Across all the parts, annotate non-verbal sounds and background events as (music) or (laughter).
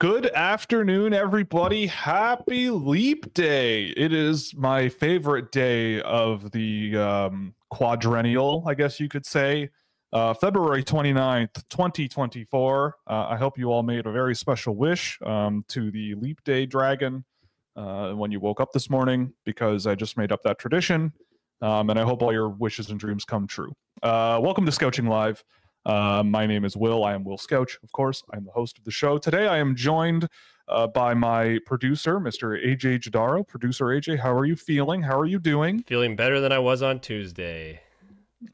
Good afternoon, everybody. Happy Leap Day. It is my favorite day of the um, quadrennial, I guess you could say. Uh, February 29th, 2024. Uh, I hope you all made a very special wish um, to the Leap Day Dragon uh, when you woke up this morning because I just made up that tradition. Um, and I hope all your wishes and dreams come true. Uh, welcome to Scouching Live. Uh, my name is Will. I am Will Scouch, of course. I'm the host of the show. Today I am joined uh, by my producer, Mr. AJ Jadaro. Producer AJ, how are you feeling? How are you doing? Feeling better than I was on Tuesday.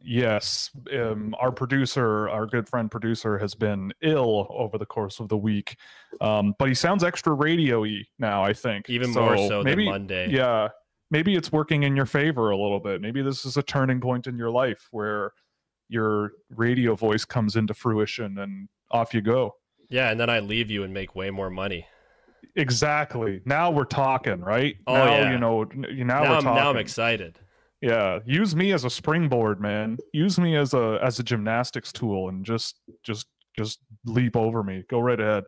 Yes, um, our producer, our good friend producer, has been ill over the course of the week, um, but he sounds extra radio-y now. I think even so more so maybe, than Monday. Yeah, maybe it's working in your favor a little bit. Maybe this is a turning point in your life where your radio voice comes into fruition and off you go. Yeah, and then I leave you and make way more money. Exactly. Now we're talking, right? Oh now, yeah. You know, now, now we're I'm, talking. Now I'm excited. Yeah, use me as a springboard, man. Use me as a as a gymnastics tool, and just just just leap over me. Go right ahead.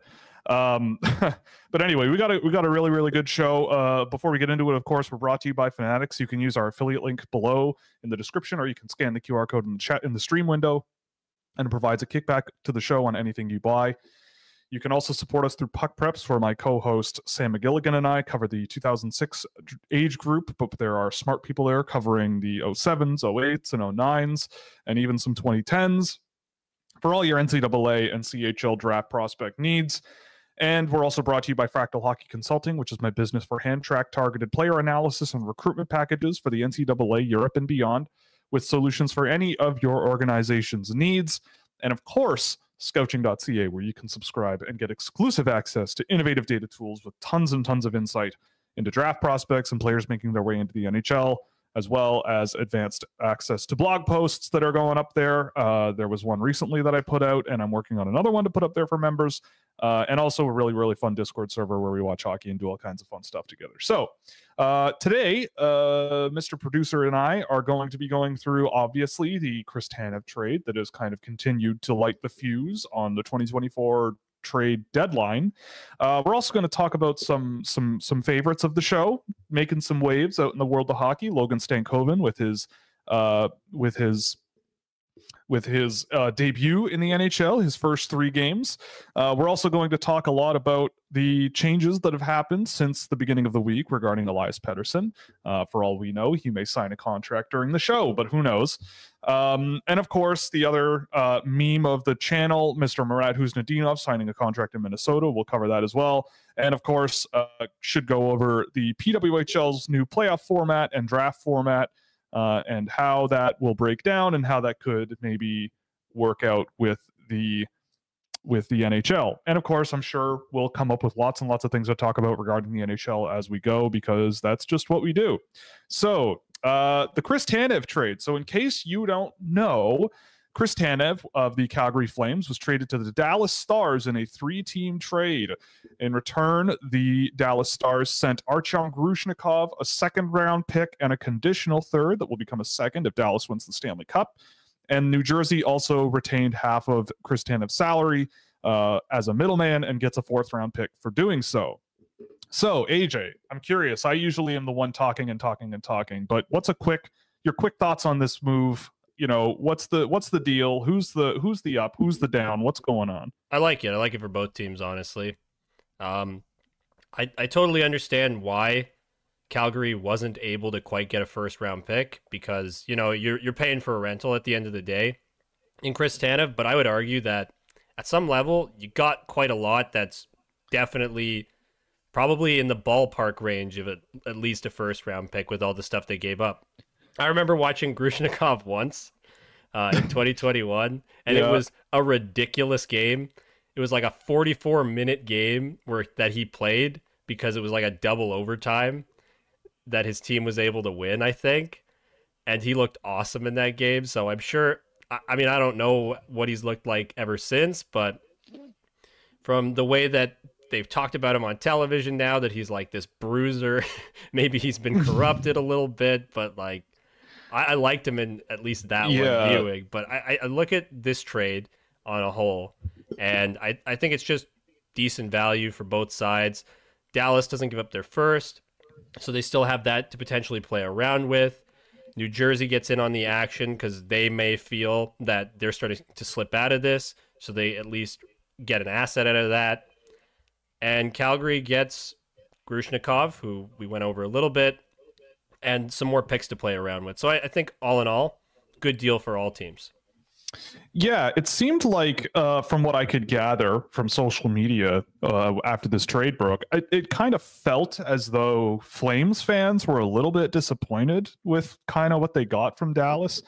Um, (laughs) but anyway, we got a we got a really really good show. Uh, before we get into it, of course, we're brought to you by Fanatics. You can use our affiliate link below in the description, or you can scan the QR code in the chat in the stream window, and it provides a kickback to the show on anything you buy. You can also support us through Puck Preps, where my co-host Sam McGilligan and I cover the 2006 age group, but there are smart people there covering the 07s, 08s, and 09s, and even some 2010s for all your NCAA and CHL draft prospect needs. And we're also brought to you by Fractal Hockey Consulting, which is my business for hand track targeted player analysis and recruitment packages for the NCAA, Europe, and beyond, with solutions for any of your organization's needs. And of course, scouching.ca, where you can subscribe and get exclusive access to innovative data tools with tons and tons of insight into draft prospects and players making their way into the NHL, as well as advanced access to blog posts that are going up there. Uh, there was one recently that I put out, and I'm working on another one to put up there for members, uh, and also a really, really fun Discord server where we watch hockey and do all kinds of fun stuff together. So, uh, today, uh, Mr. Producer and I are going to be going through, obviously, the Chris Tanev trade that has kind of continued to light the fuse on the 2024 trade deadline. Uh, we're also going to talk about some some some favorites of the show, making some waves out in the world of hockey. Logan Stankoven with his uh, with his with his uh, debut in the NHL, his first three games. Uh, we're also going to talk a lot about the changes that have happened since the beginning of the week regarding Elias Pettersson. Uh, for all we know, he may sign a contract during the show, but who knows? Um, and of course, the other uh, meme of the channel, Mr. Murat Khusnutdinov signing a contract in Minnesota. We'll cover that as well. And of course, uh, should go over the PWHL's new playoff format and draft format uh, and how that will break down and how that could maybe work out with the with the NHL. And of course, I'm sure we'll come up with lots and lots of things to talk about regarding the NHL as we go because that's just what we do. So, uh, the Chris Tanev trade. So, in case you don't know, Chris Tanev of the Calgary Flames was traded to the Dallas Stars in a three team trade. In return, the Dallas Stars sent Artyom Grushnikov a second round pick and a conditional third that will become a second if Dallas wins the Stanley Cup. And New Jersey also retained half of Chris Tanev's salary uh, as a middleman and gets a fourth round pick for doing so. So, AJ, I'm curious. I usually am the one talking and talking and talking, but what's a quick your quick thoughts on this move you know what's the what's the deal? Who's the who's the up? Who's the down? What's going on? I like it. I like it for both teams honestly. Um i i totally understand why calgary wasn't able to quite get a first round pick because you know you're you're paying for a rental at the end of the day in chris tanev but i would argue that at some level you got quite a lot that's definitely probably in the ballpark range of a, at least a first round pick with all the stuff they gave up I remember watching Grushnikov once uh, in 2021, and yeah. it was a ridiculous game. It was like a 44 minute game where that he played because it was like a double overtime that his team was able to win, I think. And he looked awesome in that game. So I'm sure, I mean, I don't know what he's looked like ever since, but from the way that they've talked about him on television now, that he's like this bruiser, (laughs) maybe he's been (laughs) corrupted a little bit, but like I, I liked him in at least that yeah. one viewing. But I, I look at this trade on a whole, and I, I think it's just decent value for both sides. Dallas doesn't give up their first, so they still have that to potentially play around with. New Jersey gets in on the action because they may feel that they're starting to slip out of this, so they at least get an asset out of that. And Calgary gets Grushnikov, who we went over a little bit, and some more picks to play around with. So I, I think all in all, good deal for all teams. Yeah, it seemed like, uh, from what I could gather from social media uh, after this trade broke, it, it, kind of felt as though Flames fans were a little bit disappointed with kind of what they got from Dallas.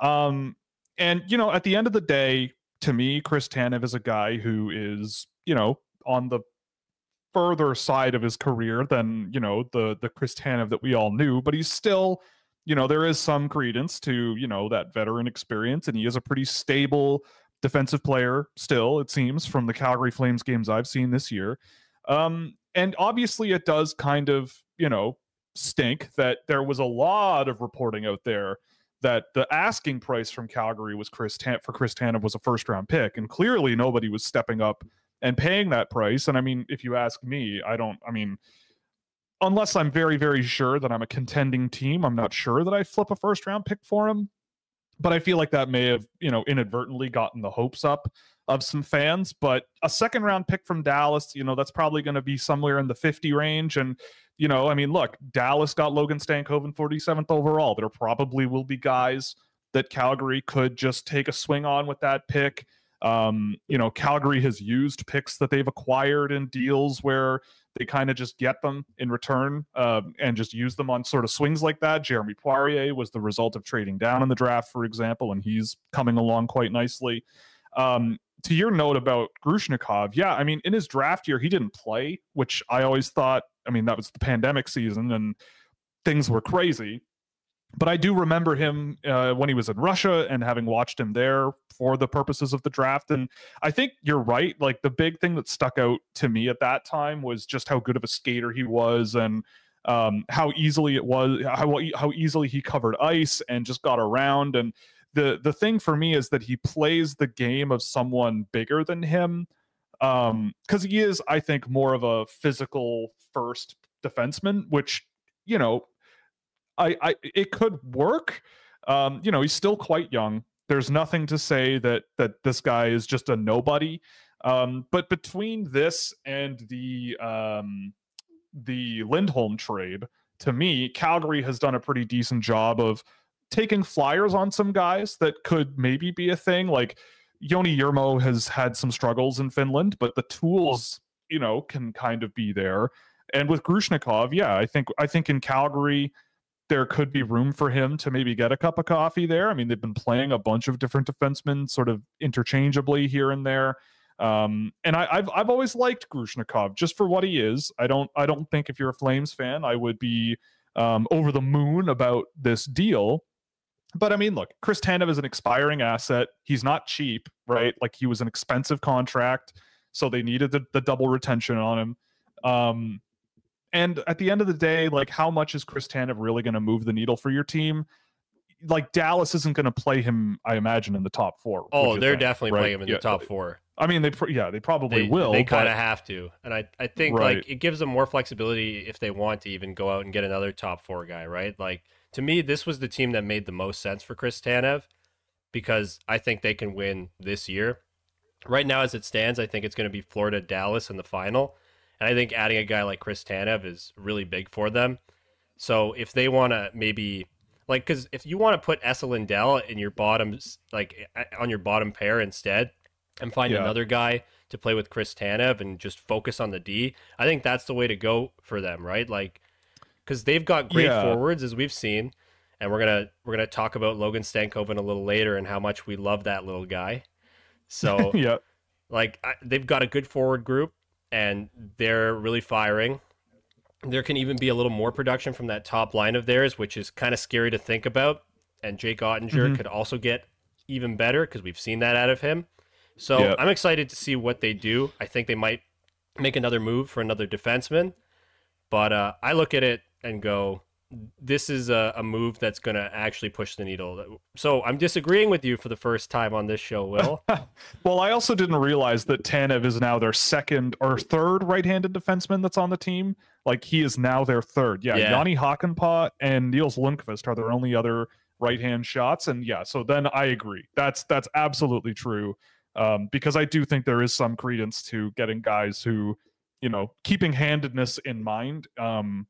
Um, and, you know, at the end of the day, to me, Chris Tanev is a guy who is, you know, on the further side of his career than, you know, the the Chris Tanev that we all knew, but he's still you know, there is some credence to, you know, that veteran experience, and he is a pretty stable defensive player still, it seems, from the Calgary Flames games I've seen this year. Um, and obviously, it does kind of, you know, stink that there was a lot of reporting out there that the asking price from Calgary was Chris Tan- for Chris Tanev was a first round pick, and clearly nobody was stepping up and paying that price. And I mean, if you ask me, I don't. I mean, unless I'm very, very sure that I'm a contending team, I'm not sure that I flip a first round pick for him. But I feel like that may have, you know, inadvertently gotten the hopes up of some fans. But a second round pick from Dallas, you know, that's probably going to be somewhere in the 50 range. And, you know, I mean, look, Dallas got Logan Stankoven 47th overall. There probably will be guys that Calgary could just take a swing on with that pick. Um, you know, Calgary has used picks that they've acquired in deals where they kind of just get them in return uh, and just use them on sort of swings like that. Jeremy Poirier was the result of trading down in the draft, for example, and he's coming along quite nicely. Um, to your note about Grushnikov, yeah, I mean, in his draft year, he didn't play, which I always thought, I mean, that was the pandemic season and things were crazy but I do remember him uh, when he was in Russia and having watched him there for the purposes of the draft. And I think you're right. Like the big thing that stuck out to me at that time was just how good of a skater he was and um, how easily it was, how how easily he covered ice and just got around. And the the thing for me is that he plays the game of someone bigger than him because um, he is, I think, more of a physical first defenseman, which you know I, I it could work. Um, you know, he's still quite young. There's nothing to say that that this guy is just a nobody. Um, but between this and the um, the Lindholm trade, to me, Calgary has done a pretty decent job of taking flyers on some guys that could maybe be a thing. Like Joni Jurmo has had some struggles in Finland, but the tools, you know, can kind of be there. And with Grushnikov, yeah, I think I think in Calgary, there could be room for him to maybe get a cup of coffee there. I mean, they've been playing a bunch of different defensemen sort of interchangeably here and there. Um, and I, have I've always liked Grushnikov just for what he is. I don't I don't think if you're a Flames fan, I would be um, over the moon about this deal. But I mean, look, Chris Tanev is an expiring asset. He's not cheap, right? Like he was an expensive contract, so they needed the, the double retention on him. Um, and at the end of the day, like how much is Chris Tanev really going to move the needle for your team? Like Dallas isn't going to play him, I imagine, in the top four. Oh, they're think, definitely right? playing him in yeah, the top four. I mean, they pr- yeah, they probably they, will. They kind of have to, and I I think right. like it gives them more flexibility if they want to even go out and get another top four guy, right? Like to me, this was the team that made the most sense for Chris Tanev because I think they can win this year. Right now, as it stands, I think it's going to be Florida Dallas in the final. And I think adding a guy like Chris Tanev is really big for them. So if they want to maybe like, because if you want to put Esa Lindell in your bottom, like on your bottom pair instead, and find yeah. another guy to play with Chris Tanev and just focus on the D, I think that's the way to go for them, right? Like, because they've got great yeah. forwards as we've seen, and we're gonna we're gonna talk about Logan Stankoven a little later and how much we love that little guy. So (laughs) yeah, like I, they've got a good forward group and they're really firing. There can even be a little more production from that top line of theirs, which is kind of scary to think about. And Jake Oettinger mm-hmm. could also get even better because we've seen that out of him. So yep. I'm excited to see what they do. I think they might make another move for another defenseman. But uh, I look at it and go, this is a, a move that's going to actually push the needle. So I'm disagreeing with you for the first time on this show, Will. (laughs) well, I also didn't realize that Tanev is now their second or third right-handed defenseman that's on the team. Like he is now their third. Yeah, Yeah. Jani Hakanpää and Nils Lundkvist are their only other right-hand shots. And yeah, so then I agree. That's that's absolutely true. Um, because I do think there is some credence to getting guys who, you know, keeping handedness in mind. Um,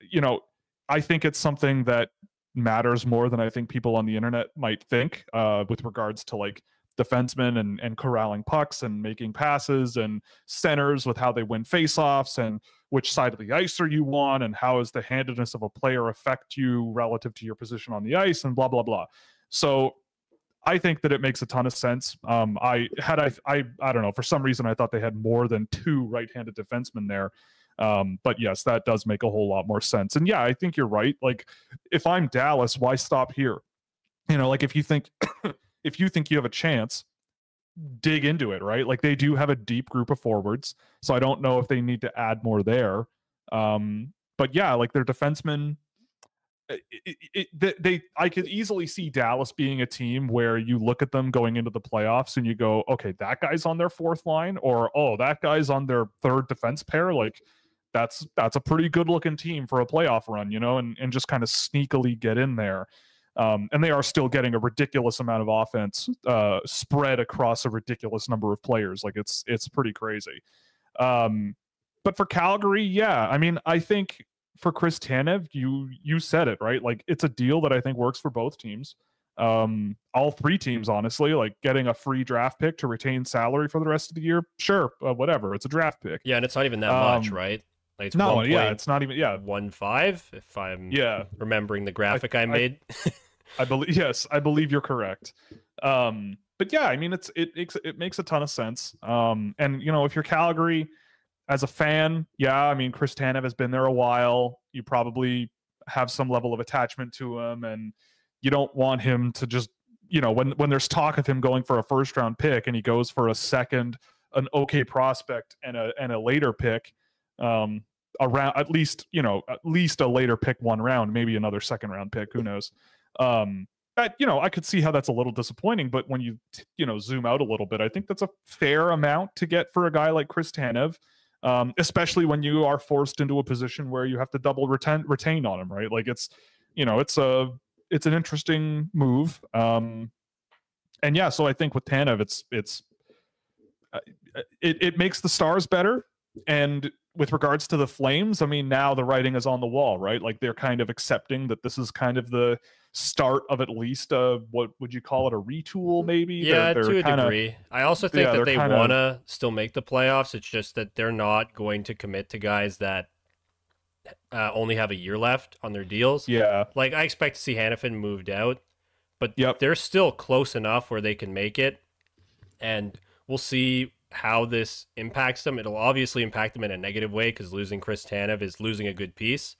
you know, I think it's something that matters more than I think people on the internet might think uh, with regards to like defensemen and, and corralling pucks and making passes and centers with how they win faceoffs and which side of the ice are you on and how does the handedness of a player affect you relative to your position on the ice and blah blah blah. So I think that it makes a ton of sense. Um, I had I I I don't know for some reason I thought they had more than two right-handed defensemen there. Um, but yes, that does make a whole lot more sense. And yeah, I think you're right. Like if I'm Dallas, why stop here? You know, like if you think (coughs) if you think you have a chance, dig into it, right? Like they do have a deep group of forwards, so I don't know if they need to add more there. Um, but yeah, like their defensemen, it, it, it, they, they, I could easily see Dallas being a team where you look at them going into the playoffs and you go, okay, that guy's on their fourth line, or oh, that guy's on their third defense pair, like. That's that's a pretty good looking team for a playoff run, you know, and, and just kind of sneakily get in there. Um, and they are still getting a ridiculous amount of offense uh, spread across a ridiculous number of players. Like it's it's pretty crazy. Um, but for Calgary, yeah, I mean, I think for Chris Tanev, you you said it right. Like it's a deal that I think works for both teams. Um, all three teams, honestly, like getting a free draft pick to retain salary for the rest of the year. Sure, uh, whatever. It's a draft pick. yeah, and it's not even that much, Um, right? Like it's No, yeah, it's not even. Yeah, one five. If I'm yeah. remembering the graphic I, made. (laughs) I believe yes, I believe you're correct. Um, but yeah, I mean it's it makes it makes a ton of sense. Um, and you know if you're Calgary as a fan, yeah, I mean Chris Tanev has been there a while. You probably have some level of attachment to him, and you don't want him to just you know when when there's talk of him going for a first round pick and he goes for a second, an okay prospect and a and a later pick. Um, around at least you know at least a later pick one round maybe another second round pick who knows? Um that you know i could see how that's a little disappointing but when you you know zoom out a little bit i think that's a fair amount to get for a guy like chris tanev um, especially when you are forced into a position where you have to double retain retain on him right? Like it's you know it's a it's an interesting move um and yeah so i think with tanev it's it's uh, it, it makes the stars better and with regards to the flames i mean now the writing is on the wall right like they're kind of accepting that this is kind of the start of at least a what would you call it a retool maybe Yeah, they're, to they're a kinda, degree. I also think yeah, that they kinda- want to still make the playoffs. It's just that they're not going to commit to guys that uh, only have a year left on their deals. yeah Like I expect to see Hanifin moved out, but Yep. they're still close enough where they can make it, and we'll see how this impacts them. It'll obviously impact them in a negative way because losing Chris Tanev is losing a good piece.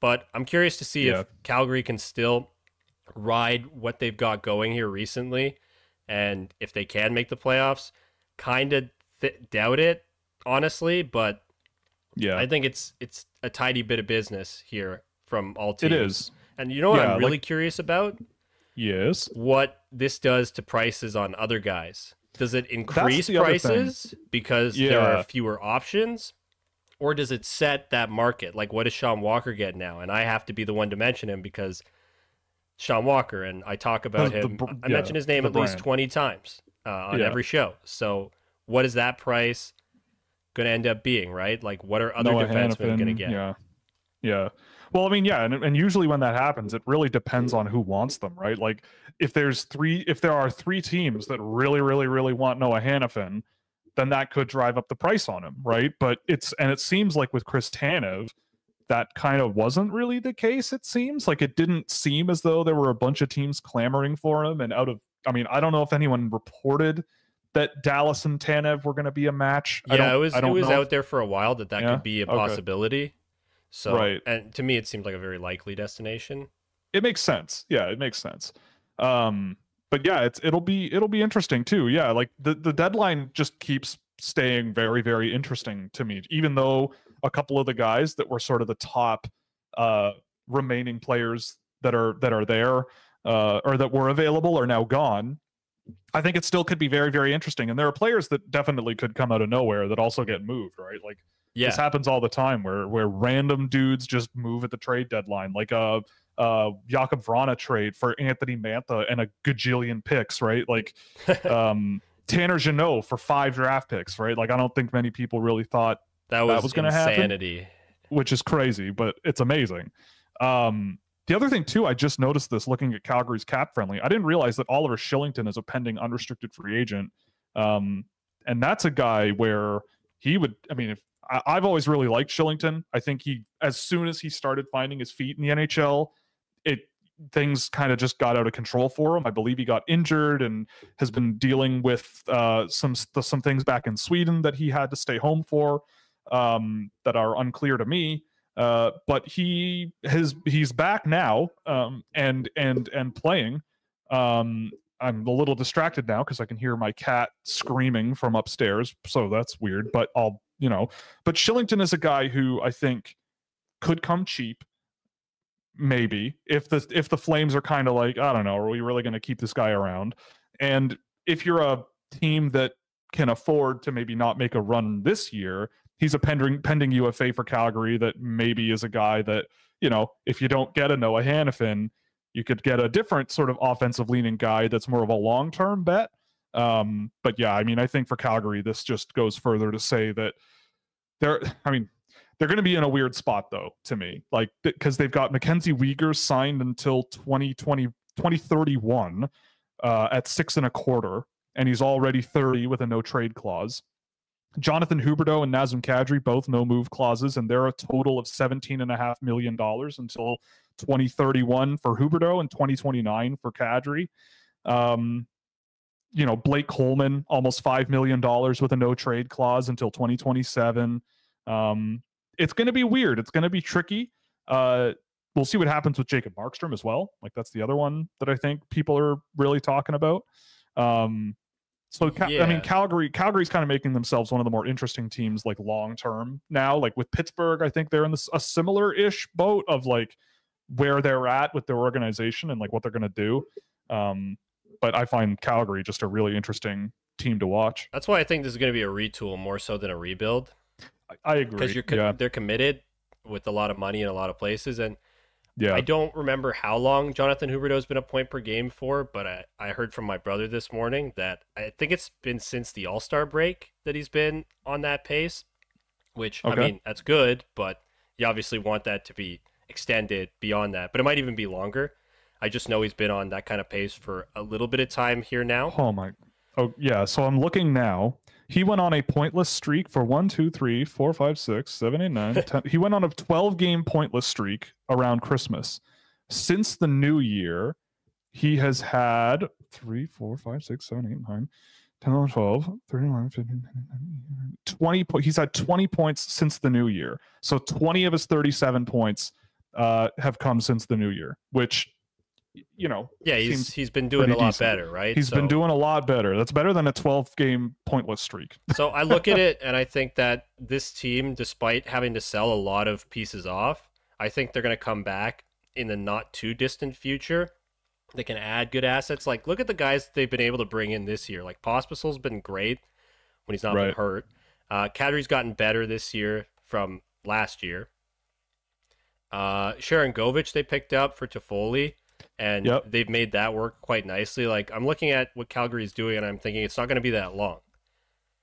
But I'm curious to see Yeah. if Calgary can still ride what they've got going here recently, and if they can make the playoffs. Kind of th- doubt it, honestly, but yeah I think it's it's a tidy bit of business here from all it teams. is And you know what Yeah, I'm really like- curious about? yes What this does to prices on other guys. Does it increase the prices because there are fewer options? Or does it set that market? Like, what does Sean Walker get now? And I have to be the one to mention him because Sean Walker, and I talk about The- the him. br- I yeah, mention his name the at least 20 times uh, on Yeah. every show. So, what is that price going to end up being, right? Like, what are other Noah defensemen going to get? Yeah. Yeah. Well, I mean, yeah, and, and usually when that happens, it really depends on who wants them, right? Like if there's three if there are three teams that really, really, really want Noah Hanifin, then that could drive up the price on him, right? But it's and it seems like with Chris Tanev, that kind of wasn't really the case, it seems. Like it didn't seem as though there were a bunch of teams clamoring for him and out of I mean, I don't know if anyone reported that Dallas and Tanev were going to be a match. I Yeah, don't- it was I it was know if- out there for a while that that Yeah? could be a Okay. possibility. So, Right. and to me, it seemed like a very likely destination. it makes sense. Yeah, it makes sense. Um, but yeah, it's it'll be it'll be interesting too. Yeah, like the the deadline just keeps staying very very interesting to me, even though a couple of the guys that were sort of the top uh remaining players that are that are there uh, or that were available are now gone. I think it still could be very very interesting, and there are players that definitely could come out of nowhere that also get moved, right? Like Yeah. this happens all the time where where random dudes just move at the trade deadline, like a uh Jakob Vrana trade for Anthony Mantha and a gajillion picks, right? Like (laughs) um Tanner Jeannot for five draft picks, right? Like I don't think many people really thought that was, was gonna happen. which is crazy, but it's amazing. Um, the other thing too, I just noticed this looking at Calgary's cap friendly. I didn't realize that Oliver Kylington is a pending unrestricted free agent, um, and that's a guy where he would. I mean, if I, I've always really liked Kylington, I think he, as soon as he started finding his feet in the NHL, it things kind of just got out of control for him. I believe he got injured and has been dealing with uh, some some things back in Sweden that he had to stay home for um, that are unclear to me. Uh, but he has he's back now um, and and and playing. Um, I'm a little distracted now because I can hear my cat screaming from upstairs, so that's weird. But I'll you know, but Kylington is a guy who I think could come cheap. Maybe if the if the Flames are kind of like I don't know, are we really going to keep this guy around? And if you're a team that can afford to maybe not make a run this year, he's a pending pending UFA for Calgary that maybe is a guy that you know if you don't get a Noah Hanifin, you could get a different sort of offensive leaning guy that's more of a long term bet. Um, but yeah, I mean, I think for Calgary, this just goes further to say that they're. I mean, they're going to be in a weird spot though to me, like because they've got Mackenzie Weegar signed until 2020 2031 uh, at six and a quarter, and he's already 30 with a no trade clause. Jonathan Huberdeau and Nazem Kadri both no move clauses, and they're a total of seventeen and a half million dollars until 2031 for Huberdeau and 2029 for Kadri. Um, you know, Blake Coleman almost five million dollars with a no trade clause until 2027. Um, it's going to be weird. It's going to be tricky. Uh, we'll see what happens with Jacob Markstrom as well. Like that's the other one that I think people are really talking about. Um, so Cal- I mean, Calgary, Calgary's kind of making themselves one of the more interesting teams, like long term now. Like with Pittsburgh, I think they're in this a similar ish boat of like where they're at with their organization and like what they're going to do. Um, but I find Calgary just a really interesting team to watch. That's why I think this is going to be a retool more so than a rebuild I, I agree. because you're yeah, they're committed with a lot of money in a lot of places and yeah. I don't remember how long Jonathan Huberdeau's been a point per game for, but I, I heard from my brother this morning that I think it's been since the All Star break that he's been on that pace, which I mean, that's good, but you obviously want that to be extended beyond that, but it might even be longer. I just know he's been on that kind of pace for a little bit of time here now. Oh my. Oh yeah. So I'm looking now. He went on a pointless streak for one, two, three, four, five, six, seven, eight, nine, (laughs) ten. He went on a 12 game pointless streak around Christmas. Since the new year, he has had three, four, five, six, seven, eight, nine, 10, 11, 12, 13, 15, 20. po- He's had 20 points since the new year. So 20 of his 37 points uh, have come since the new year, which, you know, Yeah, he's he's been doing a lot decent. better, right? He's been doing a lot better. That's better than a 12 game pointless streak. So I (laughs) look at it and I think that this team, despite having to sell a lot of pieces off, I think they're going to come back in the not too distant future. They can add good assets. Like look at the guys they've been able to bring in this year. Like Pospisil's been great when he's not been hurt. Uh, Kadri's gotten better this year from last year. Uh, Sharangovich they picked up for Toffoli, and Yep. they've made that work quite nicely. Like I'm looking at what Calgary's doing, and I'm thinking it's not going to be that long.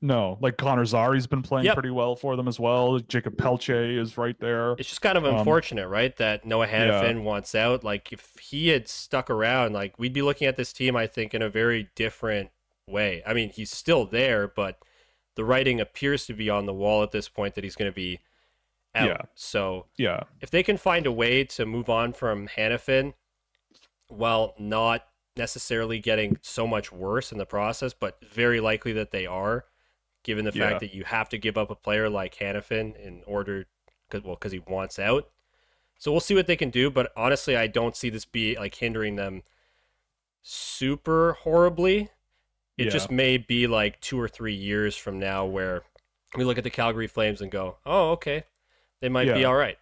No, like Connor Zary's been playing Yep. pretty well for them as well. Jacob Pelche is right there. It's just kind of Um, unfortunate, right? That Noah yeah. Wants out. Like if he had stuck around, like we'd be looking at this team, I think, in a very different way. I mean, he's still there, but the writing appears to be on the wall at this point that he's going to be out. Yeah. So Yeah. if they can find a way to move on from Hanifin while not necessarily getting so much worse in the process, but very likely that they are, given the Yeah. fact that you have to give up a player like Hanifin in order, cause, well, because he wants out. So we'll see what they can do, but honestly, I don't see this be like hindering them super horribly. It Yeah. just may be like two or three years from now where we look at the Calgary Flames and go, "Oh, okay, they might be all right."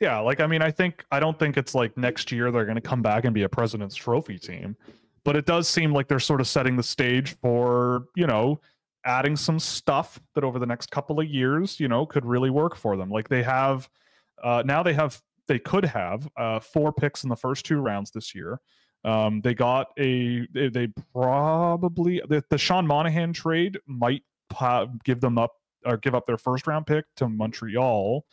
Yeah, like I mean, I think I don't think it's like next year they're going to come back and be a President's Trophy team, but it does seem like they're sort of setting the stage for you know adding some stuff that over the next couple of years you know could really work for them. Like they have uh, now they have they could have uh, four picks in the first two rounds this year. Um, they got a they, they probably the, the Sean Monahan trade might pa- give them up or give up their first round pick to Montreal.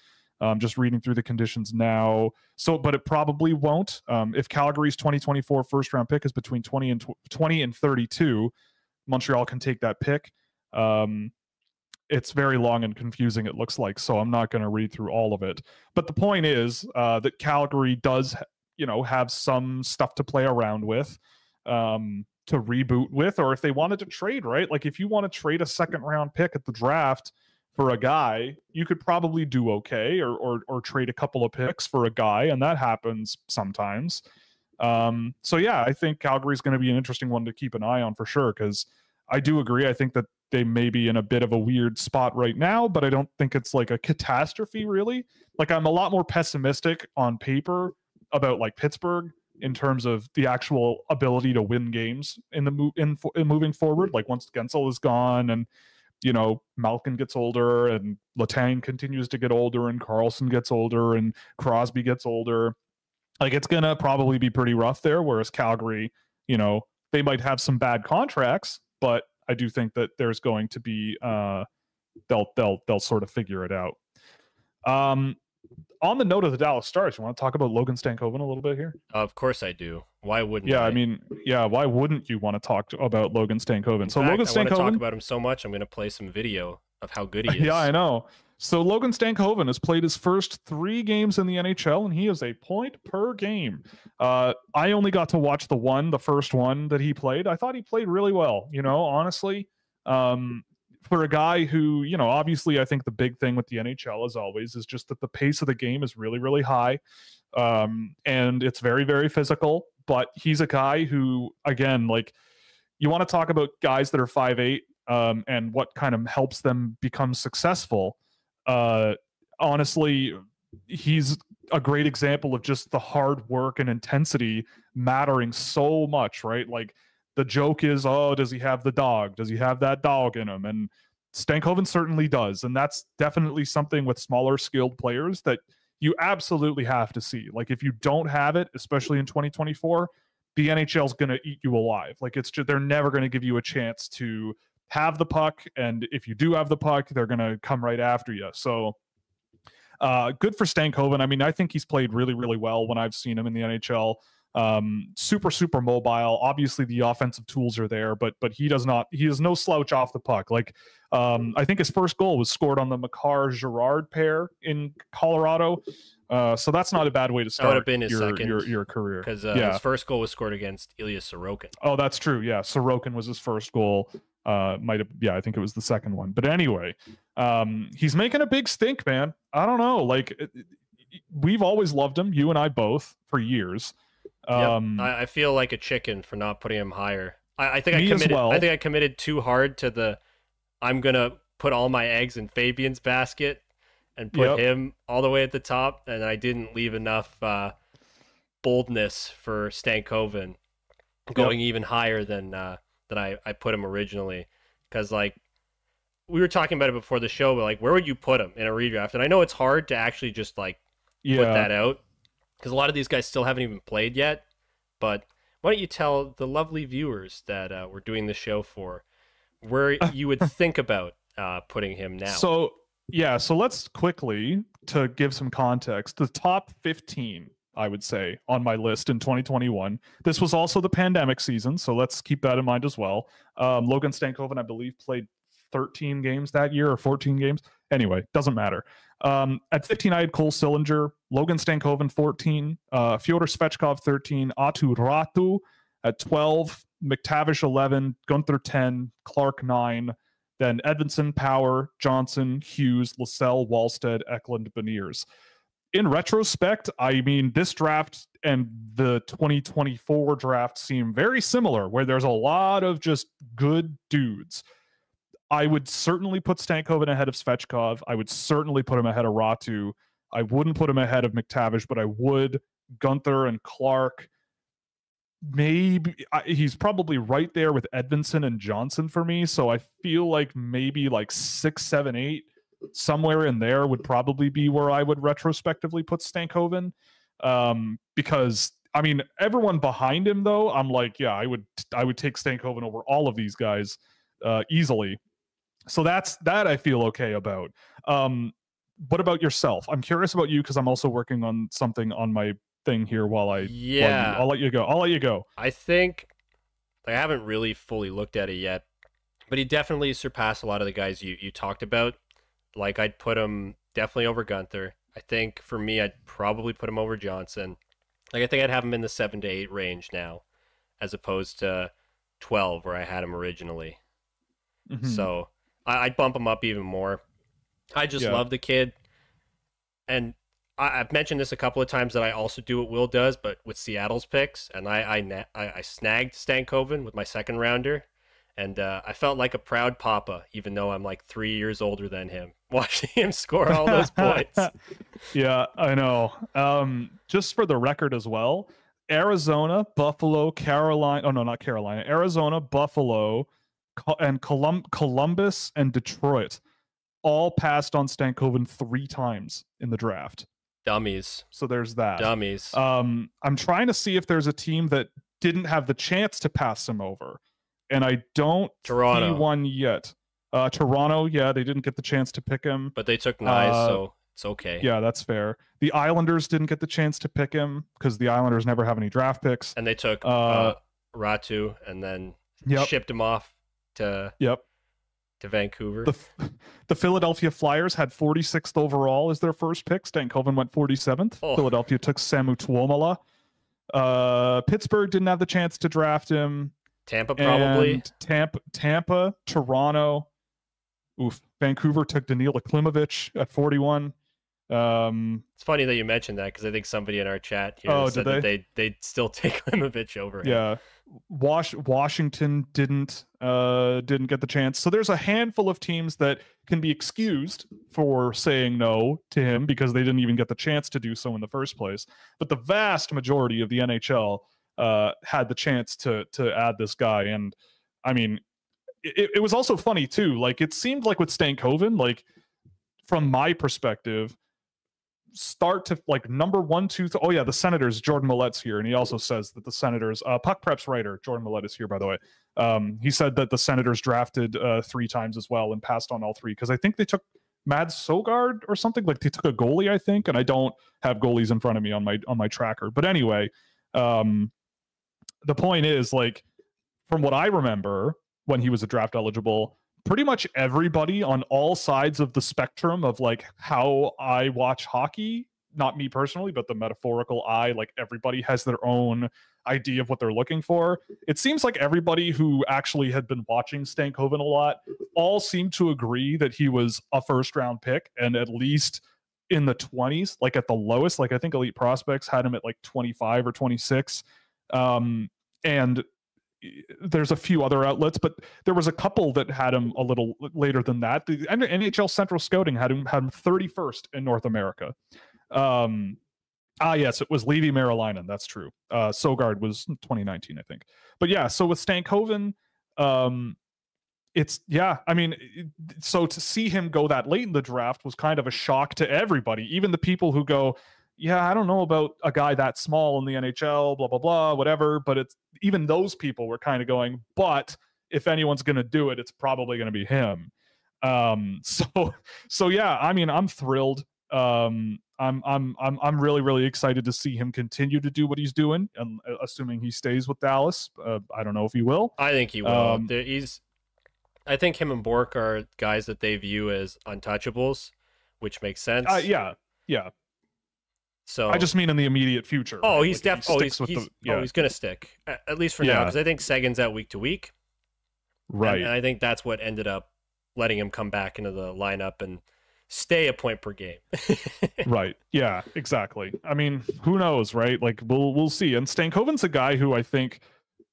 Um, just reading through the conditions now. So, but it probably won't. Um, if Calgary's 2024 first round pick is between 20 and tw- 20 and 32, Montreal can take that pick. Um, it's very long and confusing. It looks like so. I'm not going to read through all of it. But the point is uh, that Calgary does, you know, have some stuff to play around with. Um, to reboot with, or if they wanted to trade, right? Like if you want to trade a second round pick at the draft for a guy, you could probably do okay, or or or trade a couple of picks for a guy, and that happens sometimes. Um, so yeah, I think Calgary's going to be an interesting one to keep an eye on for sure because I do agree. I think that they may be in a bit of a weird spot right now, but I don't think it's like a catastrophe really. Like I'm a lot more pessimistic on paper about like Pittsburgh in terms of the actual ability to win games in the move in, in moving forward. Like once Guentzel is gone and you know Malkin gets older and Letang continues to get older and Karlsson gets older and Crosby gets older, like it's gonna probably be pretty rough there. Whereas Calgary, you know, they might have some bad contracts, but I do think that there's going to be uh, they'll they'll they'll sort of figure it out. Um, on the note of the Dallas Stars, you want to talk about Logan Stankoven a little bit here? Of course I do. Why wouldn't? Yeah, I, I mean, yeah. Why wouldn't you want to talk to, about Logan Stankoven? In So fact, Logan I want to talk about him so much. I'm going to play some video of how good he (laughs) is. yeah, I know. So Logan Stankoven has played his first three games in the NHL, and he is a point per game. Uh, I only got to watch the one, the first one that he played. I thought he played really well. You know, honestly, um, for a guy who, you know, obviously, I think the big thing with the NHL, as always, is just that the pace of the game is really, really high, um, and it's very, very physical. But he's a guy who, again, like you want to talk about guys that are five eight um, and what kind of helps them become successful. Uh, honestly, he's a great example of just the hard work and intensity mattering so much, right? Like the joke is, oh, does he have the dog? Does he have that dog in him? And Stankoven certainly does. And that's definitely something with smaller skilled players that you absolutely have to see. Like if you don't have it, especially in 2024, the NHL is going to eat you alive. Like it's just, they're never going to give you a chance to have the puck. And if you do have the puck, they're going to come right after you. So, uh, good for Stankoven. I mean, I think he's played really, really well when I've seen him in the NHL. Um, super, super mobile. Obviously, the offensive tools are there, but but he does not. He is no slouch off the puck. Like um, I think his first goal was scored on the Makar Girard pair in Colorado. Uh, so that's not a bad way to That would start have been his your, second, your your career. because uh, yeah. his first goal was scored against Ilya Sorokin. Oh, that's true. Yeah, Sorokin was his first goal. Uh, might have. Yeah, I think it was the second one. But anyway, um, he's making a big stink, man. I don't know. Like it- it- we've always loved him, you and I both, for years. Yep. Um, I, I feel like a chicken for not putting him higher. I, I think I committed. well. I think I committed too hard to the. I'm gonna put all my eggs in Fabian's basket and put Yep. him all the way at the top, and I didn't leave enough uh, boldness for Stankoven going even higher than uh, than I, I put him originally. Because like we were talking about it before the show, but like where would you put him in a redraft? And I know it's hard to actually just like yeah. put that out because a lot of these guys still haven't even played yet. But why don't you tell the lovely viewers that uh, we're doing the show for where (laughs) you would think about uh, putting him now? So yeah, so let's quickly to give some context. The top 15, I would say, on my list in 2021. This was also the pandemic season, so let's keep that in mind as well. Um, Logan Stankoven, I believe, played 13 games that year or 14 games. Anyway, doesn't matter. Um, at 15, I had Cole Sillinger, Logan Stankoven 14, uh, Fyodor Svechkov 13, Aatu Räty at 12, McTavish 11, Guenther 10, Clarke 9, then Edvinsson, Power, Johnson, Hughes, Lysell, Wallstedt, Eklund, Beniers. In retrospect, I mean, this draft and the 2024 draft seem very similar, where there's a lot of just good dudes. I would certainly put Stankoven ahead of Svechkov. I would certainly put him ahead of Räty. I wouldn't put him ahead of McTavish, but I would Guenther and Clarke. Maybe I, he's probably right there with Edvinsson and Johnson for me. So I feel like maybe like six, seven, eight, somewhere in there would probably be where I would retrospectively put Stankoven. Um, because I mean, everyone behind him though, I'm like, yeah, I would I would take Stankoven over all of these guys uh, easily. So that's that I feel okay about. Um, what about yourself? I'm curious about you because I'm also working on something on my thing here while I yeah while you, I'll let you go. I'll let you go. I think I haven't really fully looked at it yet, but he definitely surpassed a lot of the guys you you talked about. Like I'd put him definitely over Guenther. I think for me, I'd probably put him over Johnson. Like I think I'd have him in the seven to eight range now, as opposed to twelve where I had him originally. Mhm. So I, I'd bump him up even more. I just Yeah. love the kid, and I, I've mentioned this a couple of times that I also do what Will does, but with Seattle's picks, and I I, I, I snagged Stankoven with my second rounder, and uh, I felt like a proud papa, even though I'm like three years older than him, (laughs) watching him score all those (laughs) points. yeah, I know. Um, just for the record as well, Arizona, Buffalo, Carolina. Oh no, not Carolina. Arizona, Buffalo, and Colum- Columbus and Detroit all passed on Stankoven three times in the draft. Dummies, So there's that. dummies. Um, I'm trying to see if there's a team that didn't have the chance to pass him over, and I don't Toronto. see one yet. Uh, Toronto, yeah, they didn't get the chance to pick him. but they took Knies, uh, so it's okay. Yeah, that's fair. The Islanders didn't get the chance to pick him because the Islanders never have any draft picks. And they took Uh, uh, Räty, and then Yep, shipped him off to yep. to Vancouver. The the Philadelphia Flyers had 46th overall as their first pick. Stankoven went 47th. Oh. Philadelphia took Samu Tuomala. Uh, Pittsburgh didn't have the chance to draft him. Tampa probably. And Tampa, Tampa, Toronto. Oof. Vancouver took Danila Klimovich at 41. Um, It's funny that you mentioned that because I think somebody in our chat here Oh, said did that they they'd still (laughs) take Klimovich over him. yeah. Wash Washington didn't uh didn't get the chance. So there's a handful of teams that can be excused for saying no to him because they didn't even get the chance to do so in the first place. But the vast majority of the NHL uh had the chance to to add this guy and I mean it, it was also funny too. Like it seemed like with Stankoven, like from my perspective, start to like number one, two, th- oh yeah, the Senators, Jordan Millet's here, and he also says that the Senators, uh, Puck Preps writer Jordan Millet is here, by the way. Um, he said that the Senators drafted uh, three times as well and passed on all three because I think they took Mads Sogard or something like they took a goalie, I think, and I don't have goalies in front of me on my on my tracker. But anyway, um, the point is like from what I remember when he was a draft eligible, pretty much everybody on all sides of the spectrum of like how I watch hockey, not me personally, but the metaphorical eye, like everybody has their own idea of what they're looking for. It seems like everybody who actually had been watching Stankoven a lot all seemed to agree that he was a first round pick and at least in the 20s, like at the lowest. Like I think Elite Prospects had him at like 25 or 26. Um, and there's a few other outlets, but there was a couple that had him a little later than that. The NHL Central Scouting had him had him 31st in North America. Um, ah, yes, it was Leevi Meriläinen. That's true. Uh, Sogard was 2019, I think. But yeah, so with Stankoven, um, it's yeah. I mean, so to see him go that late in the draft was kind of a shock to everybody, even the people who go, yeah, I don't know about a guy that small in the NHL, blah blah blah, whatever. But it's even those people were kind of going, but if anyone's going to do it, it's probably going to be him. Um, (laughs) so so yeah, I mean, I'm thrilled. Um, I'm I'm I'm I'm really really excited to see him continue to do what he's doing, and uh, assuming he stays with Dallas. Uh, I don't know if he will. I think he will. Um, There- he's. I think him and Bourque are guys that they view as untouchables, which makes sense. Uh, yeah, yeah. So I just mean in the immediate future. Oh, right? he's Like, if he definitely. Oh, he's, with he's, the yeah, oh, he's gonna stick at, least for now because I think Seguin's out week to week. and- right. And, I think that's what ended up letting him come back into the lineup and stay a point per game. (laughs) right yeah exactly i mean who knows right like we'll we'll see and stankoven's a guy who i think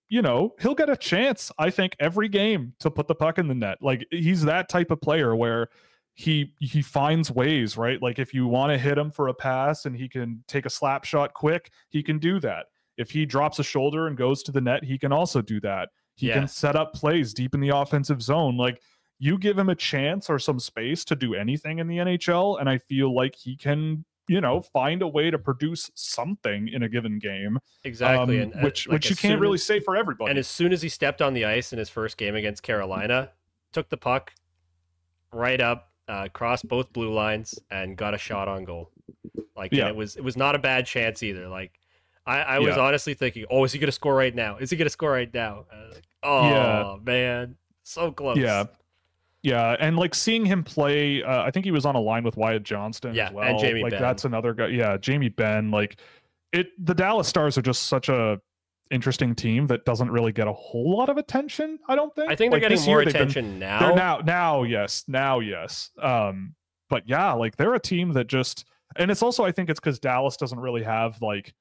you know he'll get a chance i think every game to put the puck in the net like he's that type of player where he he finds ways, right? Like if you want to hit him for a pass and he can take a slap shot quick, he can do that. If he drops a shoulder and goes to the net, he can also do that. He Yeah. can set up plays deep in the offensive zone. Like you give him a chance or some space to do anything in the NHL, and I feel like he can, you know, find a way to produce something in a given game. Exactly, um, and uh, which like, which you can't really as- say for everybody. And as soon as he stepped on the ice in his first game against Carolina, took the puck right up, uh, crossed both blue lines, and got a shot on goal. Like, and Yeah. it was it was not a bad chance either. Like, I, I was Yeah. honestly thinking, oh, is he gonna score right now? Is he gonna score right now? Like, oh Yeah. man, so close. Yeah. Yeah, and like seeing him play, uh, I think he was on a line with Wyatt Johnston Yeah, as and well. Jamie like Benn. that's another guy. Yeah, Jamie Benn. Like it, the Dallas Stars are just such a interesting team that doesn't really get a whole lot of attention. I don't think. I think they're getting more they've been- attention now. They're now, now, yes, now, yes. Um, but yeah, like they're a team that just, and it's also I think it's because Dallas doesn't really have like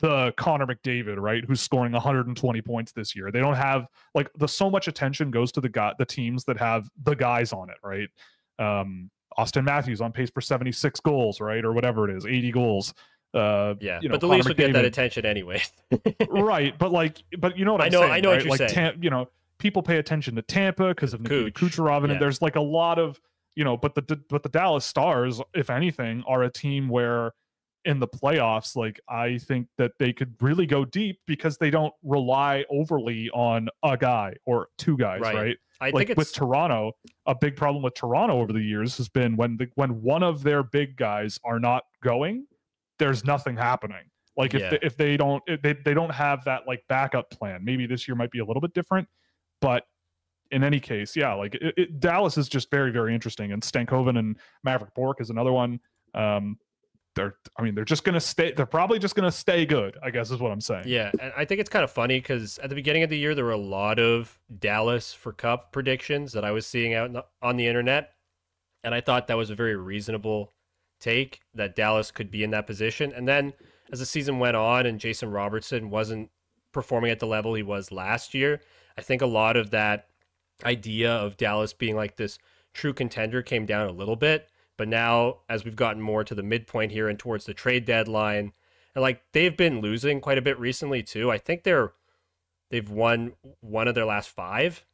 the Connor McDavid, right, who's scoring 120 points this year. They don't have like the so much attention goes to the guy, the teams that have the guys on it, right? Um, Auston Matthews on pace for 76 goals, right, or whatever it is, 80 goals. Uh, yeah, you know, but the Connor Leafs will get that attention anyway. (laughs) right, but like, but you know what I I'm know- saying, I know what you're like, saying. Tam- you know, people pay attention to Tampa because of Nikita Kucherov, and yeah. there's like a lot of you know, but the but the Dallas Stars, if anything, are a team where in the playoffs, like I think that they could really go deep because they don't rely overly on a guy or two guys, Right. right? I like think with Toronto, a big problem with Toronto over the years has been when the when one of their big guys are not going, there's nothing happening. Like if Yeah. they, if they don't if they they don't have that like backup plan. Maybe this year might be a little bit different, but in any case, yeah, like it, it, Dallas is just very very interesting, and Stankoven and Mavrik Bourque is another one. Um, they're I mean they're just gonna stay. They're probably just gonna stay good. I guess is what I'm saying. Yeah, and I think it's kind of funny because at the beginning of the year there were a lot of Dallas for Cup predictions that I was seeing out on the internet, and I thought that was a very reasonable take that Dallas could be in that position. And then as the season went on and Jason Robertson wasn't performing at the level he was last year, I think a lot of that idea of Dallas being like this true contender came down a little bit. But now, as we've gotten more to the midpoint here and towards the trade deadline, and like they've been losing quite a bit recently too. I think they're they've won one of their last five,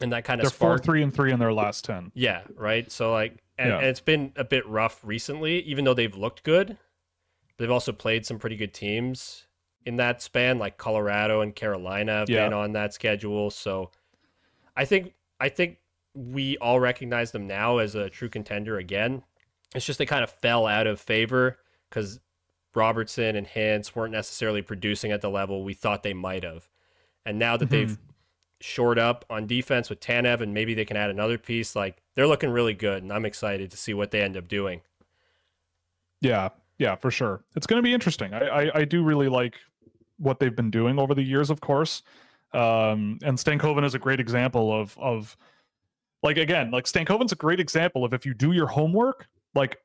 and that kind of They're four three and three in their last ten. Yeah, right. So like, and, Yeah. and it's been a bit rough recently, even though they've looked good. They've also played some pretty good teams in that span, like Colorado and Carolina have Yeah. been on that schedule. So I think I think we all recognize them now as a true contender again. It's just they kind of fell out of favor because Robertson and Hintz weren't necessarily producing at the level we thought they might have. And now that mm-hmm. they've shored up on defense with Tanev and maybe they can add another piece, like they're looking really good. And I'm excited to see what they end up doing. Yeah, yeah, for sure. It's going to be interesting. I, I I do really like what they've been doing over the years, of course. Um, and Stankoven is a great example of of like again, like Stankoven's a great example of if you do your homework, like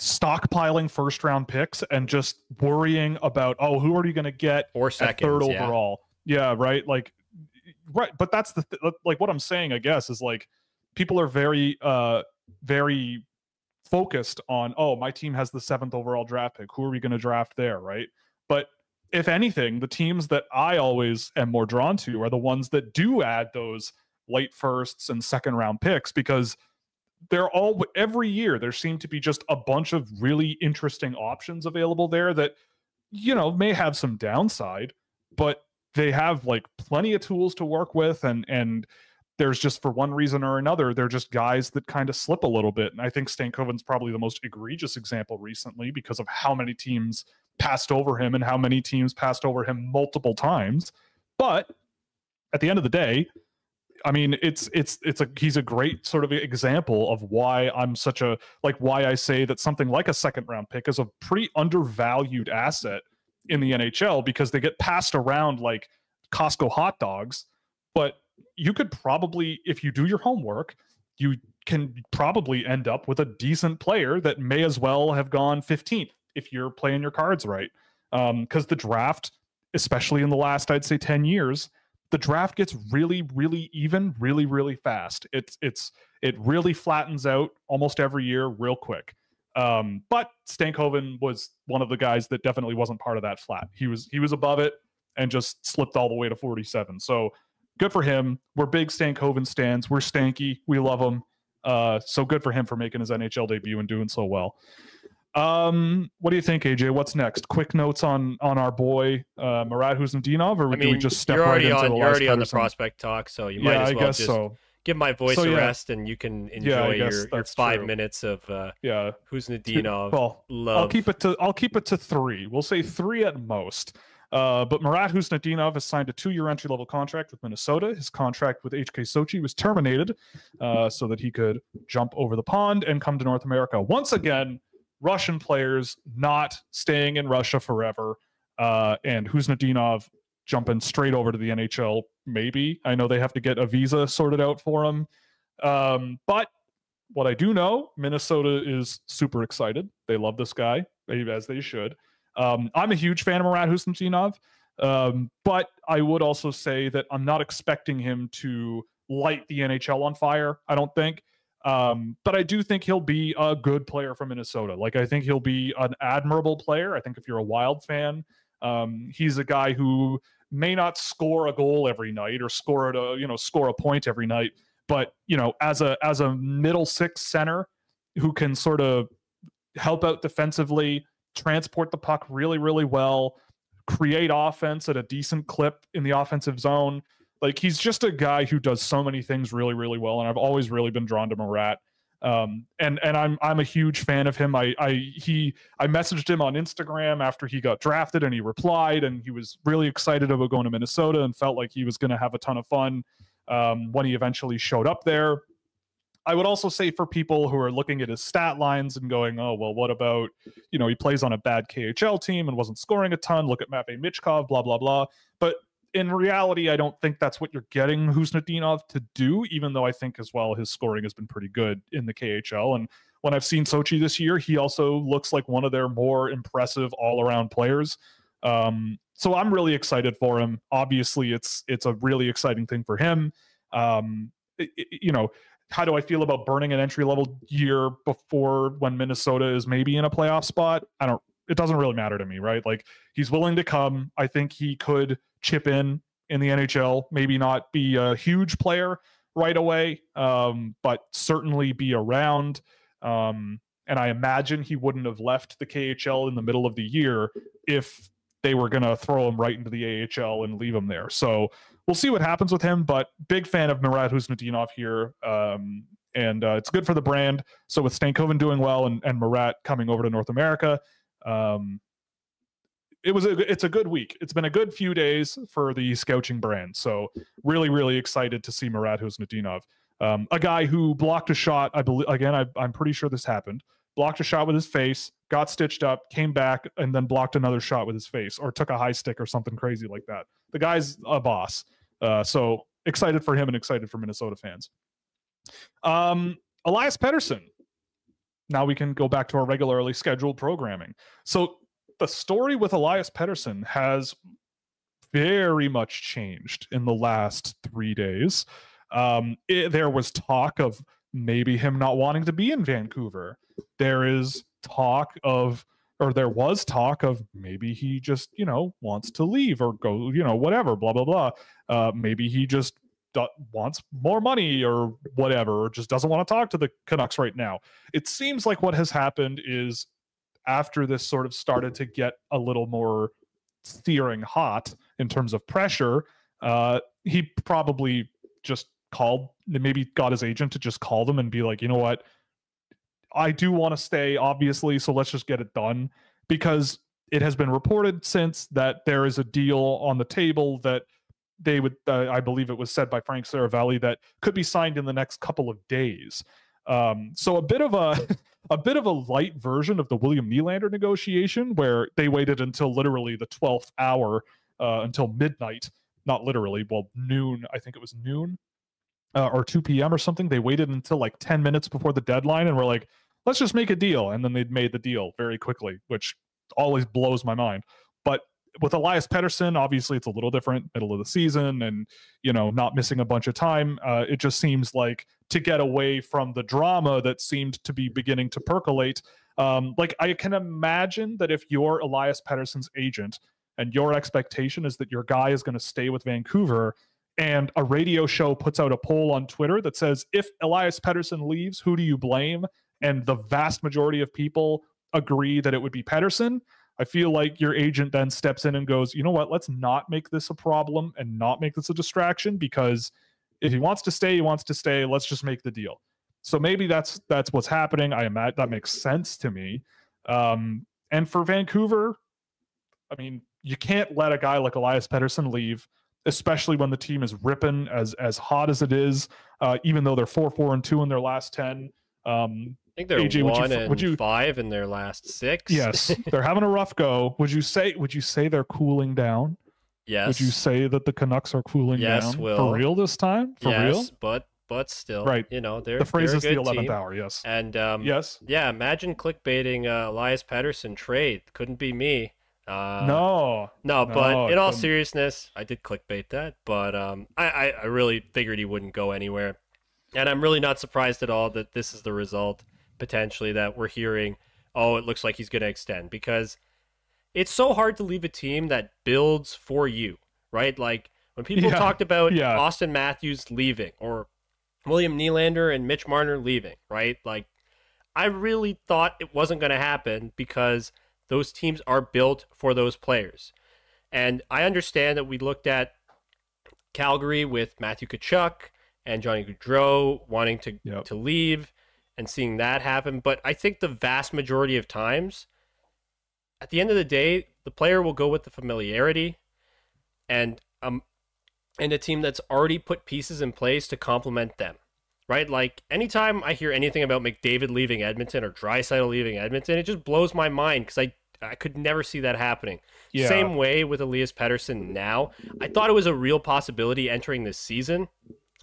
stockpiling first round picks and just worrying about oh who are you going to get Or at seconds. third yeah. overall. Yeah, right. Like, right. But that's the th- like what I'm saying. I guess is like people are very, uh, very focused on. Oh, my team has the seventh overall draft pick. Who are we going to draft there? Right. But if anything, the teams that I always am more drawn to are the ones that do add those late firsts and second round picks because they're all every year there seem to be just a bunch of really interesting options available there that you know may have some downside but they have like plenty of tools to work with and and there's just for one reason or another they're just guys that kind of slip a little bit and i think stankoven's probably the most egregious example recently because of how many teams passed over him and how many teams passed over him multiple times but at the end of the day I mean, it's it's it's a he's a great sort of example of why I'm such a like why I say that something like a second round pick is a pretty undervalued asset in the NHL because they get passed around like Costco hot dogs, but you could probably if you do your homework, you can probably end up with a decent player that may as well have gone 15th if you're playing your cards right. Um cuz the draft especially in the last I'd say 10 years the draft gets really, really even, really, really fast. It's it's it really flattens out almost every year real quick. Um, but Stankoven was one of the guys that definitely wasn't part of that flat. He was he was above it and just slipped all the way to 47. So good for him. We're big Stankoven stands. We're stanky. We love him. Uh, so good for him for making his NHL debut and doing so well. Um, what do you think, AJ? What's next? Quick notes on on our boy uh, Marat Khusnutdinov, or I do we mean, just step right into on. the You're already on the prospect talk, so you might Yeah, as I well guess just so. give my voice So, a rest, and you can enjoy Yeah, your, your five true. minutes of uh, Yeah. Khusnutdinov Well, love. I'll keep it to I'll keep it to three. We'll say three at most. Uh, but Marat Khusnutdinov has signed a two-year entry-level contract with Minnesota. His contract with HK Sochi was terminated, uh, so that he could jump over the pond and come to North America once again. Russian players not staying in Russia forever, uh, and Khusnutdinov jumping straight over to the NHL. Maybe I know they have to get a visa sorted out for him, um, but what I do know, Minnesota is super excited. They love this guy, as they should. Um, I'm a huge fan of Marat Khusnutdinov, um, but I would also say that I'm not expecting him to light the NHL on fire. I don't think. Um, but I do think he'll be a good player for Minnesota. Like I think he'll be an admirable player. I think if you're a Wild fan, um, he's a guy who may not score a goal every night or score a you know score a point every night, but you know as a as a middle six center who can sort of help out defensively, transport the puck really really well, create offense at a decent clip in the offensive zone. Like he's just a guy who does so many things really really well, and I've always really been drawn to Marat. Um, and and I'm I'm a huge fan of him. I I he I messaged him on Instagram after he got drafted, and he replied, and he was really excited about going to Minnesota, and felt like he was going to have a ton of fun um, when he eventually showed up there. I would also say for people who are looking at his stat lines and going, oh, well, what about, you know, he plays on a bad KHL team and wasn't scoring a ton. Look at Matvey Michkov, blah, blah, blah. But in reality, I don't think that's what you're getting Khusnutdinov to do, even though I think as well his scoring has been pretty good in the KHL. And when I've seen Sochi this year, he also looks like one of their more impressive all around players. Um, so I'm really excited for him. Obviously, it's it's a really exciting thing for him. Um, it- it- you know, how do I feel about burning an entry level year before when Minnesota is maybe in a playoff spot? I don't. It doesn't really matter to me, right? Like he's willing to come. I think he could chip in in the NHL. Maybe not be a huge player right away, um, but certainly be around. Um, and I imagine he wouldn't have left the KHL in the middle of the year if they were going to throw him right into the AHL and leave him there. So we'll see what happens with him. But big fan of Murat Khusnutdinov here, um, and uh, it's good for the brand. So with Stankoven doing well and, and Murat coming over to North America, um, it was a, it's a good week. It's been a good few days for the Scouching brand. So really, really excited to see Murat Khusnutdinov, um, a guy who blocked a shot. I believe again. I, I'm pretty sure this happened. Blocked a shot with his face, got stitched up, came back, and then blocked another shot with his face, or took a high stick or something crazy like that. The guy's a boss. Uh, so excited for him and excited for Minnesota fans. Um, Elias Pettersson. Now we can go back to our regularly scheduled programming. So the story with Elias Pettersson has very much changed in the last three days. Um, it, there was talk of maybe him not wanting to be in Vancouver. There is talk of, or there was talk of maybe he just, you know, wants to leave or go, you know, whatever, blah, blah, blah. Uh, maybe he just do- wants more money or whatever, or just doesn't want to talk to the Canucks right now. It seems like what has happened is after this sort of started to get a little more searing hot in terms of pressure, uh, he probably just called, maybe got his agent to just call them and be like, you know what, I do want to stay, obviously, so let's just get it done because it has been reported since that there is a deal on the table that they would, uh, I believe it was said by Frank Seravalli that could be signed in the next couple of days. Um, so a bit of a (laughs) a bit of a light version of the William Nylander negotiation, where they waited until literally the twelfth hour, uh, until midnight, not literally, well noon, I think it was noon, uh, or two p.m. or something. They waited until like ten minutes before the deadline, and were like, "Let's just make a deal," and then they made the deal very quickly, which always blows my mind. But with Elias Pettersson, obviously it's a little different, middle of the season, and you know, not missing a bunch of time. Uh, it just seems like to get away from the drama that seemed to be beginning to percolate. Um, like I can imagine that if you're Elias Pettersson's agent and your expectation is that your guy is going to stay with Vancouver, and a radio show puts out a poll on Twitter that says, if Elias Pettersson leaves, who do you blame? And the vast majority of people agree that it would be Pettersson. I feel like your agent then steps in and goes, you know what, let's not make this a problem and not make this a distraction because if he wants to stay, he wants to stay. Let's just make the deal. So maybe that's that's what's happening. I imagine that makes sense to me. Um, and for Vancouver, I mean, you can't let a guy like Elias Pettersson leave especially when the team is ripping as as hot as it is. Uh, even though they're four four and two in their last ten. Um, I think they're AJ, one would you, and would you, five in their last six. Yes, (laughs) they're having a rough go. Would you say? Would you say they're cooling down? Yes. Would you say that the Canucks are cooling yes, down Will. for real this time? For yes, real? but but still, right? You know, they're the phrase they're is the eleventh hour. Yes. And um, yes, yeah. Imagine clickbaiting uh, Elias Pettersson trade. Couldn't be me. Uh, no, no, but in all seriousness, I did clickbait that, but um, I, I, I really figured he wouldn't go anywhere, and I'm really not surprised at all that this is the result potentially that we're hearing. Oh, it looks like he's going to extend because it's so hard to leave a team that builds for you, right? Like when people Yeah, talked about yeah. Auston Matthews leaving or William Nylander and Mitch Marner leaving, right? Like I really thought it wasn't going to happen because those teams are built for those players. And I understand that we looked at Calgary with Matthew Tkachuk and Johnny Gaudreau wanting to Yep. to leave and seeing that happen, but I think the vast majority of times at the end of the day, the player will go with the familiarity and um and a team that's already put pieces in place to complement them. Right? Like anytime I hear anything about McDavid leaving Edmonton or Draisaitl leaving Edmonton, it just blows my mind because I I could never see that happening. Yeah. Same way with Elias Pettersson now. I thought it was a real possibility entering this season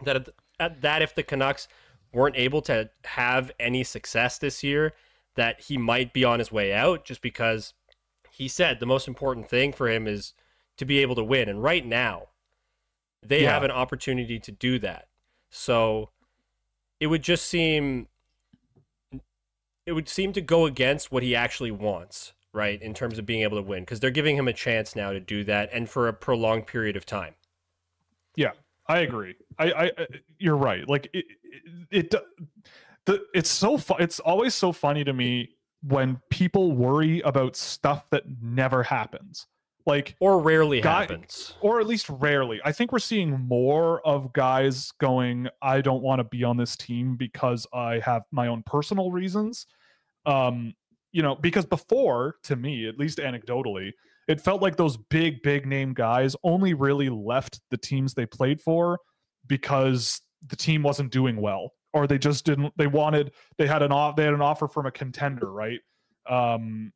that at, that if the Canucks weren't able to have any success this year, that he might be on his way out just because he said the most important thing for him is to be able to win. And right now, they Yeah. have an opportunity to do that. So it would just seem it would seem to go against what he actually wants, right? In terms of being able to win because they're giving him a chance now to do that and for a prolonged period of time. Yeah, I agree. I, I, I- you're right. Like it, it, it the it's so fu- it's always so funny to me when people worry about stuff that never happens. Like Or rarely Guy- happens. or at least rarely. I think we're seeing more of guys going, I don't want to be on this team because I have my own personal reasons. Um, you know, because before, to me, at least anecdotally, it felt like those big, big name guys only really left the teams they played for because the team wasn't doing well or they just didn't they wanted they had an off they had an offer from a contender right? Um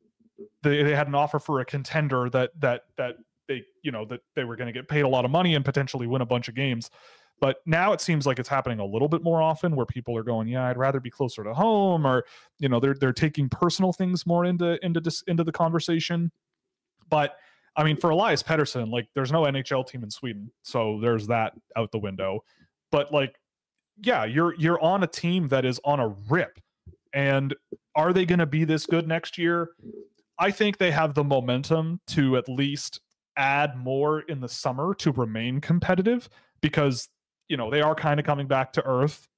they, they had an offer for a contender that that that they you know that they were going to get paid a lot of money and potentially win a bunch of games. But now it seems like it's happening a little bit more often where people are going yeah i'd rather be closer to home or you know they're they're taking personal things more into into this into the conversation but i mean for elias Pettersson, like there's no nhl team in sweden so there's that out the window. But like yeah you're you're on a team that is on a rip. And are they going to be this good next year? I think they have the momentum to at least add more in the summer to remain competitive because you know they are kind of coming back to earth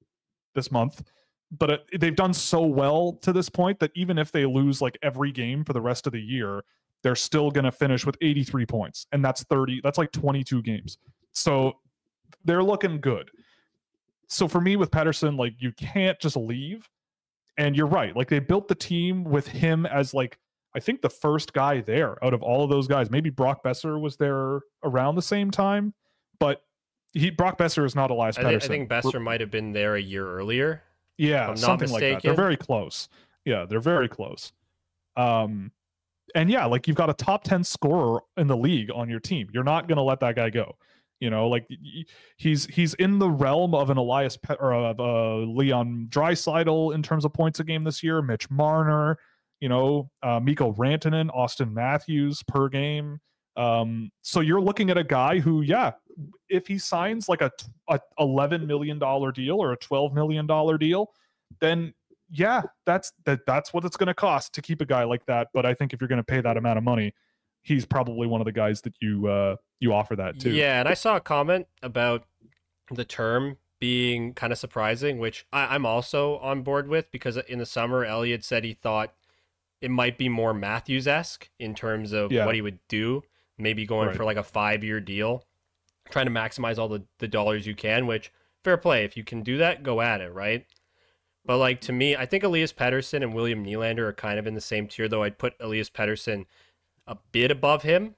this month. But it, they've done so well to this point that even if they lose like every game for the rest of the year they're still going to finish with 83 points and that's 30 that's like 22 games so they're looking good so for me with Pettersson like you can't just leave. And you're right. Like they built the team with him as like I think the first guy there out of all of those guys. Maybe Brock Boeser was there around the same time, but he Brock Boeser is not Elias I, thi- I think Boeser might have been there a year earlier. Yeah, something like that. They're very close. Yeah, they're very close. Um, and yeah, like you've got a top ten scorer in the league on your team. You're not gonna let that guy go. You know, like he's he's in the realm of an Elias Pe- or of uh, Leon Draisaitl in terms of points a game this year. Mitch Marner, you know, uh, Mikko Rantanen, Auston Matthews per game. Um, so you're looking at a guy who, yeah, if he signs like a, a 11 million dollar deal or a 12 million dollar deal, then yeah, that's that that's what it's going to cost to keep a guy like that. But I think if you're going to pay that amount of money, he's probably one of the guys that you uh you offer that to. Yeah, and I saw a comment about the term being kind of surprising, which I, am also on board with because in the summer, Elliotte said he thought it might be more Matthews esque in terms of yeah. what he would do, maybe going right. for like a five year deal, trying to maximize all the, the dollars you can, which fair play. If you can do that, go at it, right? But like to me, I think Elias Pettersson and William Nylander are kind of in the same tier, though I'd put Elias Pettersson a bit above him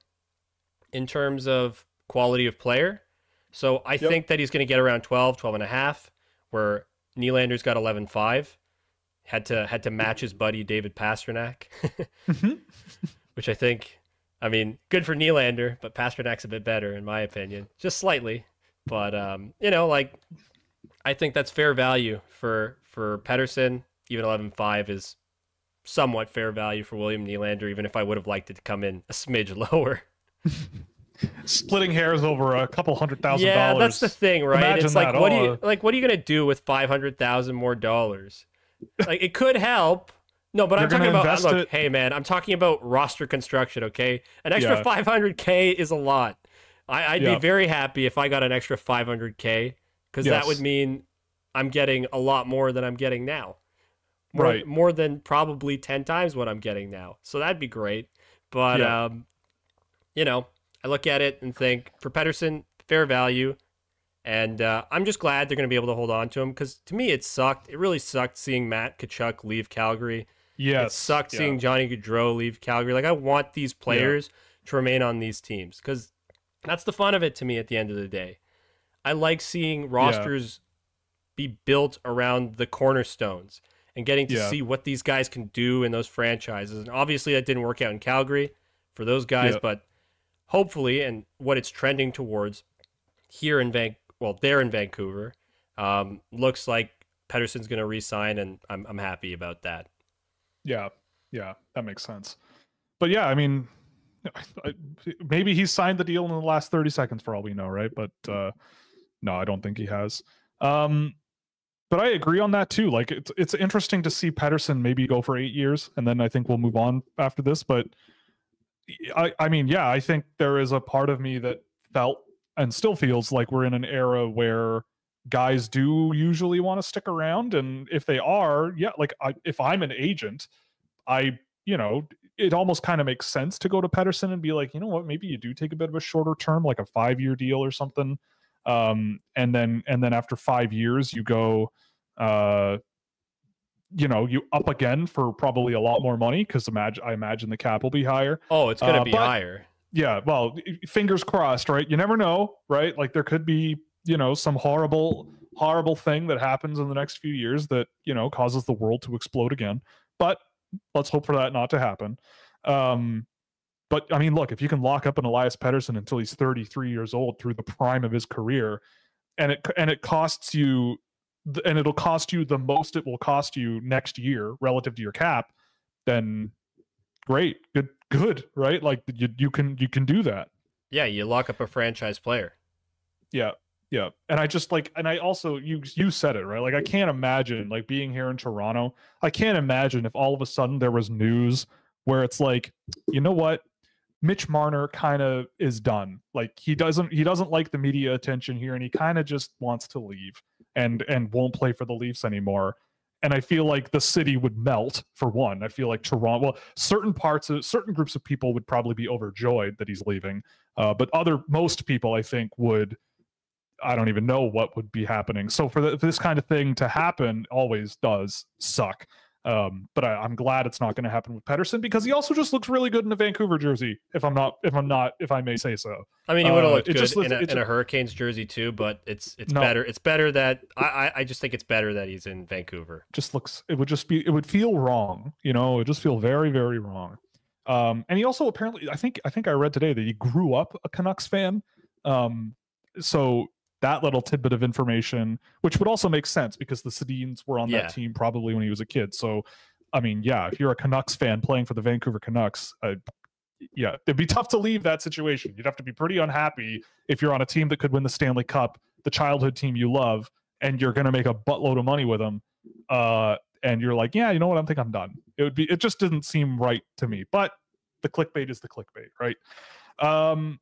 in terms of quality of player. So I yep. think that he's going to get around 12, 12 and a half, where Nylander's got 11 5. Had to had to match his buddy David Pastrnak, mm-hmm. (laughs) which I think, I mean, good for Nylander, but Pastrnak's a bit better in my opinion, just slightly. But um, you know, like I think that's fair value for for Pettersson. Even 11.5 is somewhat fair value for William Nylander, even if I would have liked it to come in a smidge (laughs) lower. Splitting hairs over a couple hundred thousand yeah, dollars. that's the thing, right? Imagine it's like that. what oh. you like what are you gonna do with five hundred thousand more dollars? Like it could help. No, but I'm talking about look, it. hey man, I'm talking about roster construction, okay? An extra yeah. 500k is a lot. I, would yeah. be very happy if I got an extra 500k because yes. that would mean I'm getting a lot more than I'm getting now. More, right. More than probably 10 times what I'm getting now. So that'd be great. But, yeah. um, you know, I look at it and think for Pettersson, fair value. And uh, I'm just glad they're going to be able to hold on to him because to me, it sucked. It really sucked seeing Matt Tkachuk leave Calgary. Yeah. It sucked yeah. seeing Johnny Gaudreau leave Calgary. Like, I want these players yeah. to remain on these teams because that's the fun of it to me at the end of the day. I like seeing rosters. Be built around the cornerstones and getting to yeah. see what these guys can do in those franchises. And obviously, that didn't work out in Calgary for those guys, yeah. but hopefully, and what it's trending towards here in Van, well, there in Vancouver, um, looks like Pedersen's going to resign, and I'm I'm happy about that. Yeah, yeah, that makes sense. But yeah, I mean, (laughs) maybe he signed the deal in the last 30 seconds for all we know, right? But uh, no, I don't think he has. Um, but I agree on that too. Like it's it's interesting to see Pettersson maybe go for eight years, and then I think we'll move on after this. But I I mean, yeah, I think there is a part of me that felt and still feels like we're in an era where guys do usually want to stick around, and if they are, yeah, like I, if I'm an agent, I you know it almost kind of makes sense to go to Pettersson and be like, you know what, maybe you do take a bit of a shorter term, like a five year deal or something um, and then and then after five years you go uh, you know you up again for probably a lot more money because imagine i imagine the cap will be higher. Oh it's to uh, be higher. Yeah well fingers crossed right? You never know right? Like there could be you know some horrible horrible thing that happens in the next few years that you know causes the world to explode again. But let's hope for that not to happen. Um but I mean, look, if you can lock up an Elias Pettersson until he's 33 years old through the prime of his career, and it and it costs you, and it'll cost you the most it will cost you next year relative to your cap, then great, good, good, right? Like you you can you can do that. Yeah, you lock up a franchise player. Yeah, yeah, and I just like, and I also you you said it right. Like I can't imagine like being here in Toronto. I can't imagine if all of a sudden there was news where it's like, you know what, Mitch Marner kind of is done. Like he doesn't he doesn't like the media attention here and he kind of just wants to leave and and won't play for the Leafs anymore. And I feel like the city would melt for one. I feel like Toronto, well, certain parts of certain groups of people would probably be overjoyed that he's leaving. Uh, but other most people I think would I don't even know what would be happening. So for, the, for this kind of thing to happen always does suck. Um, but I, am glad it's not going to happen with Pettersson because he also just looks really good in a Vancouver jersey. If I'm not, if I'm not, if I may say so. I mean, he would have uh, looked good just, in, a, in a, Hurricanes jersey too, but it's it's no, better. It's better that I I just think it's better that he's in Vancouver. Just looks. It would just be. It would feel wrong. You know, it would just feel very very wrong. Um, and he also apparently, I think, I think I read today that he grew up a Canucks fan. Um, so that little tidbit of information, which would also make sense because the Sedins were on yeah. that team probably when he was a kid. So, I mean, yeah, if you're a Canucks fan playing for the Vancouver Canucks, uh, yeah, it'd be tough to leave that situation. You'd have to be pretty unhappy if you're on a team that could win the Stanley Cup, the childhood team you love, and you're going to make a buttload of money with them. Uh, and you're like, yeah, you know what? I think I'm done. It would be. It just didn't seem right to me. But the clickbait is the clickbait, right? Um,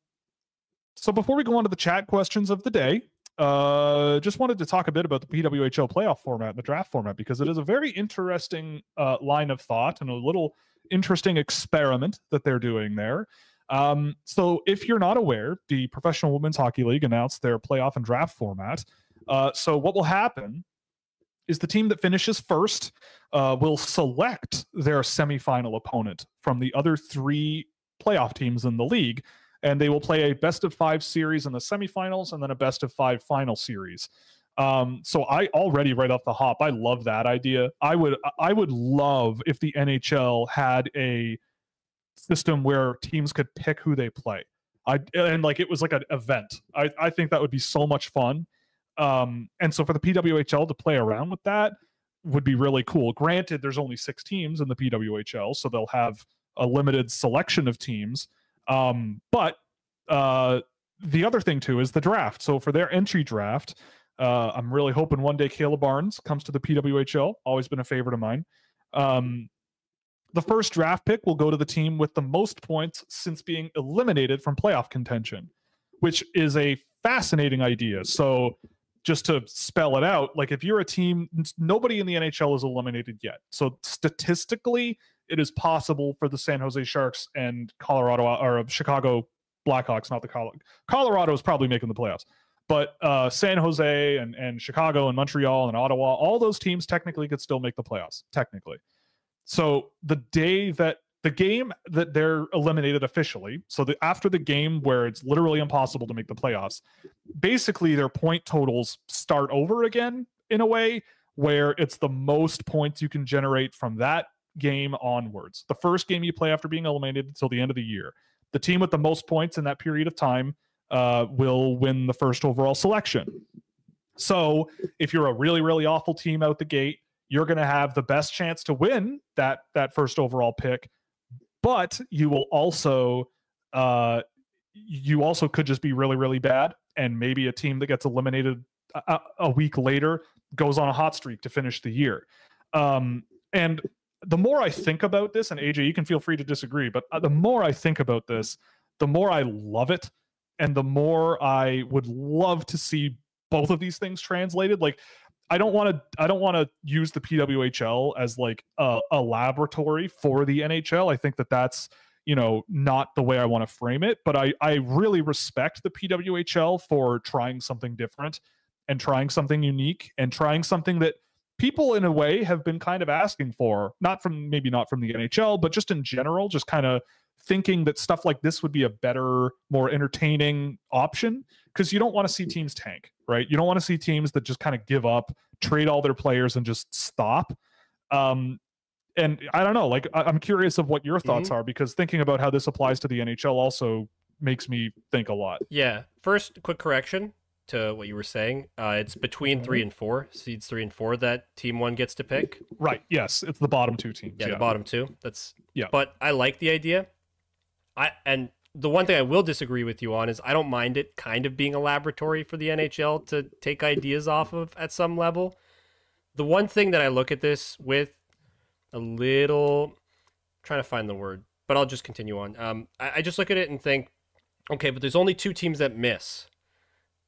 so before we go on to the chat questions of the day, uh, just wanted to talk a bit about the PWHL playoff format the draft format because it is a very interesting uh, line of thought and a little interesting experiment that they're doing there. Um, so, if you're not aware, the Professional Women's Hockey League announced their playoff and draft format. Uh, so, what will happen is the team that finishes first uh, will select their semifinal opponent from the other three playoff teams in the league, and they will play a best of five series in the semifinals and then a best of five final series. Um, so I already right off the hop, I love that idea. I would I would love if the NHL had a system where teams could pick who they play. I and like it was like an event. I, I think that would be so much fun. Um, and so for the PWHL to play around with that would be really cool. Granted, there's only six teams in the PWHL, so they'll have a limited selection of teams. Um, but uh, the other thing too is the draft. So for their entry draft, uh, I'm really hoping one day Kayla Barnes comes to the PWHL. Always been a favorite of mine. Um, the first draft pick will go to the team with the most points since being eliminated from playoff contention, which is a fascinating idea. So just to spell it out, like if you're a team, nobody in the NHL is eliminated yet. So statistically, it is possible for the San Jose Sharks and Colorado or Chicago Blackhawks, not the Colorado. Colorado is probably making the playoffs but uh, San Jose and, and Chicago and Montreal and Ottawa, all those teams technically could still make the playoffs, technically. So the day that the game that they're eliminated officially, so the, after the game where it's literally impossible to make the playoffs, basically their point totals start over again in a way where it's the most points you can generate from that game onwards. The first game you play after being eliminated until the end of the year. The team with the most points in that period of time uh, will win the first overall selection. So if you're a really, really awful team out the gate, you're going to have the best chance to win that that first overall pick, but you will also uh, you also could just be really, really bad, and maybe a team that gets eliminated a, a week later goes on a hot streak to finish the year. Um, and the more I think about this, and AJ, you can feel free to disagree, but uh, the more I think about this, the more I love it and the more I would love to see both of these things translated. Like, I don't want to. I don't want to use the PWHL as like a, a laboratory for the NHL. I think that that's you know not the way I want to frame it. But I I really respect the PWHL for trying something different and trying something unique and trying something that people in a way have been kind of asking for not from maybe not from the NHL but just in general just kind of thinking that stuff like this would be a better, more entertaining option because you don't want to see teams tank, right? You don't want to see teams that just kind of give up, trade all their players, and just stop. Um, and I don't know, like I- am curious of what your thoughts mm-hmm. are because thinking about how this applies to the NHL also makes me think a lot. Yeah. First, quick correction to what you were saying. Uh, it's between three and four, seeds three and four that team one gets to pick. Right. Yes, it's the bottom two teams. Yeah, yeah. the bottom two. That's yeah. But I like the idea. I and the one thing I will disagree with you on is I don't mind it kind of being a laboratory for the NHL to take ideas off of at some level. The one thing that I look at this with a little trying to find the word, but I'll just continue on. Um, I, I, just look at it and think, okay, but there's only two teams that miss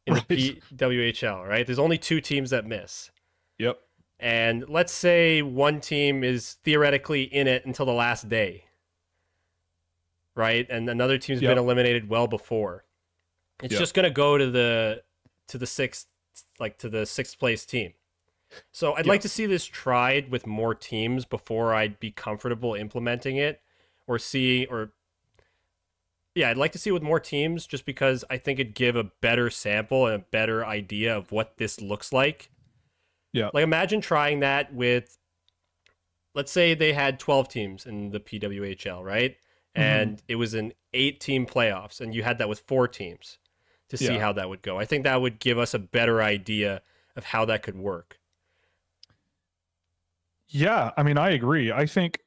in right. the PWHL, right? There's only two teams that miss. Yep. And let's say one team is theoretically in it until the last day right? And another team's yep. been eliminated well before. It's yep. just going to go to the to the sixth like to the sixth place team. So I'd yep. like to see this tried with more teams before I'd be comfortable implementing it or see or yeah, I'd like to see with more teams just because I think it'd give a better sample and a better idea of what this looks like. Yeah. Like imagine trying that with let's say they had 12 teams in the PWHL, right? Mm-hmm. and it was an eight team playoffs and you had that with four teams to see yeah. how that would go i think that would give us a better idea of how that could work yeah i mean i agree i think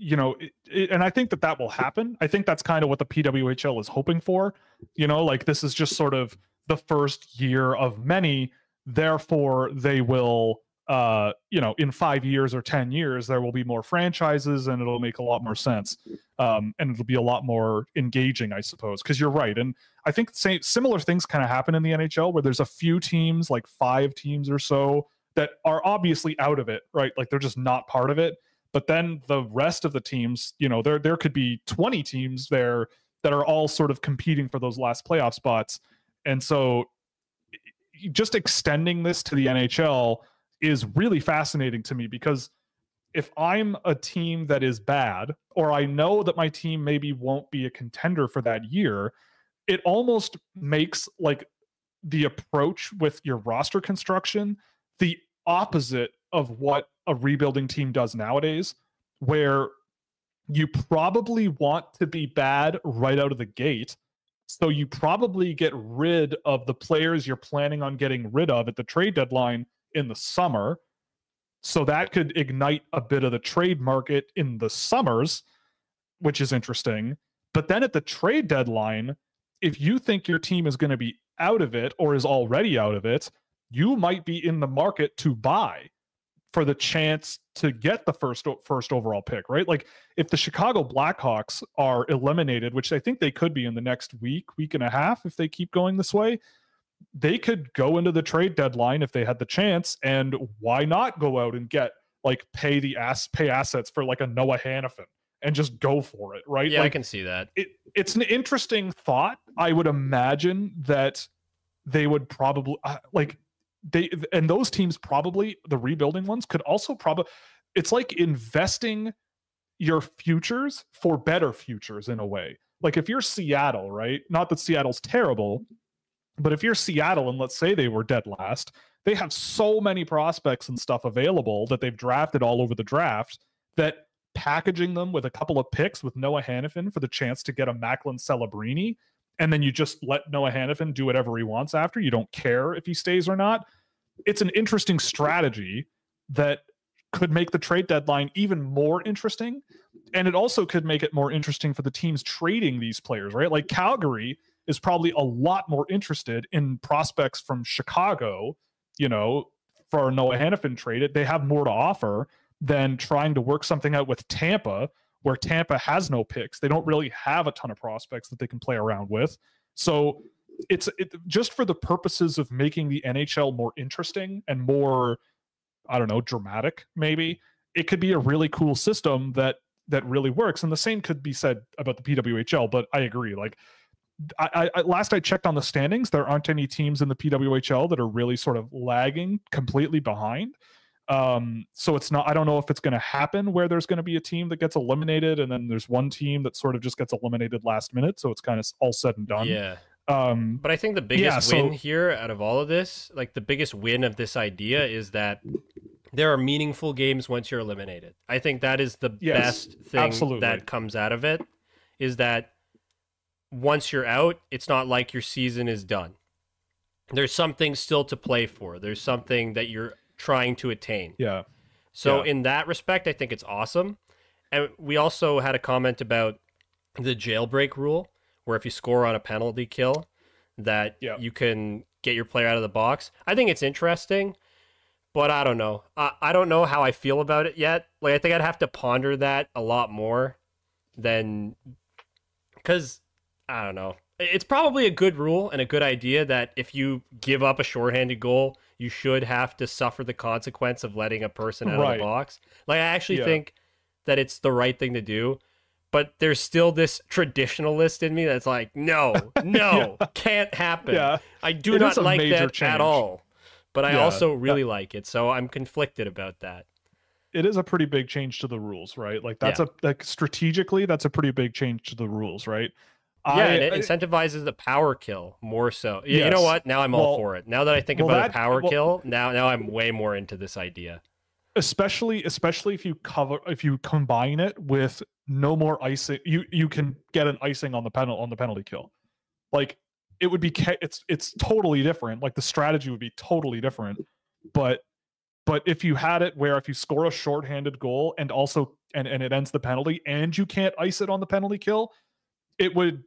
you know, it, it, and I think that that will happen. I think that's kind of what the PWHL is hoping for. You know, like this is just sort of the first year of many. Therefore, they will, uh, you know, in five years or 10 years, there will be more franchises and it'll make a lot more sense. Um, and it'll be a lot more engaging, I suppose, because you're right. And I think same, similar things kind of happen in the NHL where there's a few teams, like five teams or so, that are obviously out of it, right? Like they're just not part of it. But then the rest of the teams, you know, there there could be 20 teams there that are all sort of competing for those last playoff spots. And so just extending this to the NHL is really fascinating to me because if I'm a team that is bad, or I know that my team maybe won't be a contender for that year, it almost makes like the approach with your roster construction the opposite of what a rebuilding team does nowadays, where you probably want to be bad right out of the gate. So you probably get rid of the players you're planning on getting rid of at the trade deadline in the summer. So that could ignite a bit of the trade market in the summers, which is interesting. But then at the trade deadline, if you think your team is going to be out of it or is already out of it, you might be in the market to buy for the chance to get the first first overall pick, right? Like if the Chicago Blackhawks are eliminated, which I think they could be in the next week, week and a half if they keep going this way, they could go into the trade deadline if they had the chance and why not go out and get like pay the ass pay assets for like a Noah Hanifin and just go for it, right? Yeah, like, I can see that. It, it's an interesting thought. I would imagine that they would probably uh, like they and those teams probably the rebuilding ones could also probably it's like investing your futures for better futures in a way. Like if you're Seattle, right? Not that Seattle's terrible, but if you're Seattle and let's say they were dead last, they have so many prospects and stuff available that they've drafted all over the draft that packaging them with a couple of picks with Noah Hanifin for the chance to get a Macklin Celebrini and then you just let Noah Hanifin do whatever he wants after. You don't care if he stays or not. It's an interesting strategy that could make the trade deadline even more interesting. And it also could make it more interesting for the teams trading these players, right? Like Calgary is probably a lot more interested in prospects from Chicago, you know, for Noah Hanifin trade. They have more to offer than trying to work something out with Tampa where Tampa has no picks. They don't really have a ton of prospects that they can play around with. So it's it, just for the purposes of making the NHL more interesting and more, I don't know, dramatic. Maybe it could be a really cool system that that really works. And the same could be said about the PWHL. But I agree. Like I, I, last I checked on the standings, there aren't any teams in the PWHL that are really sort of lagging completely behind. Um, so it's not, I don't know if it's going to happen where there's going to be a team that gets eliminated and then there's one team that sort of just gets eliminated last minute. So it's kind of all said and done. Yeah. Um, but I think the biggest yeah, so, win here out of all of this, like the biggest win of this idea is that there are meaningful games once you're eliminated. I think that is the yes, best thing absolutely. that comes out of it is that once you're out, it's not like your season is done. There's something still to play for. There's something that you're trying to attain. Yeah. So yeah. in that respect, I think it's awesome. And we also had a comment about the jailbreak rule, where if you score on a penalty kill, that yeah. you can get your player out of the box. I think it's interesting, but I don't know. I, I don't know how I feel about it yet. Like I think I'd have to ponder that a lot more than because I don't know. It's probably a good rule and a good idea that if you give up a shorthanded goal, you should have to suffer the consequence of letting a person out right. of the box. Like I actually yeah. think that it's the right thing to do, but there's still this traditionalist in me that's like, no, (laughs) no, yeah. can't happen. Yeah. I do it not like that change. at all. But I also really like it, so I'm conflicted about that. It is a pretty big change to the rules, right? Like that's a like strategically, that's a pretty big change to the rules, right? Yeah, I, and it incentivizes the power kill more so. Yes. You know what? Now I'm well, all for it. Now that I think well, about that, a power well, kill, now now I'm way more into this idea. Especially especially if you cover if you combine it with no more icing, you you can get an icing on the penalty on the penalty kill. Like it would be it's it's totally different. Like the strategy would be totally different. But but if you had it where if you score a shorthanded goal and also and and it ends the penalty and you can't ice it on the penalty kill, it would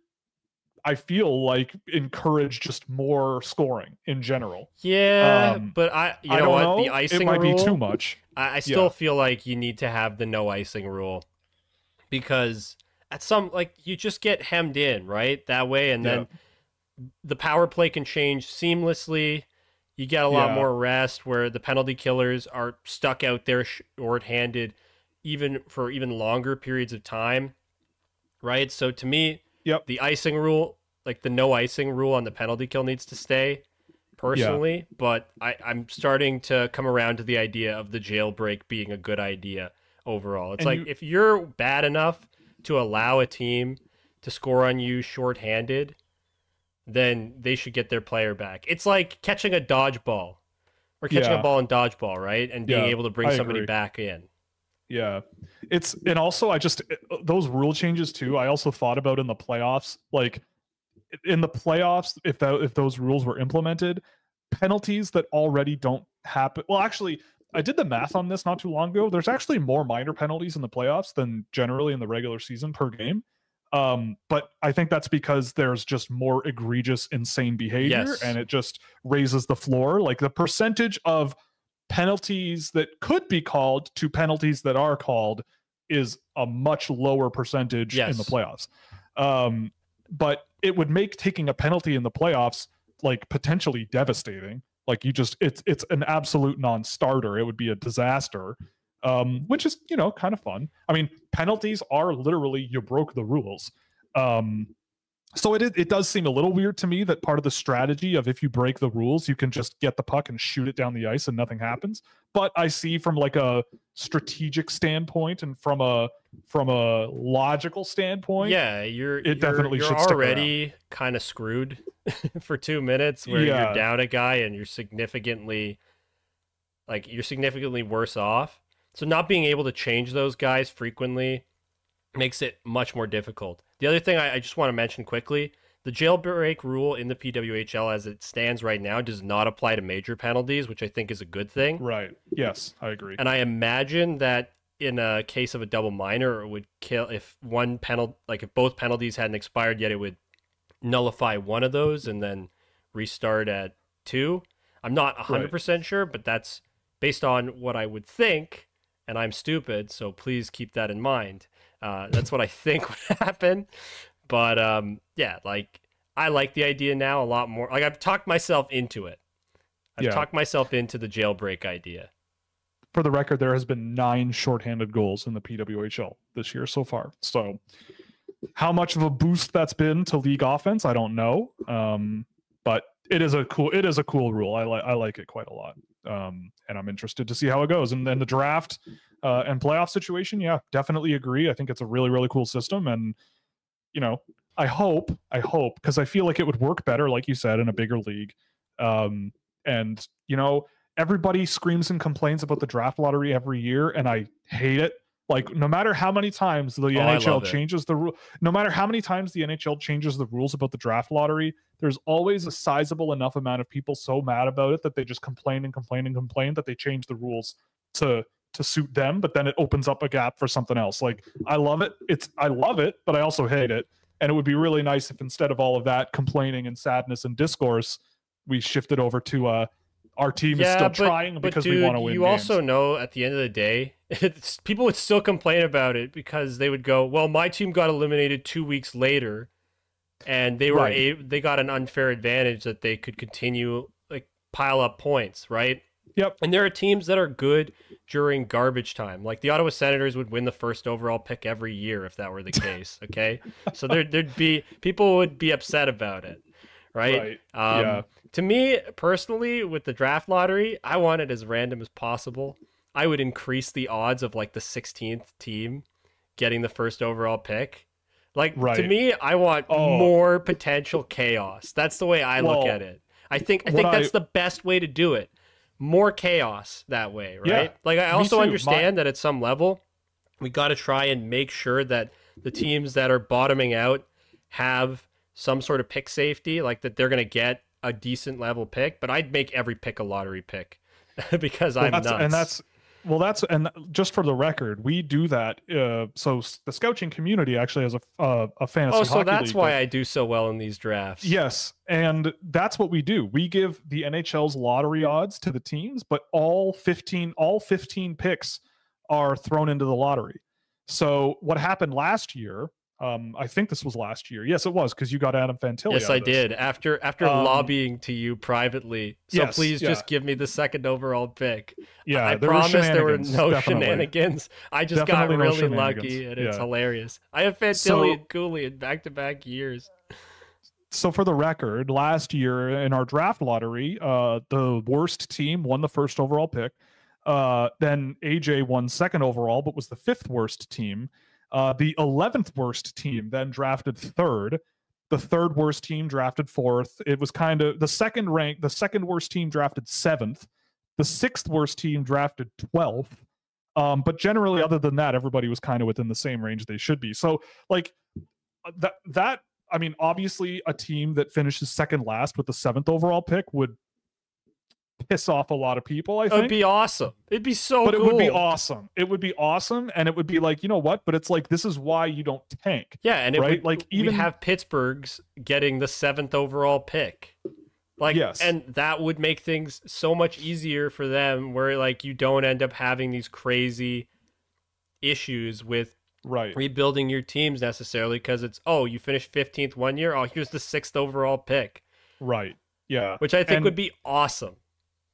I feel like encourage just more scoring in general. Yeah, Um, but I you I know what know. the icing it might rule, be too much. I, I still Yeah. feel like you need to have the no icing rule because at some like you just get hemmed in right that way, and then the power play can change seamlessly. You get a lot Yeah. more rest where the penalty killers are stuck out there short-handed, even for even longer periods of time, right? So to me, Yep. the icing rule, like the no icing rule on the penalty kill, needs to stay personally. But I, I'm starting to come around to the idea of the jailbreak being a good idea overall. It's And like you- if you're bad enough to allow a team to score on you shorthanded, then they should get their player back. It's like catching a dodgeball or catching Yeah. a ball in dodgeball, right? And being Yeah, able to bring I somebody agree. back in. Yeah. It's and also I just those rule changes too. I also thought about in the playoffs like in the playoffs if that if those rules were implemented, penalties that already don't happen. Well, actually, I did the math on this not too long ago. There's actually more minor penalties in the playoffs than generally in the regular season per game. Um, but I think that's because there's just more egregious, insane behavior, Yes. and it just raises the floor. Like the percentage of penalties that could be called to penalties that are called is a much lower percentage in the playoffs. Um, but it would make taking a penalty in the playoffs like potentially devastating. Like you just it's it's an absolute non-starter. It would be a disaster. Um, which is, you know, kind of fun. I mean, penalties are literally you broke the rules. Um, so it it does seem a little weird to me that part of the strategy of if you break the rules, you can just get the puck and shoot it down the ice and nothing happens. But I see from like a strategic standpoint and from a from a logical standpoint, Yeah, you're it you're, definitely you're should already kind of screwed (laughs) for two minutes where Yeah. you're down a guy and you're significantly like you're significantly worse off. So not being able to change those guys frequently makes it much more difficult. The other thing I, I just want to mention quickly, the jailbreak rule in the PWHL as it stands right now does not apply to major penalties, which I think is a good thing. right? Yes, I agree. And I imagine that in a case of a double minor, it would kill if one penalty, like if both penalties hadn't expired yet, it would nullify one of those and then restart at two. I'm not 100% sure, but that's based on what I would think. And I'm stupid, so please keep that in mind. Uh, that's what I think (laughs) would happen. But um, yeah, like I like the idea now a lot more. Like I've talked myself into it. I've Yeah. talked myself into the jailbreak idea. For the record, there has been nine shorthanded goals in the PWHL this year so far. So, how much of a boost that's been to league offense, I don't know. Um, but it is a cool it is a cool rule. I like I like it quite a lot. Um, and I'm interested to see how it goes. And then the draft uh, and playoff situation, yeah, definitely agree. I think it's a really really cool system, and you know, I hope I hope because I feel like it would work better, like you said, in a bigger league. Um, and you know, everybody screams and complains about the draft lottery every year, and I hate it. Like no matter how many times the Oh, NHL changes the rule, no matter how many times the NHL changes the rules about the draft lottery, there's always a sizable enough amount of people so mad about it that they just complain and complain and complain that they change the rules to to suit them, but then it opens up a gap for something else. Like I love it. It's I love it, but I also hate it. And it would be really nice if instead of all of that complaining and sadness and discourse, we shifted over to uh our team is still trying because dude, we want to win. You games. also know at the end of the day, (laughs) it's, people would still complain about it because they would go, "Well, my team got eliminated two weeks later, and they were Right. a- they got an unfair advantage that they could continue like pile up points, right?" Yep. And there are teams that are good during garbage time. Like the Ottawa Senators would win the first overall pick every year if that were the (laughs) case. Okay, so there there'd be people would be upset about it, right? Right. Um, Yeah. To me personally, with the draft lottery, I want it as random as possible. I would increase the odds of like the 16th team getting the first overall pick. Like to me, I want Oh. more potential chaos. That's the way I look at it. I think I think I- that's the best way to do it. More chaos that way, right? Yeah, like I also too. My- understand that at some level, we got to try and make sure that the teams that are bottoming out have some sort of pick safety, like that they're going to get a decent level pick. But I'd make every pick a lottery pick (laughs) because Well, I'm that's, nuts. and that's well, that's and just for the record, we do that. Uh, so the scouting community actually has a uh, a fantasy. Oh, so that's league why that- I do so well in these drafts. Yes, and that's what we do. We give the NHL's lottery odds to the teams, but all 15 all 15 picks are thrown into the lottery. So what happened last year, um I think this was last year. Yes, it was because you got Adam Fantilli. Yes, I this. did. After after Um, lobbying to you privately, so yes, please yeah. just give me the second overall pick. Yeah, I there were promise there were no definitely. shenanigans. I just Definitely got really lucky, shenanigans, and it's yeah. hilarious. I have Fantilli So- and Cooley in back to back years. so for the record, last year in our draft lottery, uh, the worst team won the first overall pick. Uh, then AJ won second overall, but was the fifth worst team. Uh, the eleventh worst team then drafted third. The third worst team drafted fourth. It was kind of the second rank. The second worst team drafted seventh. The sixth worst team drafted twelfth. Um, but generally, other than that, everybody was kind of within the same range they should be. So, like uh, that that I mean, obviously, a team that finishes second last with the seventh overall pick would piss off a lot of people. I think It would be awesome. It'd be so but cool. it would be awesome. It would be awesome, and it would be like, you know what? But it's like this is why you don't tank. Yeah, and it right? would, Like, even have Pittsburgh's getting the seventh overall pick. Like Yes. and that would make things so much easier for them where like you don't end up having these crazy issues with Right. rebuilding your teams necessarily because it's oh you finished 15th one year oh here's the sixth overall pick Right. Yeah. which i think And- would be awesome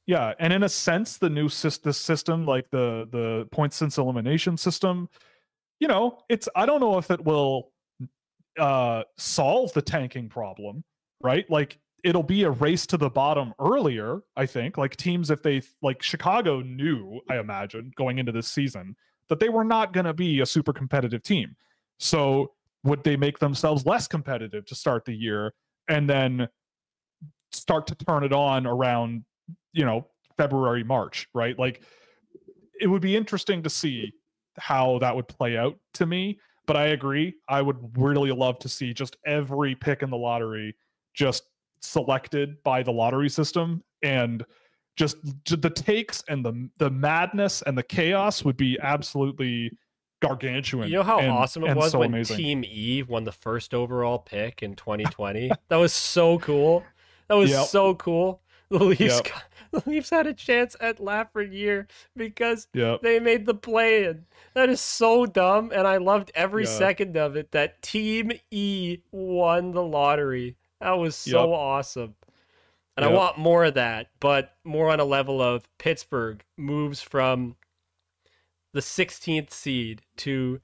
Yeah, and in a sense, the new sys- this system, like the the point since elimination system, you know, it's I don't know if it will uh solve the tanking problem, right? Like it'll be a race to the bottom earlier, I think. Like teams if they like Chicago knew, I imagine, going into this season that they were not going to be a super competitive team. So, would they make themselves less competitive to start the year and then start to turn it on around you know february march right? Like it would be interesting to see how that would play out to me but i agree. I would really love to see just every pick in the lottery just selected by the lottery system and just the takes and the the madness and the chaos would be absolutely gargantuan you know how and- awesome it was so when amazing. team e won the first overall pick in 2020 that was so cool. That was (laughs) Yep. so cool (laughs) the leafs Yep. got, (laughs) the leafs had a chance at Lafreniere because yeah they made the play in. That is so dumb, and I loved every Yeah. second of it. That Team E won the lottery. That was so Yep. awesome. And I want more of that, but more on a level of Pittsburgh moves from the 16th seed to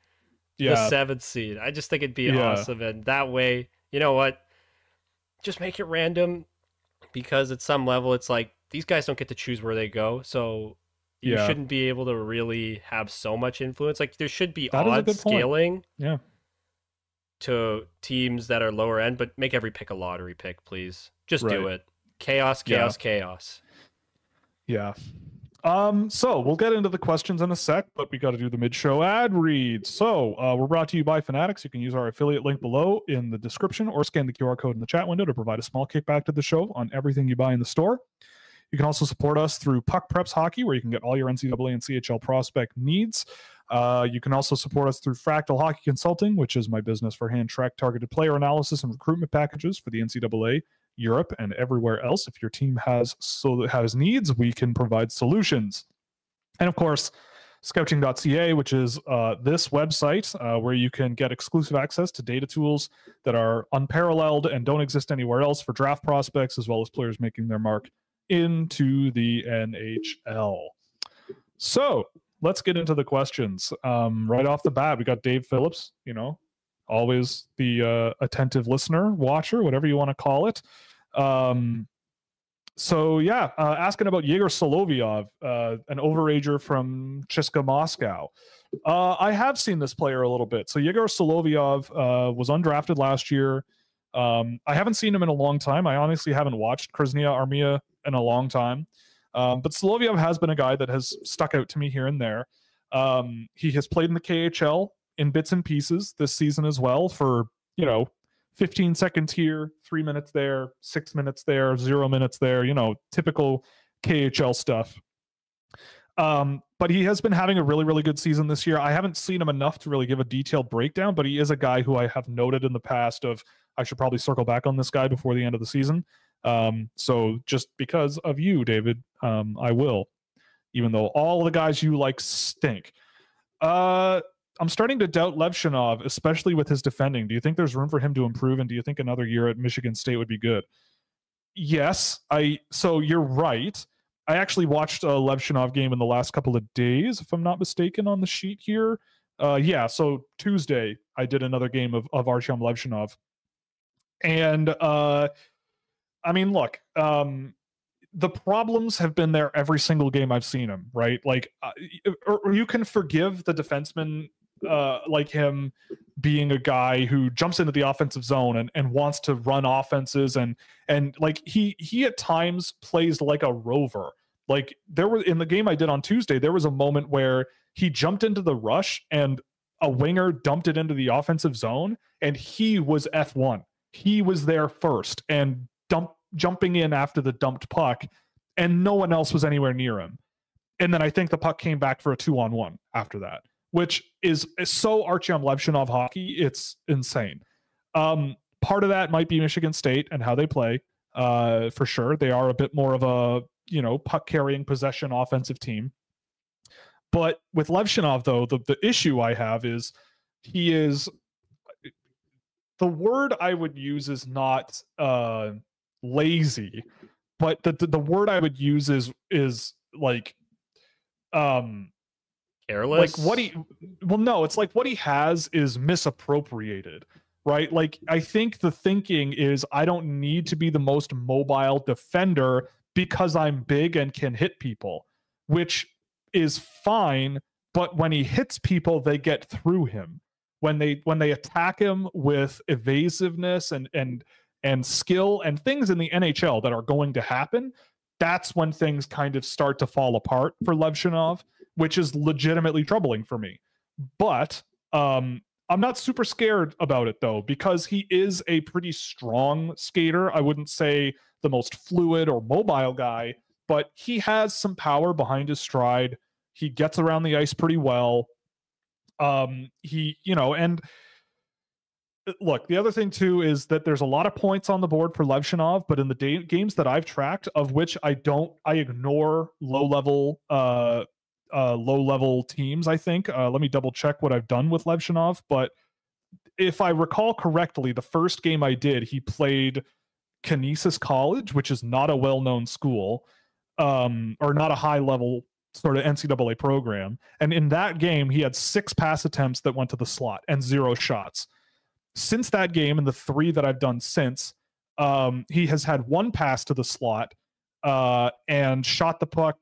the seventh seed. I just think it'd be Yeah. awesome. And that way, you know what? Just make it random because at some level, it's like these guys don't get to choose where they go. So you Yeah. shouldn't be able to really have so much influence. Like there should be That odd good point. scaling Yeah. to teams that are lower end, but make every pick a lottery pick, please. Just do it. Chaos, Yeah. chaos, chaos. Yeah. Um, so we'll get into the questions in a sec, but we got to do the mid-show ad read. So uh, we're brought to you by Fanatics. You can use our affiliate link below in the description or scan the QR code in the chat window to provide a small kickback to the show on everything you buy in the store. You can also support us through Puck Preps Hockey, where you can get all your NCAA and CHL prospect needs. Uh, you can also support us through Fractal Hockey Consulting, which is my business for hand track targeted player analysis and recruitment packages for the NCAA, Europe, and everywhere else. If your team has so has needs, we can provide solutions. And of course, scouching.ca, which is uh, this website uh, where you can get exclusive access to data tools that are unparalleled and don't exist anywhere else for draft prospects, as well as players making their mark into the NHL. So let's get into the questions. Um, right off the bat, we got Dave Phillips, you know, always the uh, attentive listener, watcher, whatever you want to call it. Um, so yeah, uh, asking about Yegor Solovyov, uh, an overager from CSKA Moscow. Uh, I have seen this player a little bit. So Yegor Solovyov uh, was undrafted last year. Um, I haven't seen him in a long time. I honestly haven't watched Krasnaya Armiya in a long time. Um, but Solovyov has been a guy that has stuck out to me here and there. Um, he has played in the KHL in bits and pieces this season as well for, you know, 15 seconds here, three minutes there, six minutes there, zero minutes there, you know, typical KHL stuff. Um, but he has been having a really, really good season this year. I haven't seen him enough to really give a detailed breakdown, but he is a guy who I have noted in the past of I should probably circle back on this guy before the end of the season. Um, so just because of you, David, um, I will, even though all the guys you like stink. Uh, I'm starting to doubt Levshunov, especially with his defending. Do you think there's room for him to improve, and do you think another year at Michigan State would be good? Yes, I. So you're right. I actually watched a Levshunov game in the last couple of days, if I'm not mistaken, on the sheet here. Uh, yeah, so Tuesday I did another game of of Artyom Levshunov, and uh, I mean, look, um, the problems have been there every single game I've seen him. Right, like, uh, you can forgive the defenseman uh, like him being a guy who jumps into the offensive zone and, and wants to run offenses and and like he he at times plays like a rover. Like there was in the game I did on Tuesday, there was a moment where he jumped into the rush and a winger dumped it into the offensive zone and he was F1. He was there first and dump jumping in after the dumped puck and no one else was anywhere near him. And then I think the puck came back for a 2 on 1 after that which is, is so Artyom Levshunov hockey. It's insane. Um, part of that might be Michigan State and how they play. Uh, for sure, they are a bit more of a you know puck carrying possession offensive team. But with Levshunov, though, the the issue I have is he is the word I would use is not uh, lazy, but the, the the word I would use is is like um careless. Like what he well no, it's like what he has is misappropriated, right? Like I think the thinking is I don't need to be the most mobile defender because I'm big and can hit people, which is fine, but when he hits people they get through him. When they when they attack him with evasiveness and and and skill and things in the NHL that are going to happen, that's when things kind of start to fall apart for Levshunov which is legitimately troubling for me. But um, I'm not super scared about it though, because he is a pretty strong skater. I wouldn't say the most fluid or mobile guy, but he has some power behind his stride. He gets around the ice pretty well. Um, he, you know, and uh, look, the other thing too is that there's a lot of points on the board for Levshunov, but in the da- games that I've tracked, of which I don't, I ignore low level uh, uh, low level teams. I think. Uh, let me double check what I've done with Levshunov, but if I recall correctly, the first game I did, he played Canisius College, which is not a well known school, um, or not a high level sort of NCAA program. And in that game, he had six pass attempts that went to the slot and zero shots. Since that game and the three that I've done since, um, he has had one pass to the slot uh, and shot the puck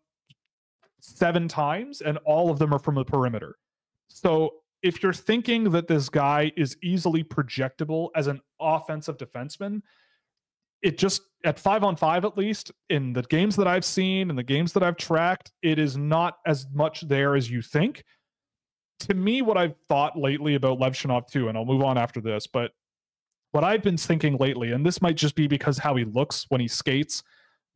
seven times, and all of them are from the perimeter. So if you're thinking that this guy is easily projectable as an offensive defenseman, it just at five on five at least in the games that I've seen and the games that I've tracked, it is not as much there as you think. To me, what I've thought lately about Levshunov too, and I'll move on after this, but what I've been thinking lately, and this might just be because how he looks when he skates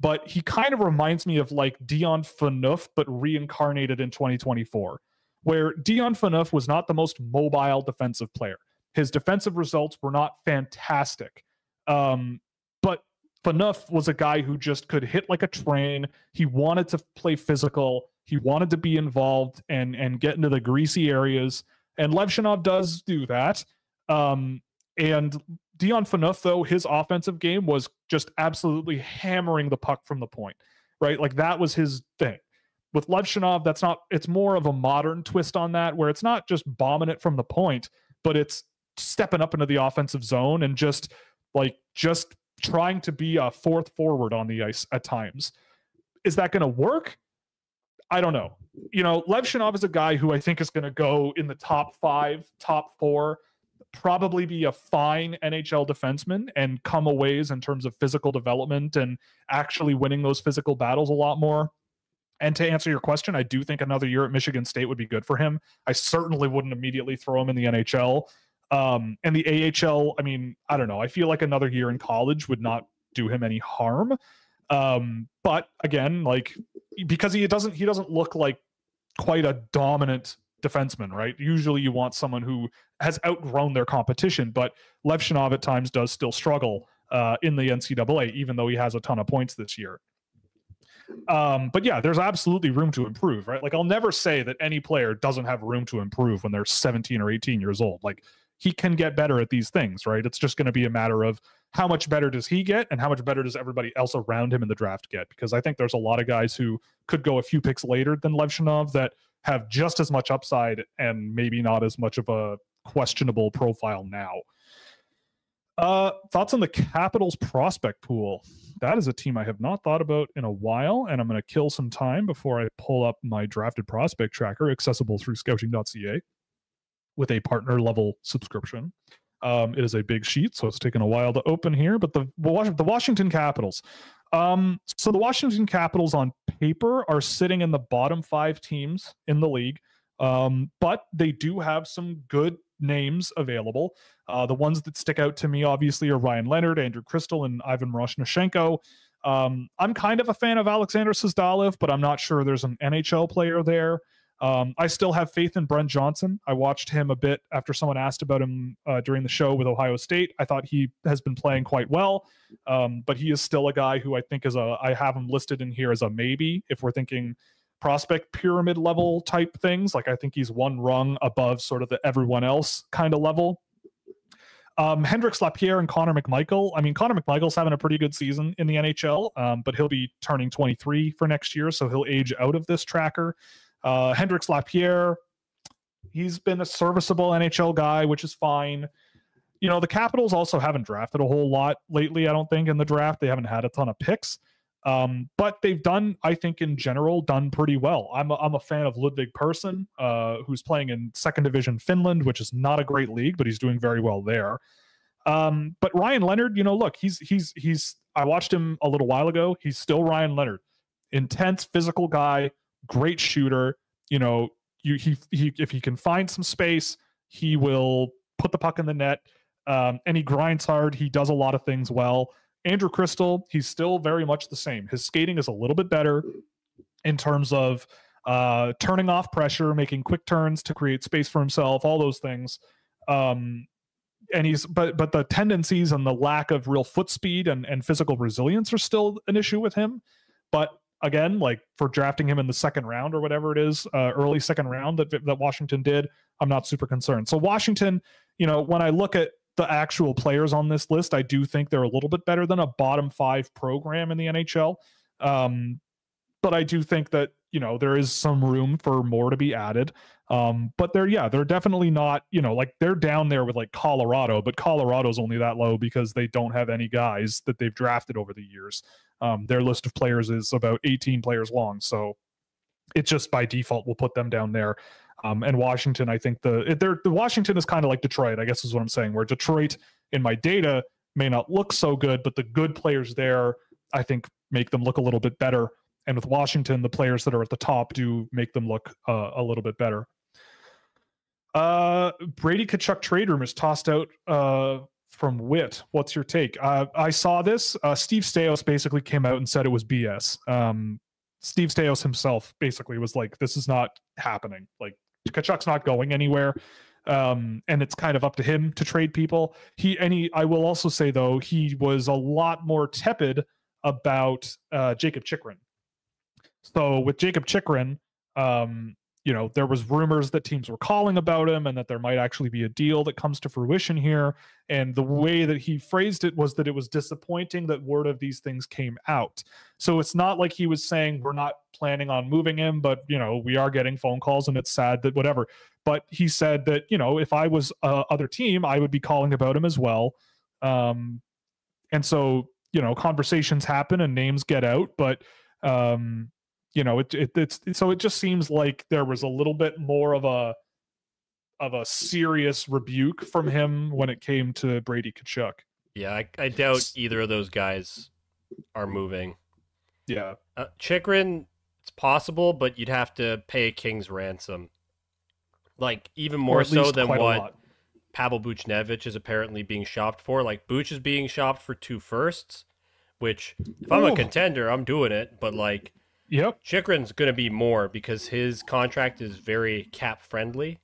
but he kind of reminds me of like Dion Phaneuf, but reincarnated in 2024, where Dion Phaneuf was not the most mobile defensive player. His defensive results were not fantastic. Um, but Phaneuf was a guy who just could hit like a train. He wanted to play physical. He wanted to be involved and and get into the greasy areas. And Levshunov does do that. Um, and Dion Phaneuf, though, his offensive game was just absolutely hammering the puck from the point, right? Like that was his thing. With Levshunov, that's not, it's more of a modern twist on that, where it's not just bombing it from the point, but it's stepping up into the offensive zone and just like, just trying to be a fourth forward on the ice at times. Is that going to work? I don't know. You know, Levshunov is a guy who I think is going to go in the top five, top four probably be a fine NHL defenseman and come a ways in terms of physical development and actually winning those physical battles a lot more. And to answer your question, I do think another year at Michigan State would be good for him. I certainly wouldn't immediately throw him in the NHL. Um, and the AHL, I mean, I don't know. I feel like another year in college would not do him any harm. Um, but again, like because he doesn't he doesn't look like quite a dominant defenseman, right? Usually you want someone who has outgrown their competition, but Levshunov at times does still struggle uh, in the NCAA, even though he has a ton of points this year. Um, but yeah, there's absolutely room to improve, right? Like I'll never say that any player doesn't have room to improve when they're 17 or 18 years old. Like he can get better at these things, right? It's just going to be a matter of how much better does he get and how much better does everybody else around him in the draft get? Because I think there's a lot of guys who could go a few picks later than Levshunov that have just as much upside and maybe not as much of a questionable profile now. Uh, thoughts on the Capitals prospect pool? That is a team I have not thought about in a while, and I'm going to kill some time before I pull up my drafted prospect tracker, accessible through scouching.ca with a partner level subscription. Um, it is a big sheet, so it's taken a while to open here. But the the Washington Capitals. Um, so the Washington Capitals on paper are sitting in the bottom five teams in the league, um, but they do have some good names available. Uh, the ones that stick out to me, obviously, are Ryan Leonard, Andrew Cristall, and Ivan Miroshnichenko. Um, I'm kind of a fan of Alexander Suzdalev, but I'm not sure there's an NHL player there. Um, I still have faith in Brent Johnson. I watched him a bit after someone asked about him uh, during the show with Ohio State. I thought he has been playing quite well, um, but he is still a guy who I think is a. I have him listed in here as a maybe if we're thinking prospect pyramid level type things. Like I think he's one rung above sort of the everyone else kind of level. Um, Hendrix Lapierre and Connor McMichael. I mean, Connor McMichael's having a pretty good season in the NHL, um, but he'll be turning 23 for next year, so he'll age out of this tracker. Uh, Hendrix Lapierre, he's been a serviceable NHL guy, which is fine. You know, the Capitals also haven't drafted a whole lot lately, I don't think, in the draft. They haven't had a ton of picks. Um, but they've done, I think, in general, done pretty well. I'm a, I'm a fan of Ludwig Persson, uh, who's playing in second division Finland, which is not a great league, but he's doing very well there. Um, but Ryan Leonard, you know, look, he's he's he's. I watched him a little while ago. He's still Ryan Leonard, intense physical guy, great shooter. You know, you he he if he can find some space, he will put the puck in the net. Um, and he grinds hard. He does a lot of things well. Andrew Cristall, he's still very much the same. His skating is a little bit better in terms of uh, turning off pressure, making quick turns to create space for himself, all those things. Um, and he's but but the tendencies and the lack of real foot speed and, and physical resilience are still an issue with him. But again, like for drafting him in the second round or whatever it is, uh, early second round that that Washington did, I'm not super concerned. So Washington, you know, when I look at the actual players on this list, I do think they're a little bit better than a bottom five program in the NHL. Um, but I do think that you know there is some room for more to be added. Um, but they're yeah, they're definitely not you know like they're down there with like Colorado, but Colorado's only that low because they don't have any guys that they've drafted over the years. Um, their list of players is about 18 players long, so it just by default will put them down there. Um, and Washington, I think the they're, the Washington is kind of like Detroit, I guess is what I'm saying. Where Detroit in my data may not look so good, but the good players there, I think, make them look a little bit better. And with Washington, the players that are at the top do make them look uh, a little bit better. Uh, Brady Tkachuk trade room is tossed out uh, from Wit. What's your take? Uh, I saw this. Uh, Steve Staios basically came out and said it was BS. Um, Steve Staios himself basically was like, "This is not happening. Like Tkachuk's not going anywhere. Um, and it's kind of up to him to trade people. He and he, I will also say though, he was a lot more tepid about uh, Jakob Chychrun. So with Jakob Chychrun, um, you know, there was rumors that teams were calling about him and that there might actually be a deal that comes to fruition here. And the way that he phrased it was that it was disappointing that word of these things came out. So it's not like he was saying we're not planning on moving him, but you know, we are getting phone calls and it's sad that whatever. But he said that, you know, if I was a other team, I would be calling about him as well. Um, and so, you know, conversations happen and names get out, but um you know, it, it it's so it just seems like there was a little bit more of a of a serious rebuke from him when it came to Brady Tkachuk. Yeah, I, I doubt either of those guys are moving. Yeah, uh, Chychrun, it's possible, but you'd have to pay a king's ransom, like even more so than what Pavel Buchnevich is apparently being shopped for. Like Buch is being shopped for two firsts, which if I'm Ooh. a contender, I'm doing it. But like Yep. Chychrun's going to be more because his contract is very cap friendly.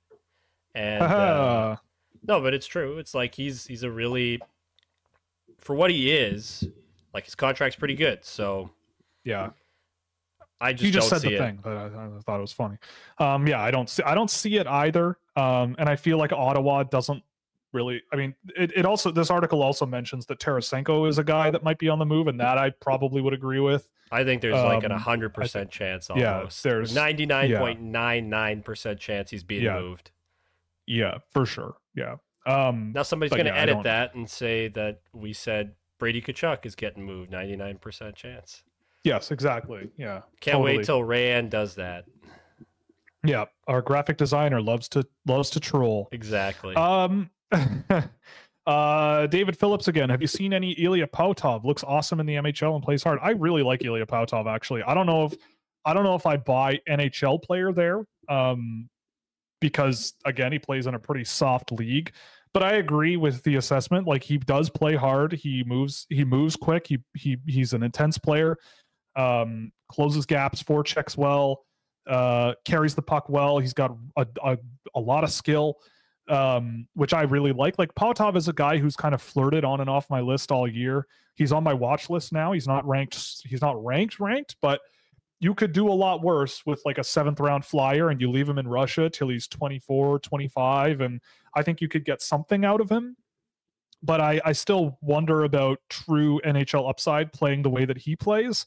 And uh, no, but it's true. It's like he's he's a really for what he is, like his contract's pretty good. So yeah, I just you just said the it. thing, but I, I, thought it was funny. Um, yeah, I don't see I don't see it either. Um, and I feel like Ottawa doesn't really. I mean, it, it also this article also mentions that Tarasenko is a guy that might be on the move, and that I probably would agree with. I think there's um, like an hundred percent chance. Almost. Yeah, there's ninety nine point nine nine percent chance he's being yeah. moved. Yeah, for sure. Yeah. Um, now somebody's going to yeah, edit that and say that we said Brady Tkachuk is getting moved. Ninety nine percent chance. Yes, exactly. Yeah. Can't totally. wait till Rayan does that. Yeah, our graphic designer loves to loves to troll. Exactly. Um (laughs) uh David Phillips again. Have you seen any Ilya Pautov? Looks awesome in the MHL and plays hard. I really like Ilya Pautov actually. I don't know if I don't know if I buy NHL player there. Um because again, he plays in a pretty soft league. But I agree with the assessment. Like he does play hard. He moves. He moves quick. He he he's an intense player. Um, closes gaps, Four forechecks well, uh, carries the puck well. He's got a, a, a lot of skill, um, which I really like. Like Pautov is a guy who's kind of flirted on and off my list all year. He's on my watch list now. He's not ranked. He's not ranked ranked, but you could do a lot worse with like a seventh round flyer and you leave him in Russia till he's 24, 25. And I think you could get something out of him. But I, I still wonder about true NHL upside playing the way that he plays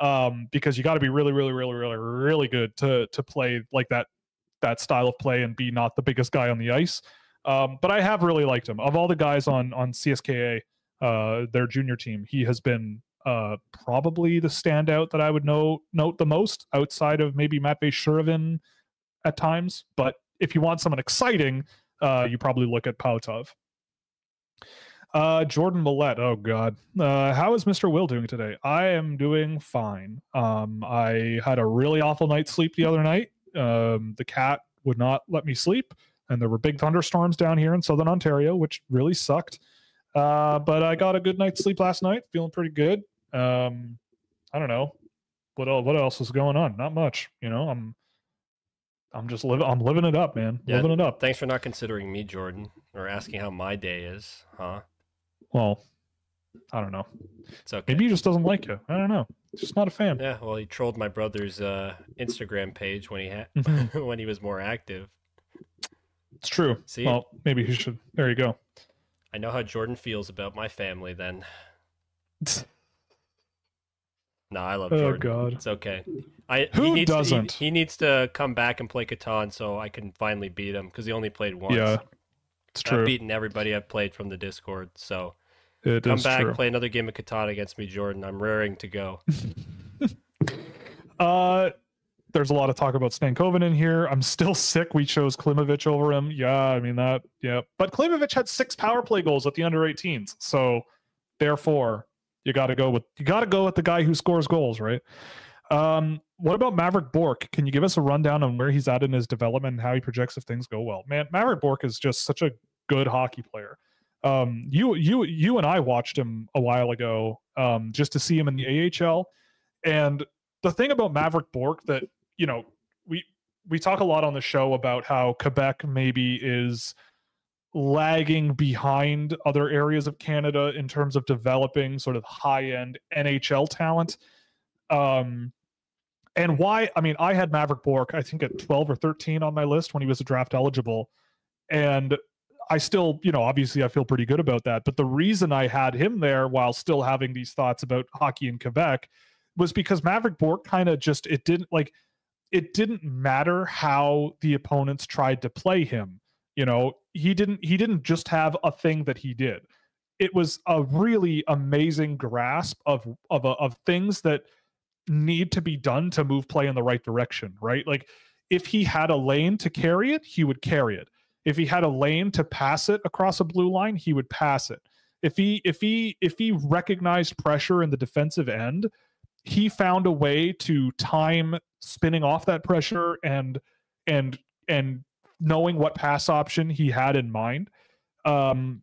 um, because you got to be really, really, really, really, really good to to play like that that style of play and be not the biggest guy on the ice. Um, but I have really liked him. Of all the guys on on CSKA, uh, their junior team, he has been uh, probably the standout that I would know note the most outside of maybe Matvey Shervin at times. But if you want someone exciting, uh, you probably look at Pautov. Uh, Jordan Millette. Oh God. Uh, how is Mr. Will doing today? I am doing fine. Um, I had a really awful night's sleep the other night. Um, the cat would not let me sleep, and there were big thunderstorms down here in southern Ontario, which really sucked. Uh, but I got a good night's sleep last night, feeling pretty good. Um, I don't know what else. What else is going on? Not much. You know, I'm I'm just living. I'm living it up, man. Yeah, living it up. Thanks for not considering me, Jordan, or asking how my day is, huh? Well, I don't know. It's okay. Maybe he just doesn't like you. I don't know. Just not a fan. Yeah, well, he trolled my brother's uh, Instagram page when he had mm-hmm. (laughs) when he was more active. It's true. See, well, maybe he should. There you go. I know how Jordan feels about my family. Then. (laughs) no, I love Jordan. Oh God, it's okay. I who he needs doesn't? To, he, he, needs to come back and play Catan so I can finally beat him because he only played once. Yeah, it's true. I've beaten everybody I've played from the Discord. So it come back, true. play another game of Catan against me, Jordan. I'm raring to go. (laughs) uh, there's a lot of talk about Stankoven in here. I'm still sick. We chose Klimovich over him. Yeah, I mean that. Yeah, but Klimovich had six power play goals at the under 18s. So therefore, you got to go with you got to go with the guy who scores goals, right? Um, what about Mavrik Bourque? Can you give us a rundown on where he's at in his development and how he projects if things go well? Man, Mavrik Bourque is just such a good hockey player. Um, you you you and I watched him a while ago um, just to see him in the AHL, and the thing about Mavrik Bourque that you know we we talk a lot on the show about how Quebec maybe is lagging behind other areas of Canada in terms of developing sort of high end NHL talent. Um, and why? I mean, I had Mavrik Bourque, I think at 12 or 13 on my list when he was a draft eligible. And I still, you know, obviously I feel pretty good about that. But the reason I had him there while still having these thoughts about hockey in Quebec was because Mavrik Bourque kind of just, it didn't like, it didn't matter how the opponents tried to play him. You know, he didn't, he didn't just have a thing that he did. It was a really amazing grasp of, of, uh, of things that, need to be done to move play in the right direction, right? Like if he had a lane to carry it, he would carry it. If he had a lane to pass it across a blue line, he would pass it. If he if he if he recognized pressure in the defensive end, he found a way to time spinning off that pressure and and and knowing what pass option he had in mind. Um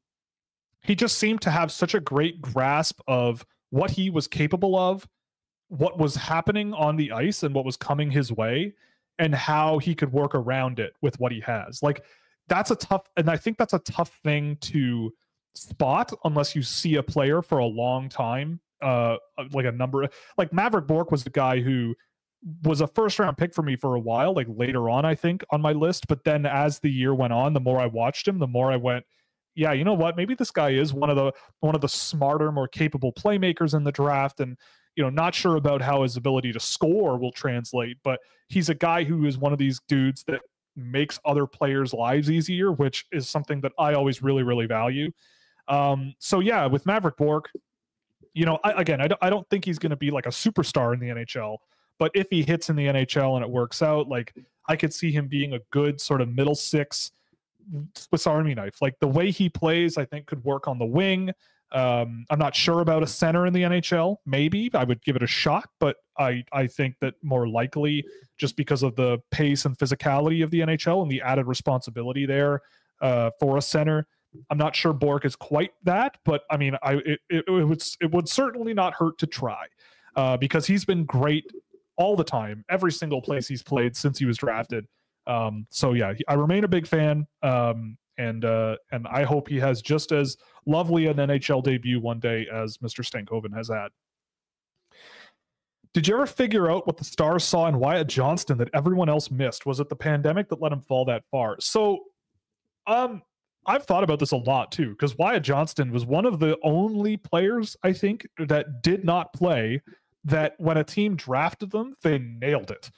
he just seemed to have such a great grasp of what he was capable of what was happening on the ice and what was coming his way and how he could work around it with what he has. Like that's a tough and I think that's a tough thing to spot unless you see a player for a long time uh like a number like Mavrik Bourque was the guy who was a first round pick for me for a while like later on I think on my list. But then as the year went on the more I watched him the more I went yeah you know what? Maybe this guy is one of the one of the smarter more capable playmakers in the draft and you know not sure about how his ability to score will translate but he's a guy who is one of these dudes that makes other players lives easier which is something that I always really really value um so yeah with Mavrik Bourque you know, I, again, I don't think he's going to be like a superstar in the NHL, but if he hits in the NHL and it works out, like I could see him being a good sort of middle six Swiss Army knife. Like the way he plays, I think could work on the wing. Um, I'm not sure about a center in the NHL. Maybe I would give it a shot, but I I think that more likely just because of the pace and physicality of the NHL and the added responsibility there uh, for a center, I'm not sure Bourque is quite that, but I mean, I it, it, it would it would certainly not hurt to try uh, because he's been great all the time, every single place he's played since he was drafted. Um, so yeah, I remain a big fan, um, and uh, and I hope he has just as lovely an NHL debut one day as Mr. Stankoven has had. Did you ever figure out what the Stars saw in Wyatt Johnston that everyone else missed? Was it the pandemic that let him fall that far? So, um, I've thought about this a lot too, because Wyatt Johnston was one of the only players I think that did not play that when a team drafted them, they nailed it.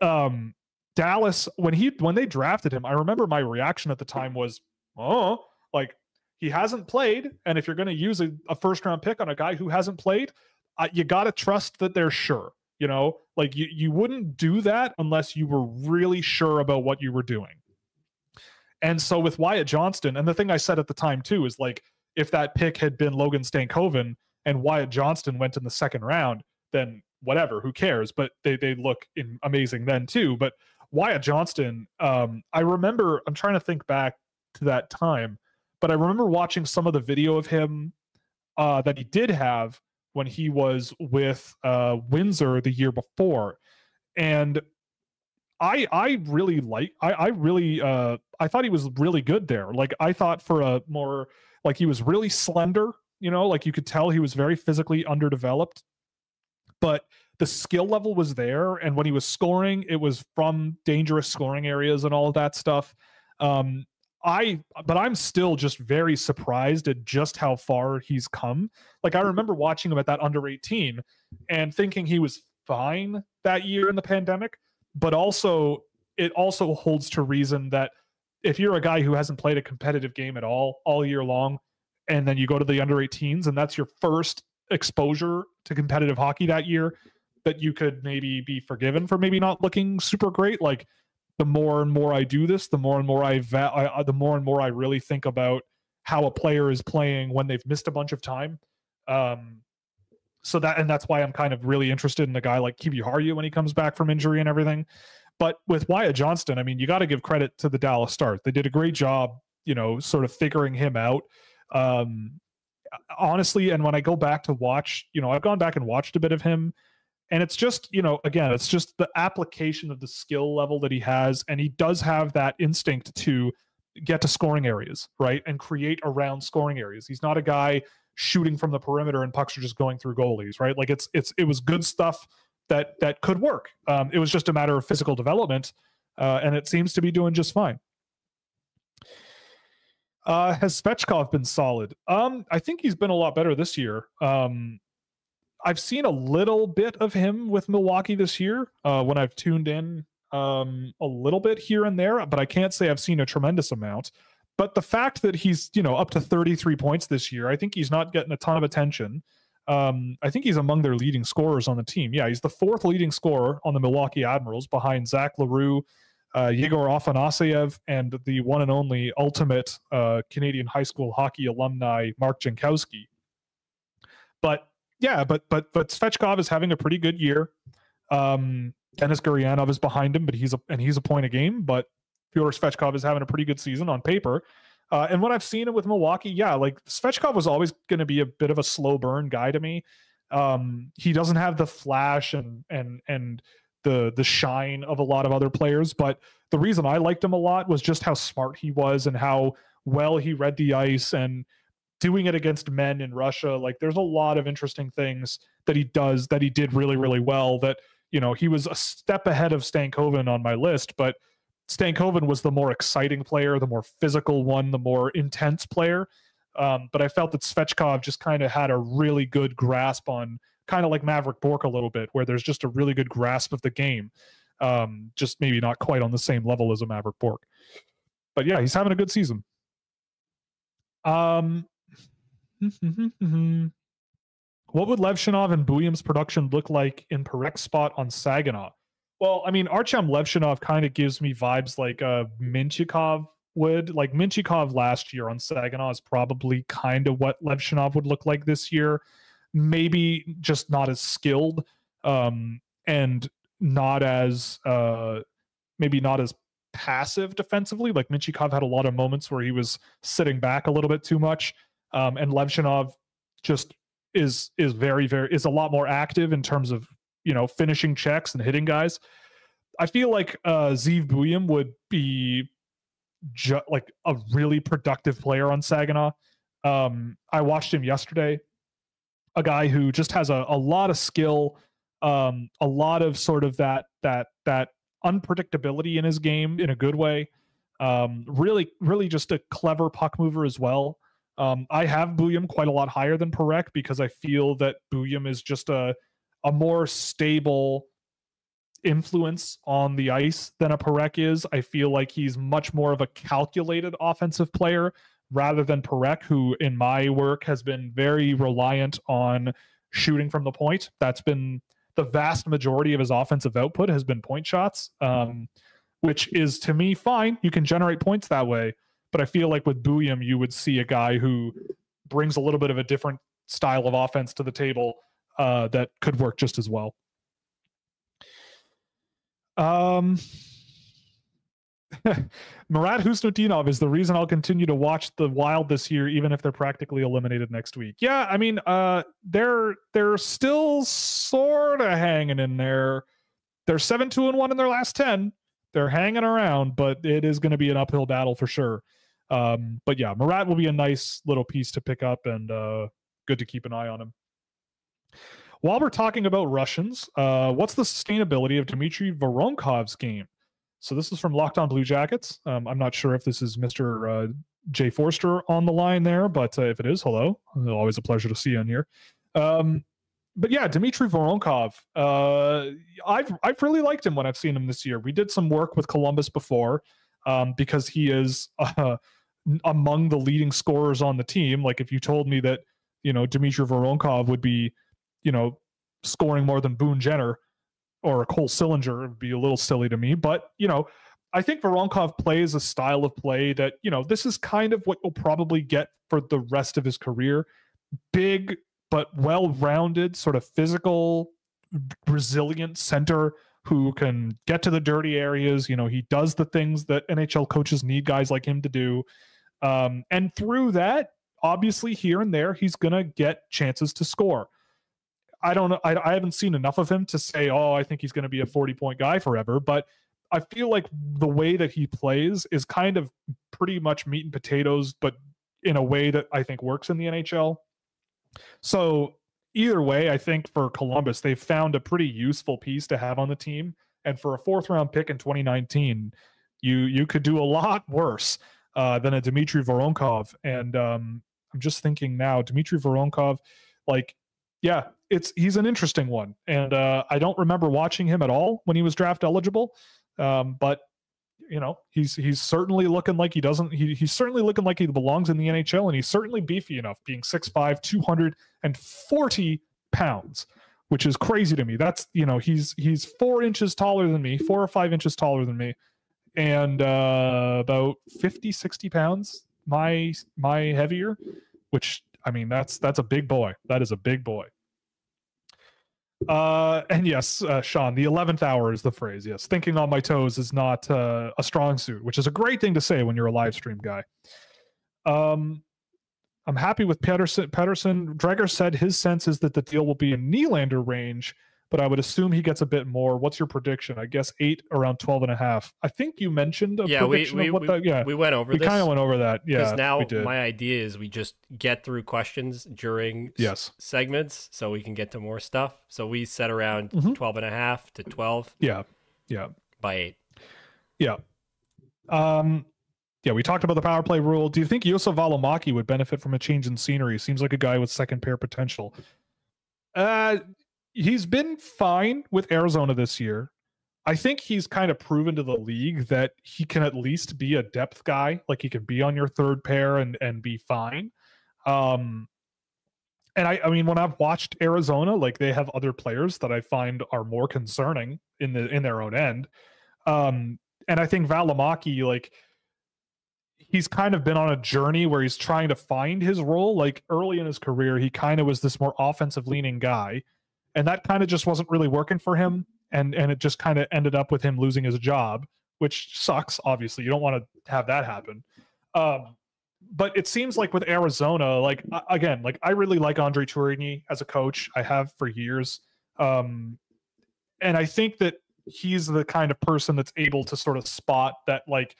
Um, Dallas, when he when they drafted him, I remember my reaction at the time was, oh, like he hasn't played, and if you're going to use a, a, first round pick on a guy who hasn't played, uh, you got to trust that they're sure. You know, like you you wouldn't do that unless you were really sure about what you were doing. And so with Wyatt Johnston, and the thing I said at the time too is like, if that pick had been Logan Stankoven and Wyatt Johnston went in the second round, then whatever, who cares? But they they look in, amazing then too. But Wyatt Johnston, um, I remember. I'm trying to think back to that time, but I remember watching some of the video of him uh, that he did have when he was with uh, Windsor the year before, and I I really like I I really uh I thought he was really good there. Like I thought for a more like he was really slender, you know, like you could tell he was very physically underdeveloped. But the skill level was there and when he was scoring, it was from dangerous scoring areas and all of that stuff. Um I but I'm still just very surprised at just how far he's come. Like I mm-hmm. remember watching him at that under 18 and thinking he was fine that year in the pandemic but also it also holds to reason that if you're a guy who hasn't played a competitive game at all all year long and then you go to the under 18s and that's your first exposure to competitive hockey that year that you could maybe be forgiven for maybe not looking super great like the more and more I do this the more and more I, va- I the more and more I really think about how a player is playing when they've missed a bunch of time um so that and that's why I'm kind of really interested in a guy like Kiviharju when he comes back from injury and everything. But with Wyatt Johnston, I mean, you got to give credit to the Dallas Stars. They did a great job, you know, sort of figuring him out. Um, honestly, and when I go back to watch, you know, I've gone back and watched a bit of him, and it's just, you know, again, it's just the application of the skill level that he has, and he does have that instinct to get to scoring areas, right, and create around scoring areas. He's not a guy shooting from the perimeter and pucks are just going through goalies, right? Like it's it's it was good stuff that that could work. Um, it was just a matter of physical development, uh, and it seems to be doing just fine. Uh, has Svechkov been solid? Um, I think he's been a lot better this year. Um, I've seen a little bit of him with Milwaukee this year uh, when I've tuned in um, a little bit here and there, but I can't say I've seen a tremendous amount. But the fact that he's, you know, up to 33 points this year, I think he's not getting a ton of attention. Um, I think he's among their leading scorers on the team. Yeah, he's the fourth leading scorer on the Milwaukee Admirals behind Zach L'Heureux, uh, Yegor Afanasyev, and the one and only ultimate uh, Canadian high school hockey alumni, Mark Jankowski. But yeah, but but but Svechkov is having a pretty good year. Um, Denis Gurianov is behind him, but he's a and he's a point a game. But Fyodor Svechkov is having a pretty good season on paper. Uh, and when I've seen with Milwaukee, yeah, like Svechkov was always going to be a bit of a slow burn guy to me. Um, he doesn't have the flash and and and the the shine of a lot of other players, but the reason I liked him a lot was just how smart he was and how well he read the ice and doing it against men in Russia. Like there's a lot of interesting things that he does that he did really, really well. That, you know, he was a step ahead of Stankoven on my list, but Stankoven was the more exciting player, the more physical one, the more intense player. Um, but I felt that Svechkov just kind of had a really good grasp on kind of like Mavrik Bourque a little bit, where there's just a really good grasp of the game. Um, just maybe not quite on the same level as a Mavrik Bourque. But yeah, he's having a good season. Um, (laughs) what would Levshunov and Buium's production look like in Parekh's spot on Saginaw? Well, I mean, Artyom Levshunov kind of gives me vibes like uh, Mintyukov would. Like Mintyukov last year on Saginaw is probably kind of what Levshunov would look like this year. Maybe just not as skilled um, and not as uh, maybe not as passive defensively. Like Mintyukov had a lot of moments where he was sitting back a little bit too much, um, and Levshunov just is is very very is a lot more active in terms of you know finishing checks and hitting guys. I feel like uh, Zeev would be ju- like a really productive player on Saginaw. Um, I watched him yesterday. A guy who just has a, a lot of skill, um, a lot of sort of that that that unpredictability in his game in a good way. Um, really, really just a clever puck mover as well. Um, I have Buium quite a lot higher than Parekh because I feel that Buium is just a a more stable influence on the ice than a Parekh is. I feel like he's much more of a calculated offensive player rather than Parekh, who in my work has been very reliant on shooting from the point. That's been the vast majority of his offensive output has been point shots, um, which is to me fine. You can generate points that way. But I feel like with Buium, you would see a guy who brings a little bit of a different style of offense to the table uh, that could work just as well. Um, (laughs) Marat Khusnutdinov is the reason I'll continue to watch the Wild this year, even if they're practically eliminated next week. Yeah, I mean, uh, they're they're still sort of hanging in there. They're seven two and one in their last ten. They're hanging around, but it is going to be an uphill battle for sure. Um, but yeah, Marat will be a nice little piece to pick up, and uh, good to keep an eye on him. While we're talking about Russians, uh, what's the sustainability of Dmitry Voronkov's game? So this is from Locked On Blue Jackets. Um, I'm not sure if this is Mr. Uh, Jay Forster on the line there, but uh, if it is, hello. Always a pleasure to see you on here. Um, but yeah, Dmitry Voronkov. Uh, I've I've really liked him when I've seen him this year. We did some work with Columbus before um, because he is uh, (laughs) among the leading scorers on the team. Like if you told me that you know Dmitry Voronkov would be you know scoring more than Boone Jenner, or Cole Sillinger it would be a little silly to me. But, you know, I think Voronkov plays a style of play that, you know, this is kind of what you'll probably get for the rest of his career. Big, but well rounded, sort of physical, resilient center who can get to the dirty areas. You know, he does the things that NHL coaches need guys like him to do. Um, and through that, obviously, here and there, he's going to get chances to score. I don't know. I, I haven't seen enough of him to say, oh, I think he's going to be a 40 point guy forever. But I feel like the way that he plays is kind of pretty much meat and potatoes, but in a way that I think works in the NHL. So either way, I think for Columbus, they've found a pretty useful piece to have on the team. And for a fourth round pick in 2019, you you could do a (laughs) lot worse uh, than a Dmitry Voronkov. And um, I'm just thinking now, Dmitry Voronkov, like, yeah, it's he's an interesting one, and uh, I don't remember watching him at all when he was draft eligible. Um, but you know, he's he's certainly looking like he doesn't. He, he's certainly looking like he belongs in the NHL, and he's certainly beefy enough, being 6'5", 240 pounds, which is crazy to me. That's you know, he's he's four inches taller than me, four or five inches taller than me, and uh, about 50, 60 pounds my my heavier, which I mean that's that's a big boy. That is a big boy. Uh, and yes, uh, Sean, the 11th hour is the phrase. Yes. Thinking on my toes is not uh, a strong suit, which is a great thing to say when you're a live stream guy. Um, I'm happy with Pedersen. Pedersen. Dreger said his sense is that the deal will be in Nylander range, but I would assume he gets a bit more. What's your prediction? I guess eight around 12 and a half. I think you mentioned a yeah, we prediction we, of what we, yeah, we went over we this kind of went over that. Yeah, because now we my idea is we just get through questions during s- yes. segments so we can get to more stuff. So we set around Mhm. 12 and a half to 12 Yeah. Yeah. by 8. Yeah. Um, yeah, we talked about the power play rule. Do you think Juuso Valimaki would benefit from a change in scenery? Seems like a guy with second pair potential. Uh, he's been fine with Arizona this year. I think he's kind of proven to the league that he can at least be a depth guy. Like he can be on your third pair and and be fine. Um, and I, I mean, when I've watched Arizona, like they have other players that I find are more concerning in the in their own end. Um, and I think Valimaki, like he's kind of been on a journey where he's trying to find his role. Like early in his career, he kind of was this more offensive leaning guy, and that kind of just wasn't really working for him. And and it just kind of ended up with him losing his job, which sucks. Obviously, you don't want to have that happen. Um, but it seems like with Arizona, like again, like I really like Andre Tourigny as a coach. I have for years. Um, and I think that he's the kind of person that's able to sort of spot that like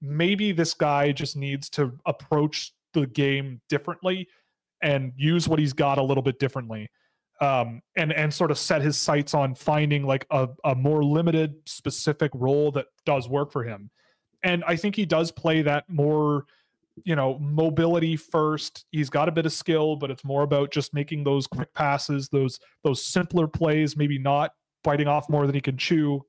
maybe this guy just needs to approach the game differently and use what he's got a little bit differently um and and sort of set his sights on finding like a, a more limited specific role that does work for him. And i think he does play that more you know mobility first. He's got a bit of skill but it's more about just making those quick passes those those simpler plays maybe not biting off more than he can chew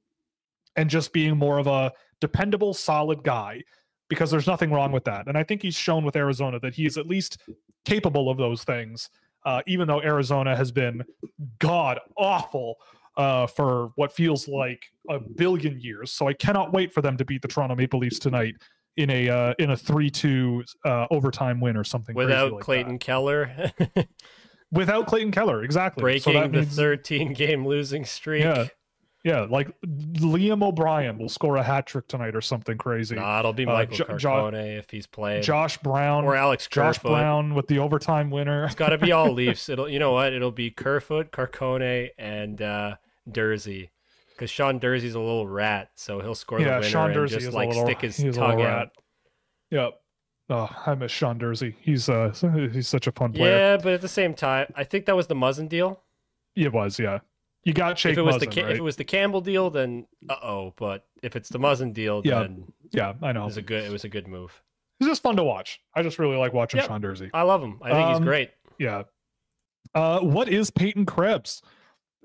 and just being more of a dependable solid guy because there's nothing wrong with that. And i think he's shown with arizona that he's at least capable of those things uh, even though arizona has been god awful uh, for what feels like a billion years so i cannot wait for them to beat the toronto maple leafs tonight in a uh, in a 3-2 uh, overtime win or something Without like that. Clayton Keller (laughs) without clayton keller exactly So breaking that the 13 game losing streak. Yeah. Yeah, like Liam O'Brien will score a hat trick tonight or something crazy. Nah, it'll be Uh, Michael Jo- Jo- Carcone if he's playing. Josh Brown, or Alex Josh Kerfoot. Brown with the overtime winner. It's got to be all (laughs) Leafs. It'll, you know what? It'll be Kerfoot, Carcone, and uh, Durzi. Because Sean Durzi's a little rat, so he'll score Yeah, the winner Sean and Durzi just like little- stick his tongue out. Yep. Oh, I miss Sean Durzi. He's uh (laughs) he's such a fun player. Yeah, but at the same time, I think that was the Muzzin deal. It was, yeah. You got Jake if it was the Muzzin, Ca- right? if it was the Campbell deal, then uh oh. But if it's the Muzzin deal, Yeah. then yeah, I know it was a good it was a good move. It's just fun to watch. I just really like watching Yep. Sean Durzi. I love him. I think he's Um, great. Yeah. Uh, what is Peyton Krebs?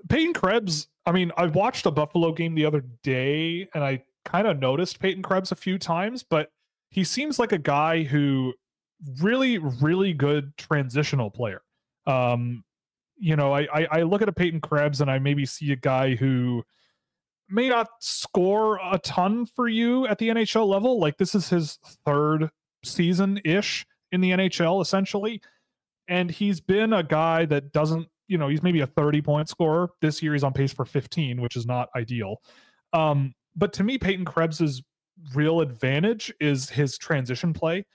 Peyton Krebs, I mean, I watched a Buffalo game the other day and I kind of noticed Peyton Krebs a few times, but he seems like a guy who really, really good transitional player. Um, you know, I, I, I look at a Peyton Krebs and I maybe see a guy who may not score a ton for you at the NHL level. Like this is his third season ish in the NHL, essentially. And he's been a guy that doesn't you know he's maybe a 30 point scorer. This year he's on pace for 15 which is not ideal. Um but to me peyton krebs's real advantage is his transition play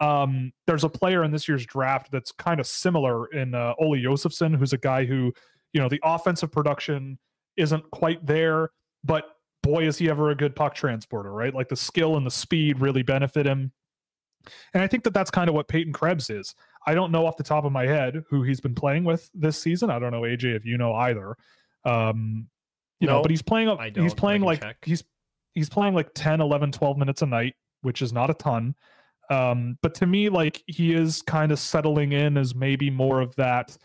um there's a player in this year's draft that's kind of similar in uh, Ole who's a guy who you know the offensive production isn't quite there but boy is he ever a good puck transporter right like the skill and the speed really benefit him and I think that that's kind of what Peyton Krebs is. I don't know off the top of my head who he's been playing with this season. I don't know AJ if you know either. Um, you know, but he's playing. He's playing like check. he's he's playing like 10, 11, 12 minutes a night, which is not a ton. Um, but to me, like he is kind of settling in as maybe more of that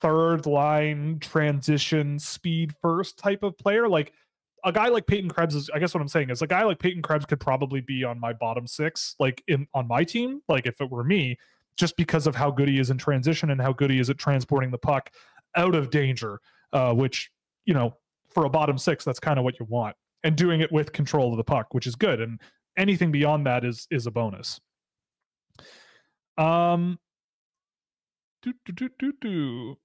third line transition speed first type of player. Like a guy like Peyton Krebs is, I guess what I'm saying is a guy like Peyton Krebs could probably be on my bottom six, like in on my team, like if it were me, just because of how good he is in transition and how good he is at transporting the puck out of danger, uh, which, you know, for a bottom six, that's kind of what you want. And doing it with control of the puck, which is good. And anything beyond that is is a bonus. Um do, do, do.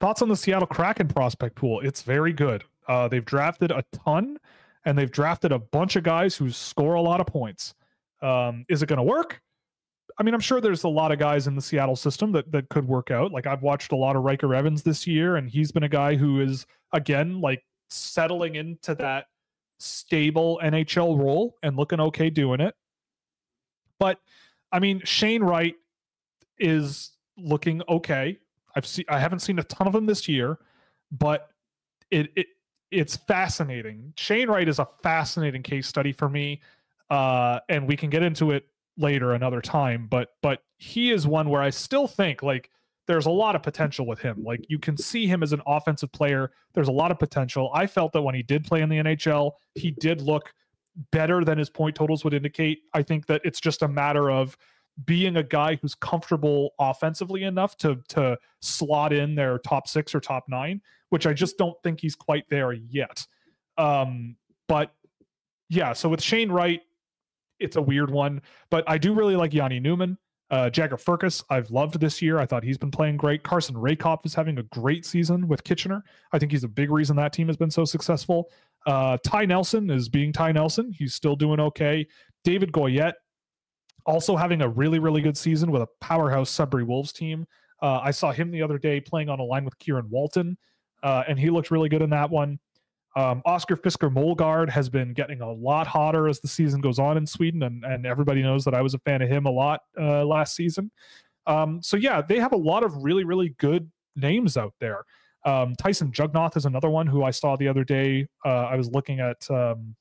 Thoughts on the Seattle Kraken prospect pool? It's very good. Uh, they've drafted a ton, and they've drafted a bunch of guys who score a lot of points. Um, is it going to work? I mean, I'm sure there's a lot of guys in the Seattle system that that could work out. Like I've watched a lot of Ryker Evans this year, and he's been a guy who is again like settling into that stable NHL role and looking okay doing it. But I mean, Shane Wright is looking okay. I've seen I haven't seen a ton of him this year, but it it it's fascinating. Shane Wright is a fascinating case study for me. Uh, and we can get into it later another time, but but he is one where I still think like there's a lot of potential with him. Like you can see him as an offensive player. There's a lot of potential. I felt that when he did play in the NHL, he did look better than his point totals would indicate. I think that it's just a matter of being a guy who's comfortable offensively enough to to slot in their top six or top nine, which I just don't think he's quite there yet. Um, but yeah, so with Shane Wright, it's a weird one, but I do really like Jani Nyman. Uh, Jagger Firkus, I've loved this year. I thought he's been playing great. Carson Rehkopf is having a great season with Kitchener. I think he's a big reason that team has been so successful. Uh, Ty Nelson is being Ty Nelson. He's still doing okay. David Goyette also having a really, really good season with a powerhouse Sudbury Wolves team. Uh, I saw him the other day playing on a line with Kieran Walton, uh, and he looked really good in that one. Um, Oscar Fisker Molgaard has been getting a lot hotter as the season goes on in Sweden, and, and everybody knows that I was a fan of him a lot uh, last season. Um, so yeah, they have a lot of really, really good names out there. Um, Tyson Jugnauth is another one who I saw the other day. Uh, I was looking at um,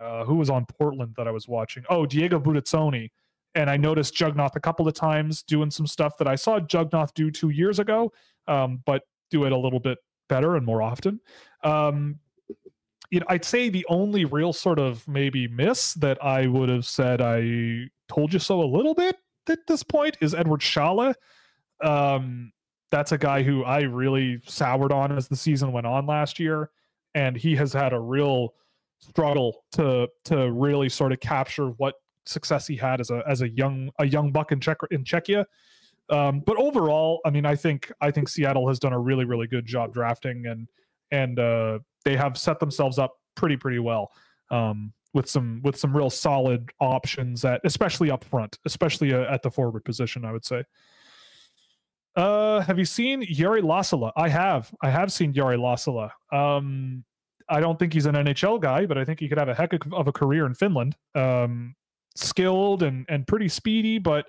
uh, who was on Portland that I was watching. Oh, Diego Buttazzoni. And I noticed Jugnauth a couple of times doing some stuff that I saw Jugnauth do two years ago, um, but do it a little bit better and more often. Um, you know, I'd say the only real sort of maybe miss that I would have said I told you so a little bit at this point is Edward Sale. Um, that's a guy who I really soured on as the season went on last year, and he has had a real struggle to to really sort of capture what success he had as a as a young a young buck in Czech in Czechia. Um, but overall, I mean, I think I think Seattle has done a really really good job drafting and and uh, they have set themselves up pretty pretty well um, with some with some real solid options at especially up front, especially uh, at the forward position. I would say. Uh, have you seen Jere Lassila? I have. I have seen Jere Lassila. Um, I don't think he's an NHL guy, but I think he could have a heck of a career in Finland. Um, skilled and and pretty speedy, but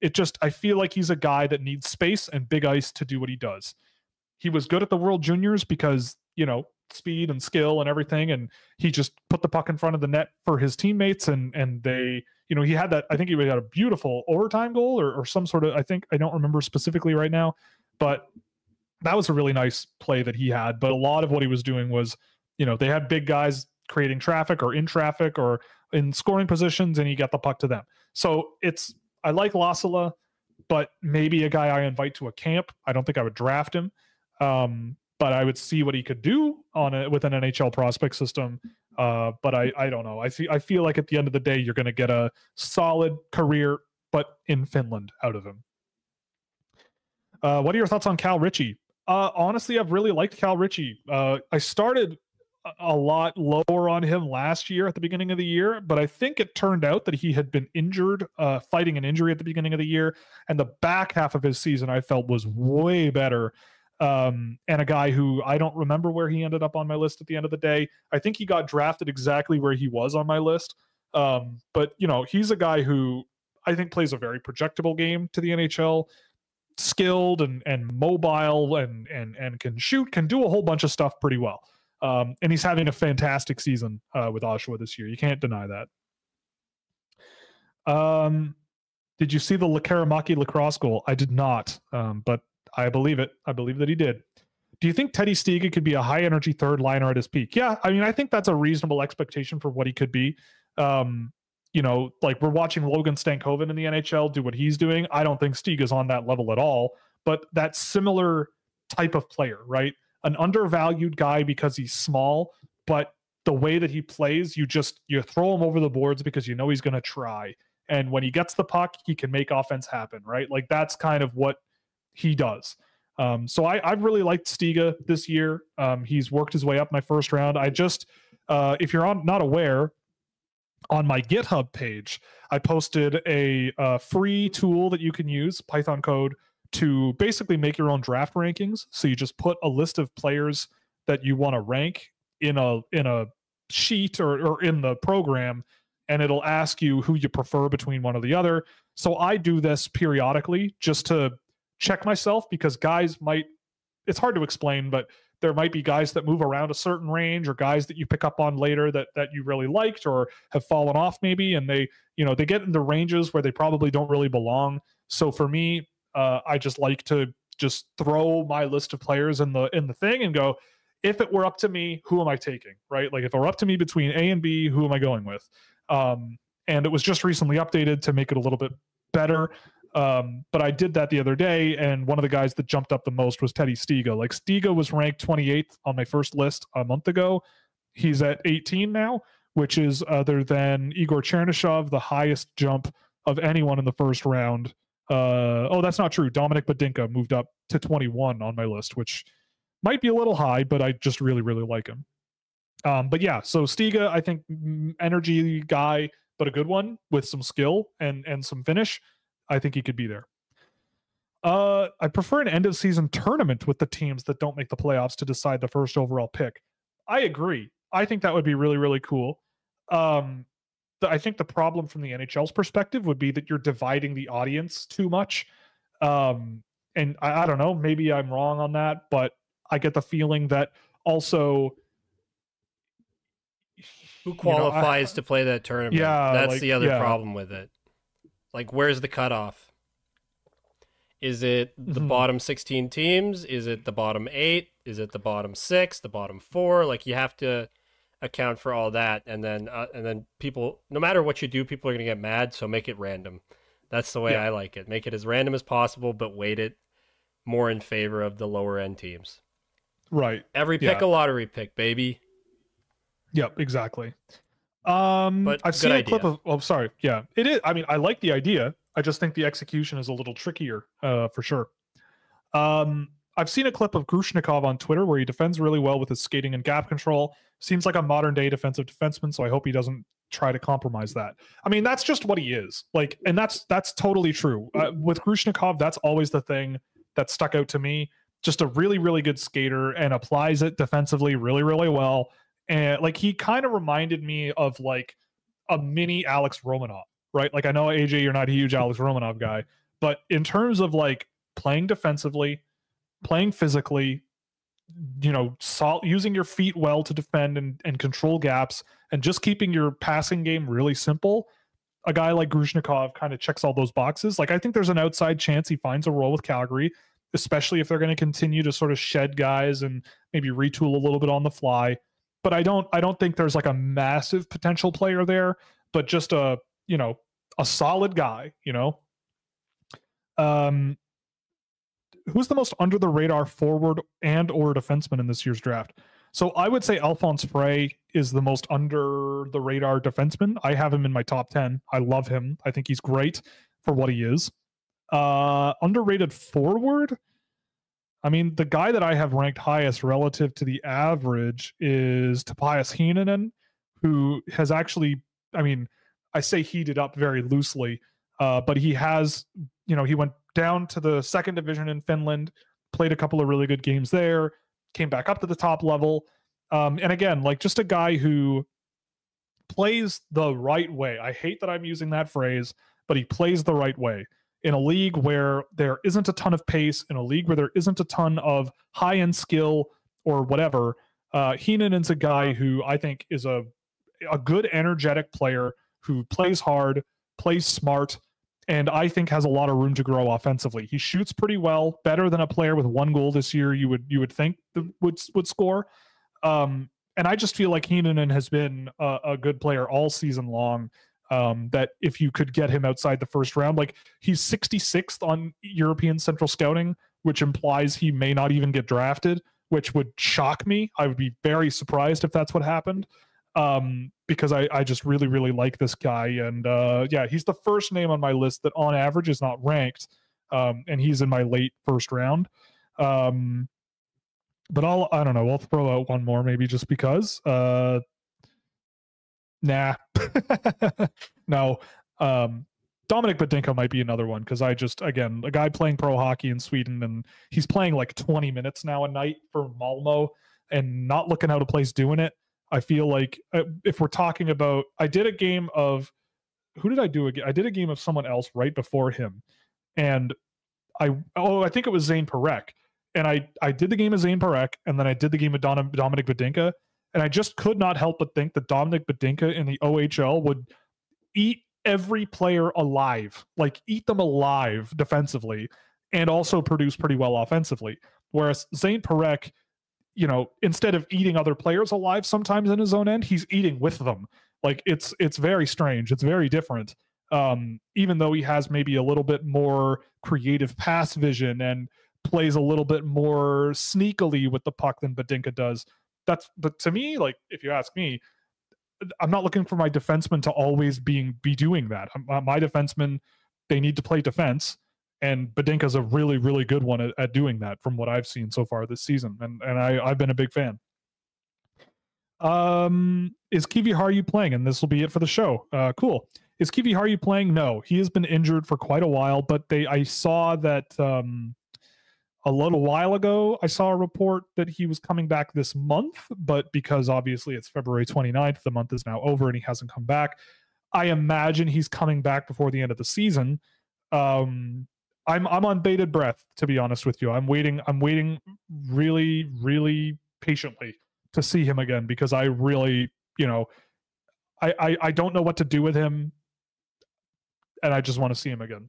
it just I feel like he's a guy that needs space and big ice to do what he does he was good at the World Juniors because you know speed and skill and everything, and he just put the puck in front of the net for his teammates, and and they you know he had that I think he had a beautiful overtime goal or, or some sort of I think I don't remember specifically right now, but that was a really nice play that he had. But a lot of what he was doing was you know they had big guys creating traffic or in traffic or in scoring positions, and he got the puck to them. So it's I like Lassila, but maybe a guy I invite to a camp. I don't think I would draft him. Um, but I would see what he could do on it with an NHL prospect system. Uh, but I, I don't know. I see. I feel like at the end of the day, you're going to get a solid career, but in Finland out of him. Uh, what are your thoughts on Cal Ritchie? Uh, honestly, I've really liked Cal Ritchie. Uh, I started a lot lower on him last year at the beginning of the year, but I think it turned out that he had been injured, uh, fighting an injury at the beginning of the year, and the back half of his season I felt was way better um, and a guy who I don't remember where he ended up on my list at the end of the day. I think he got drafted exactly where he was on my list. Um, but you know, he's a guy who I think plays a very projectable game to the NHL, skilled and and mobile and and and can shoot, can do a whole bunch of stuff pretty well. Um, and he's having a fantastic season uh, with Oshawa this year. You can't deny that. Um, did you see the Lekkerimäki lacrosse goal? I did not, um, but I believe it. I believe that he did. Do you think Teddy Stiga could be a high energy third liner at his peak? Yeah, I mean, I think that's a reasonable expectation for what he could be. Um, you know, like we're watching Logan Stankoven in the NHL do what he's doing. I don't think Stiga's on that level at all, but that similar type of player, right? An undervalued guy because he's small, but the way that he plays, you just you throw him over the boards because you know he's going to try. And when he gets the puck, he can make offense happen, right? Like that's kind of what he does. Um, so I, I've really liked Stiga this year. Um, he's worked his way up my first round. I just, uh, if you're on, not aware, on my GitHub page, I posted a, a free tool that you can use, Python code, to basically make your own draft rankings. So you just put a list of players that you want to rank in a in a sheet or, or in the program, and it'll ask you who you prefer between one or the other. So I do this periodically just to check myself because guys might it's hard to explain, but there might be guys that move around a certain range or guys that you pick up on later that that you really liked or have fallen off maybe and they you know they get into ranges where they probably don't really belong. So for me uh, i just like to just throw my list of players in the in the thing and go if it were up to me who am i taking right? Like if it were up to me between a and b who am i going with? Um, and it was just recently updated to make it a little bit better um, but I did that the other day, and one of the guys that jumped up the most was Teddy Stiga. Like Stiga was ranked 28th on my first list a month ago. He's at 18 now, which is other than Igor Chernyshov, the highest jump of anyone in the first round. Uh, oh, that's not true. Dominic Badinka moved up to 21 on my list, which might be a little high, but I just really, really like him. Um, but yeah, so Stiga, I think energy guy, but a good one with some skill and and some finish. I think he could be there. Uh, I prefer an end of season tournament with the teams that don't make the playoffs to decide the first overall pick. I agree. I think that would be really really cool. Um, the, I think the problem from the NHL's perspective would be that you're dividing the audience too much. Um, and I, I don't know, maybe I'm wrong on that, but I get the feeling that also who qualifies you know, I, to play that tournament. Yeah, that's like, the other yeah. problem with it. Like, where's the cutoff? Is it the Mhm. bottom 16 teams? Is it the bottom eight? Is it the bottom six? The bottom four? Like, you have to account for all that, and then uh, and then people, no matter what you do, people are gonna get mad. So make it random. That's the way Yeah. I like it. Make it as random as possible, but weight it more in favor of the lower end teams. right. Every pick Yeah. a lottery pick, baby. Yep, exactly. Um, But I've seen a clip of. Oh, sorry. Yeah, it is. I mean, I like the idea. I just think the execution is a little trickier, uh, for sure. Um, I've seen a clip of Grushnikov on Twitter where he defends really well with his skating and gap control. Seems like a modern day defensive defenseman, so I hope he doesn't try to compromise that. I mean, that's just what he is. Like, and that's that's totally true. Uh, with Grushnikov, that's always the thing that stuck out to me. Just a really, really good skater and applies it defensively really, really well and like he kind of reminded me of like a mini Alex Romanov, right? Like I know AJ, you're not a huge Alex Romanov guy, but in terms of like playing defensively, playing physically, you know, using your feet well to defend and, and control gaps, and just keeping your passing game really simple. A guy like Grushnikov kind of checks all those boxes. Like I think there's an outside chance he finds a role with Calgary, especially if they're going to continue to sort of shed guys and maybe retool a little bit on the fly but I don't I don't think there's like a massive potential player there, but just a you know a solid guy. You know, um, who's the most under the radar forward and or defenseman in this year's draft? So I would say Alfons Freij is the most under the radar defenseman. I have him in my top ten. I love him. I think he's great for what he is. Uh, underrated forward. I mean, the guy that I have ranked highest relative to the average is Topias Hynninen, who has actually, I mean, I say heated up very loosely, uh, but he has, you know, he went down to the second division in Finland, played a couple of really good games there, came back up to the top level. Um, and again, like just a guy who plays the right way. I hate that I'm using that phrase, but he plays the right way in a league where there isn't a ton of pace, in a league where there isn't a ton of high end skill or whatever. Uh, is a guy who I think is a a good, energetic player who plays hard, plays smart, and I think has a lot of room to grow offensively. He shoots pretty well, better than a player with one goal this year. You would you would think would would score. Um, and I just feel like Hynninen has been a, a good player all season long um, that if you could get him outside the first round, like he's 66th on European Central Scouting, which implies he may not even get drafted, which would shock me. I would be very surprised if that's what happened. Um, because I, I just really, really like this guy. And uh, yeah, he's the first name on my list that on average is not ranked. Um, and he's in my late first round. Um, but I'll, I don't know, I'll throw out one more maybe just because. Uh, Nah. (laughs) no. Um, Dominic Badinka might be another one because I just again a guy playing pro hockey in Sweden and he's playing like 20 minutes now a night for Malmo and not looking out of place doing it. I feel like uh, if we're talking about, I did a game of who did I do again? I did a game of someone else right before him, and I oh I think it was Zane Parekh, and I I did the game of Zane Parekh, and then I did the game of Don, Dominic Badinka, and I just could not help but think that Dominic Badinka in the OHL would eat every player alive, like eat them alive defensively, and also produce pretty well offensively. Whereas Zane Parekh, you know, instead of eating other players alive sometimes in his own end, he's eating with them. Like it's it's very strange. It's very different. Um, even though he has maybe a little bit more creative pass vision and plays a little bit more sneakily with the puck than Badinka does. That's but to me, like if you ask me, I'm not looking for my defenseman to always being be doing that. Uh, my defensemen, they need to play defense, and Badinka's a really really good one at, at, doing that from what I've seen so far this season, and and I I've been a big fan. Um, is Kiviharju playing? And this will be it for the show. Uh, cool. Is Kiviharju playing? No, he has been injured for quite a while, but they I saw that um a little while ago, I saw a report that he was coming back this month, but because obviously it's February 29th, the month is now over and he hasn't come back. I imagine he's coming back before the end of the season. Um, I'm I'm on bated breath to be honest with you. I'm waiting. I'm waiting really, really patiently to see him again because I really, you know, I I, I don't know what to do with him, and I just want to see him again.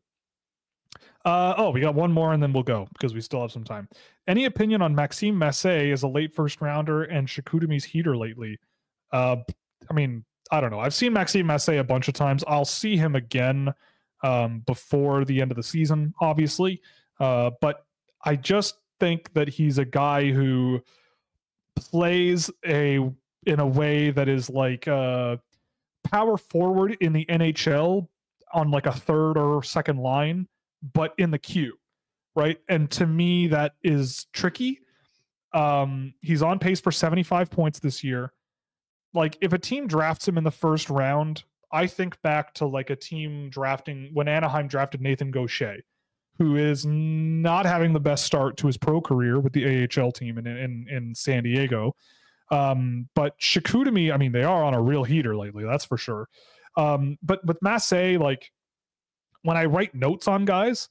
Uh, oh, we got one more and then we'll go because we still have some time. Any opinion on Maxime Massé as a late first rounder and Chicoutimi's heater lately? Uh, I mean, I don't know. I've seen Maxime Massé a bunch of times. I'll see him again um, before the end of the season, obviously. Uh, but I just think that he's a guy who plays a in a way that is like uh, power forward in the NHL on like a third or second line but in the queue, right? And to me, that is tricky. Um, he's on pace for 75 points this year. Like, if a team drafts him in the first round, I think back to like a team drafting when Anaheim drafted Nathan Gaucher, who is not having the best start to his pro career with the AHL team in in, in San Diego. Um, but Chicoutimi, I mean, they are on a real heater lately, that's for sure. Um, but with Massé, like when I write notes on guys,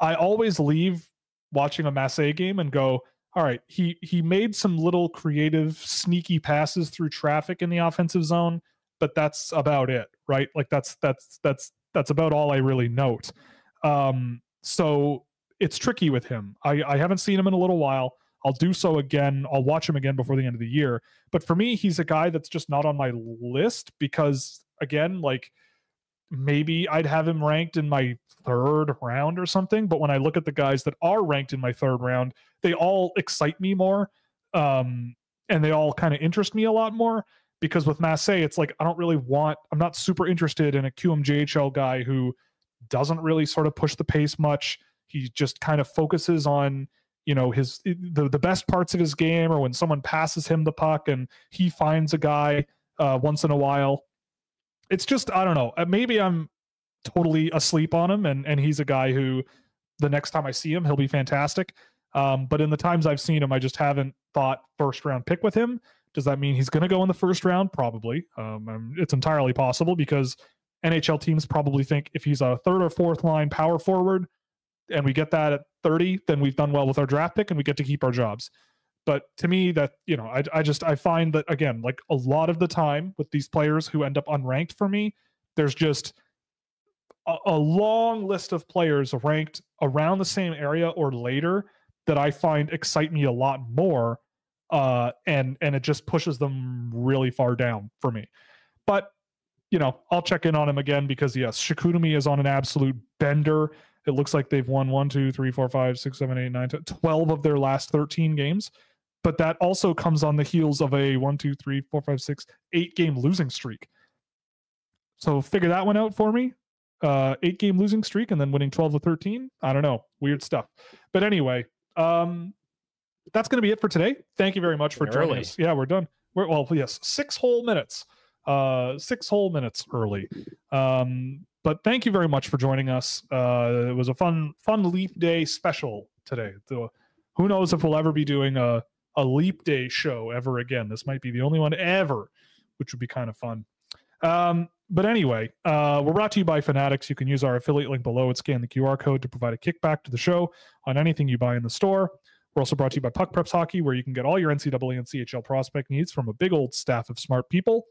I always leave watching a Massé game and go, all right, he he made some little creative, sneaky passes through traffic in the offensive zone, but that's about it, right? Like that's that's that's that's about all I really note. Um, so it's tricky with him. I, I haven't seen him in a little while. I'll do so again. I'll watch him again before the end of the year. But for me, he's a guy that's just not on my list because again, like maybe I'd have him ranked in my third round or something. But when I look at the guys that are ranked in my third round, they all excite me more. Um, and they all kind of interest me a lot more because with Massé, it's like I don't really want, I'm not super interested in a QMJHL guy who doesn't really sort of push the pace much. He just kind of focuses on, you know, his the, the best parts of his game or when someone passes him the puck and he finds a guy uh, once in a while it's just I don't know. Uh, maybe I'm totally asleep on him, and and he's a guy who the next time I see him, he'll be fantastic. Um, but in the times I've seen him, I just haven't thought first round pick with him. Does that mean he's going to go in the first round? Probably. Um, it's entirely possible because NHL teams probably think if he's a third or fourth line power forward, and we get that at 30, then we've done well with our draft pick and we get to keep our jobs. But to me, that you know, I I just I find that again, like a lot of the time with these players who end up unranked for me, there's just a, a long list of players ranked around the same area or later that I find excite me a lot more, uh, and and it just pushes them really far down for me. But you know, I'll check in on him again because yes, Chicoutimi is on an absolute bender. It looks like they've won one, two, three, four, five, six, seven, eight, nine, 12 of their last 13 games but that also comes on the heels of a one, two, three, four, five, six, eight game losing streak. So figure that one out for me. Uh, eight game losing streak and then winning 12 to 13. I don't know. Weird stuff. But anyway, um, that's going to be it for today. Thank you very much for Early. joining us. Yeah, we're done. We're, well, yes, six whole minutes. uh, six whole minutes early. Um, but thank you very much for joining us. Uh, it was a fun, fun leap day special today. So who knows if we'll ever be doing a, a leap day show ever again? This might be the only one ever, which would be kind of fun. Um, but anyway, uh, we're brought to you by Fanatics. You can use our affiliate link below and scan the QR code to provide a kickback to the show on anything you buy in the store. We're also brought to you by Puck Preps Hockey, where you can get all your NCAA and CHL prospect needs from a big old staff of smart people.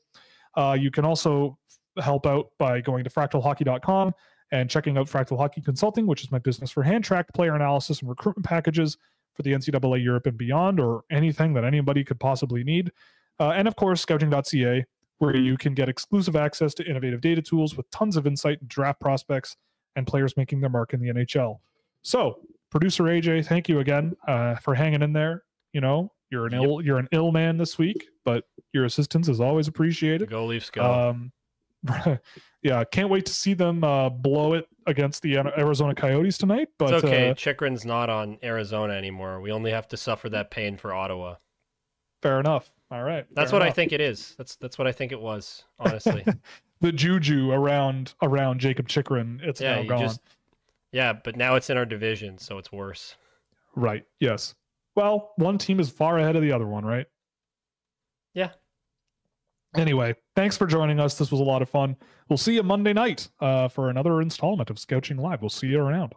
Uh, you can also help out by going to fractalhockey.com and checking out Fractal Hockey Consulting, which is my business for hand tracked player analysis and recruitment packages for the NCAA Europe and beyond, or anything that anybody could possibly need. Uh, and of course, scouching.ca, where you can get exclusive access to innovative data tools with tons of insight and draft prospects and players making their mark in the NHL. So, producer AJ, thank you again uh, for hanging in there. You know, you're an Yep. ill you're an ill man this week, but your assistance is always appreciated. Go Leafs, go. Um, (laughs) yeah, can't wait to see them uh, blow it against the Arizona Coyotes tonight. But it's okay. uh, Chychrun's not on Arizona anymore. We only have to suffer that pain for Ottawa. fair enough. All right, That's what I think it is. That's that's what I think it was. Honestly, (laughs) The juju around around Jakob Chychrun, it's yeah. now gone. just yeah, but now it's in our division, so it's worse. Right. Yes. Well, one team is far ahead of the other one, right? Yeah. Anyway, thanks for joining us. This was a lot of fun. We'll see you Monday night uh, for another installment of Scouching Live. We'll see you around.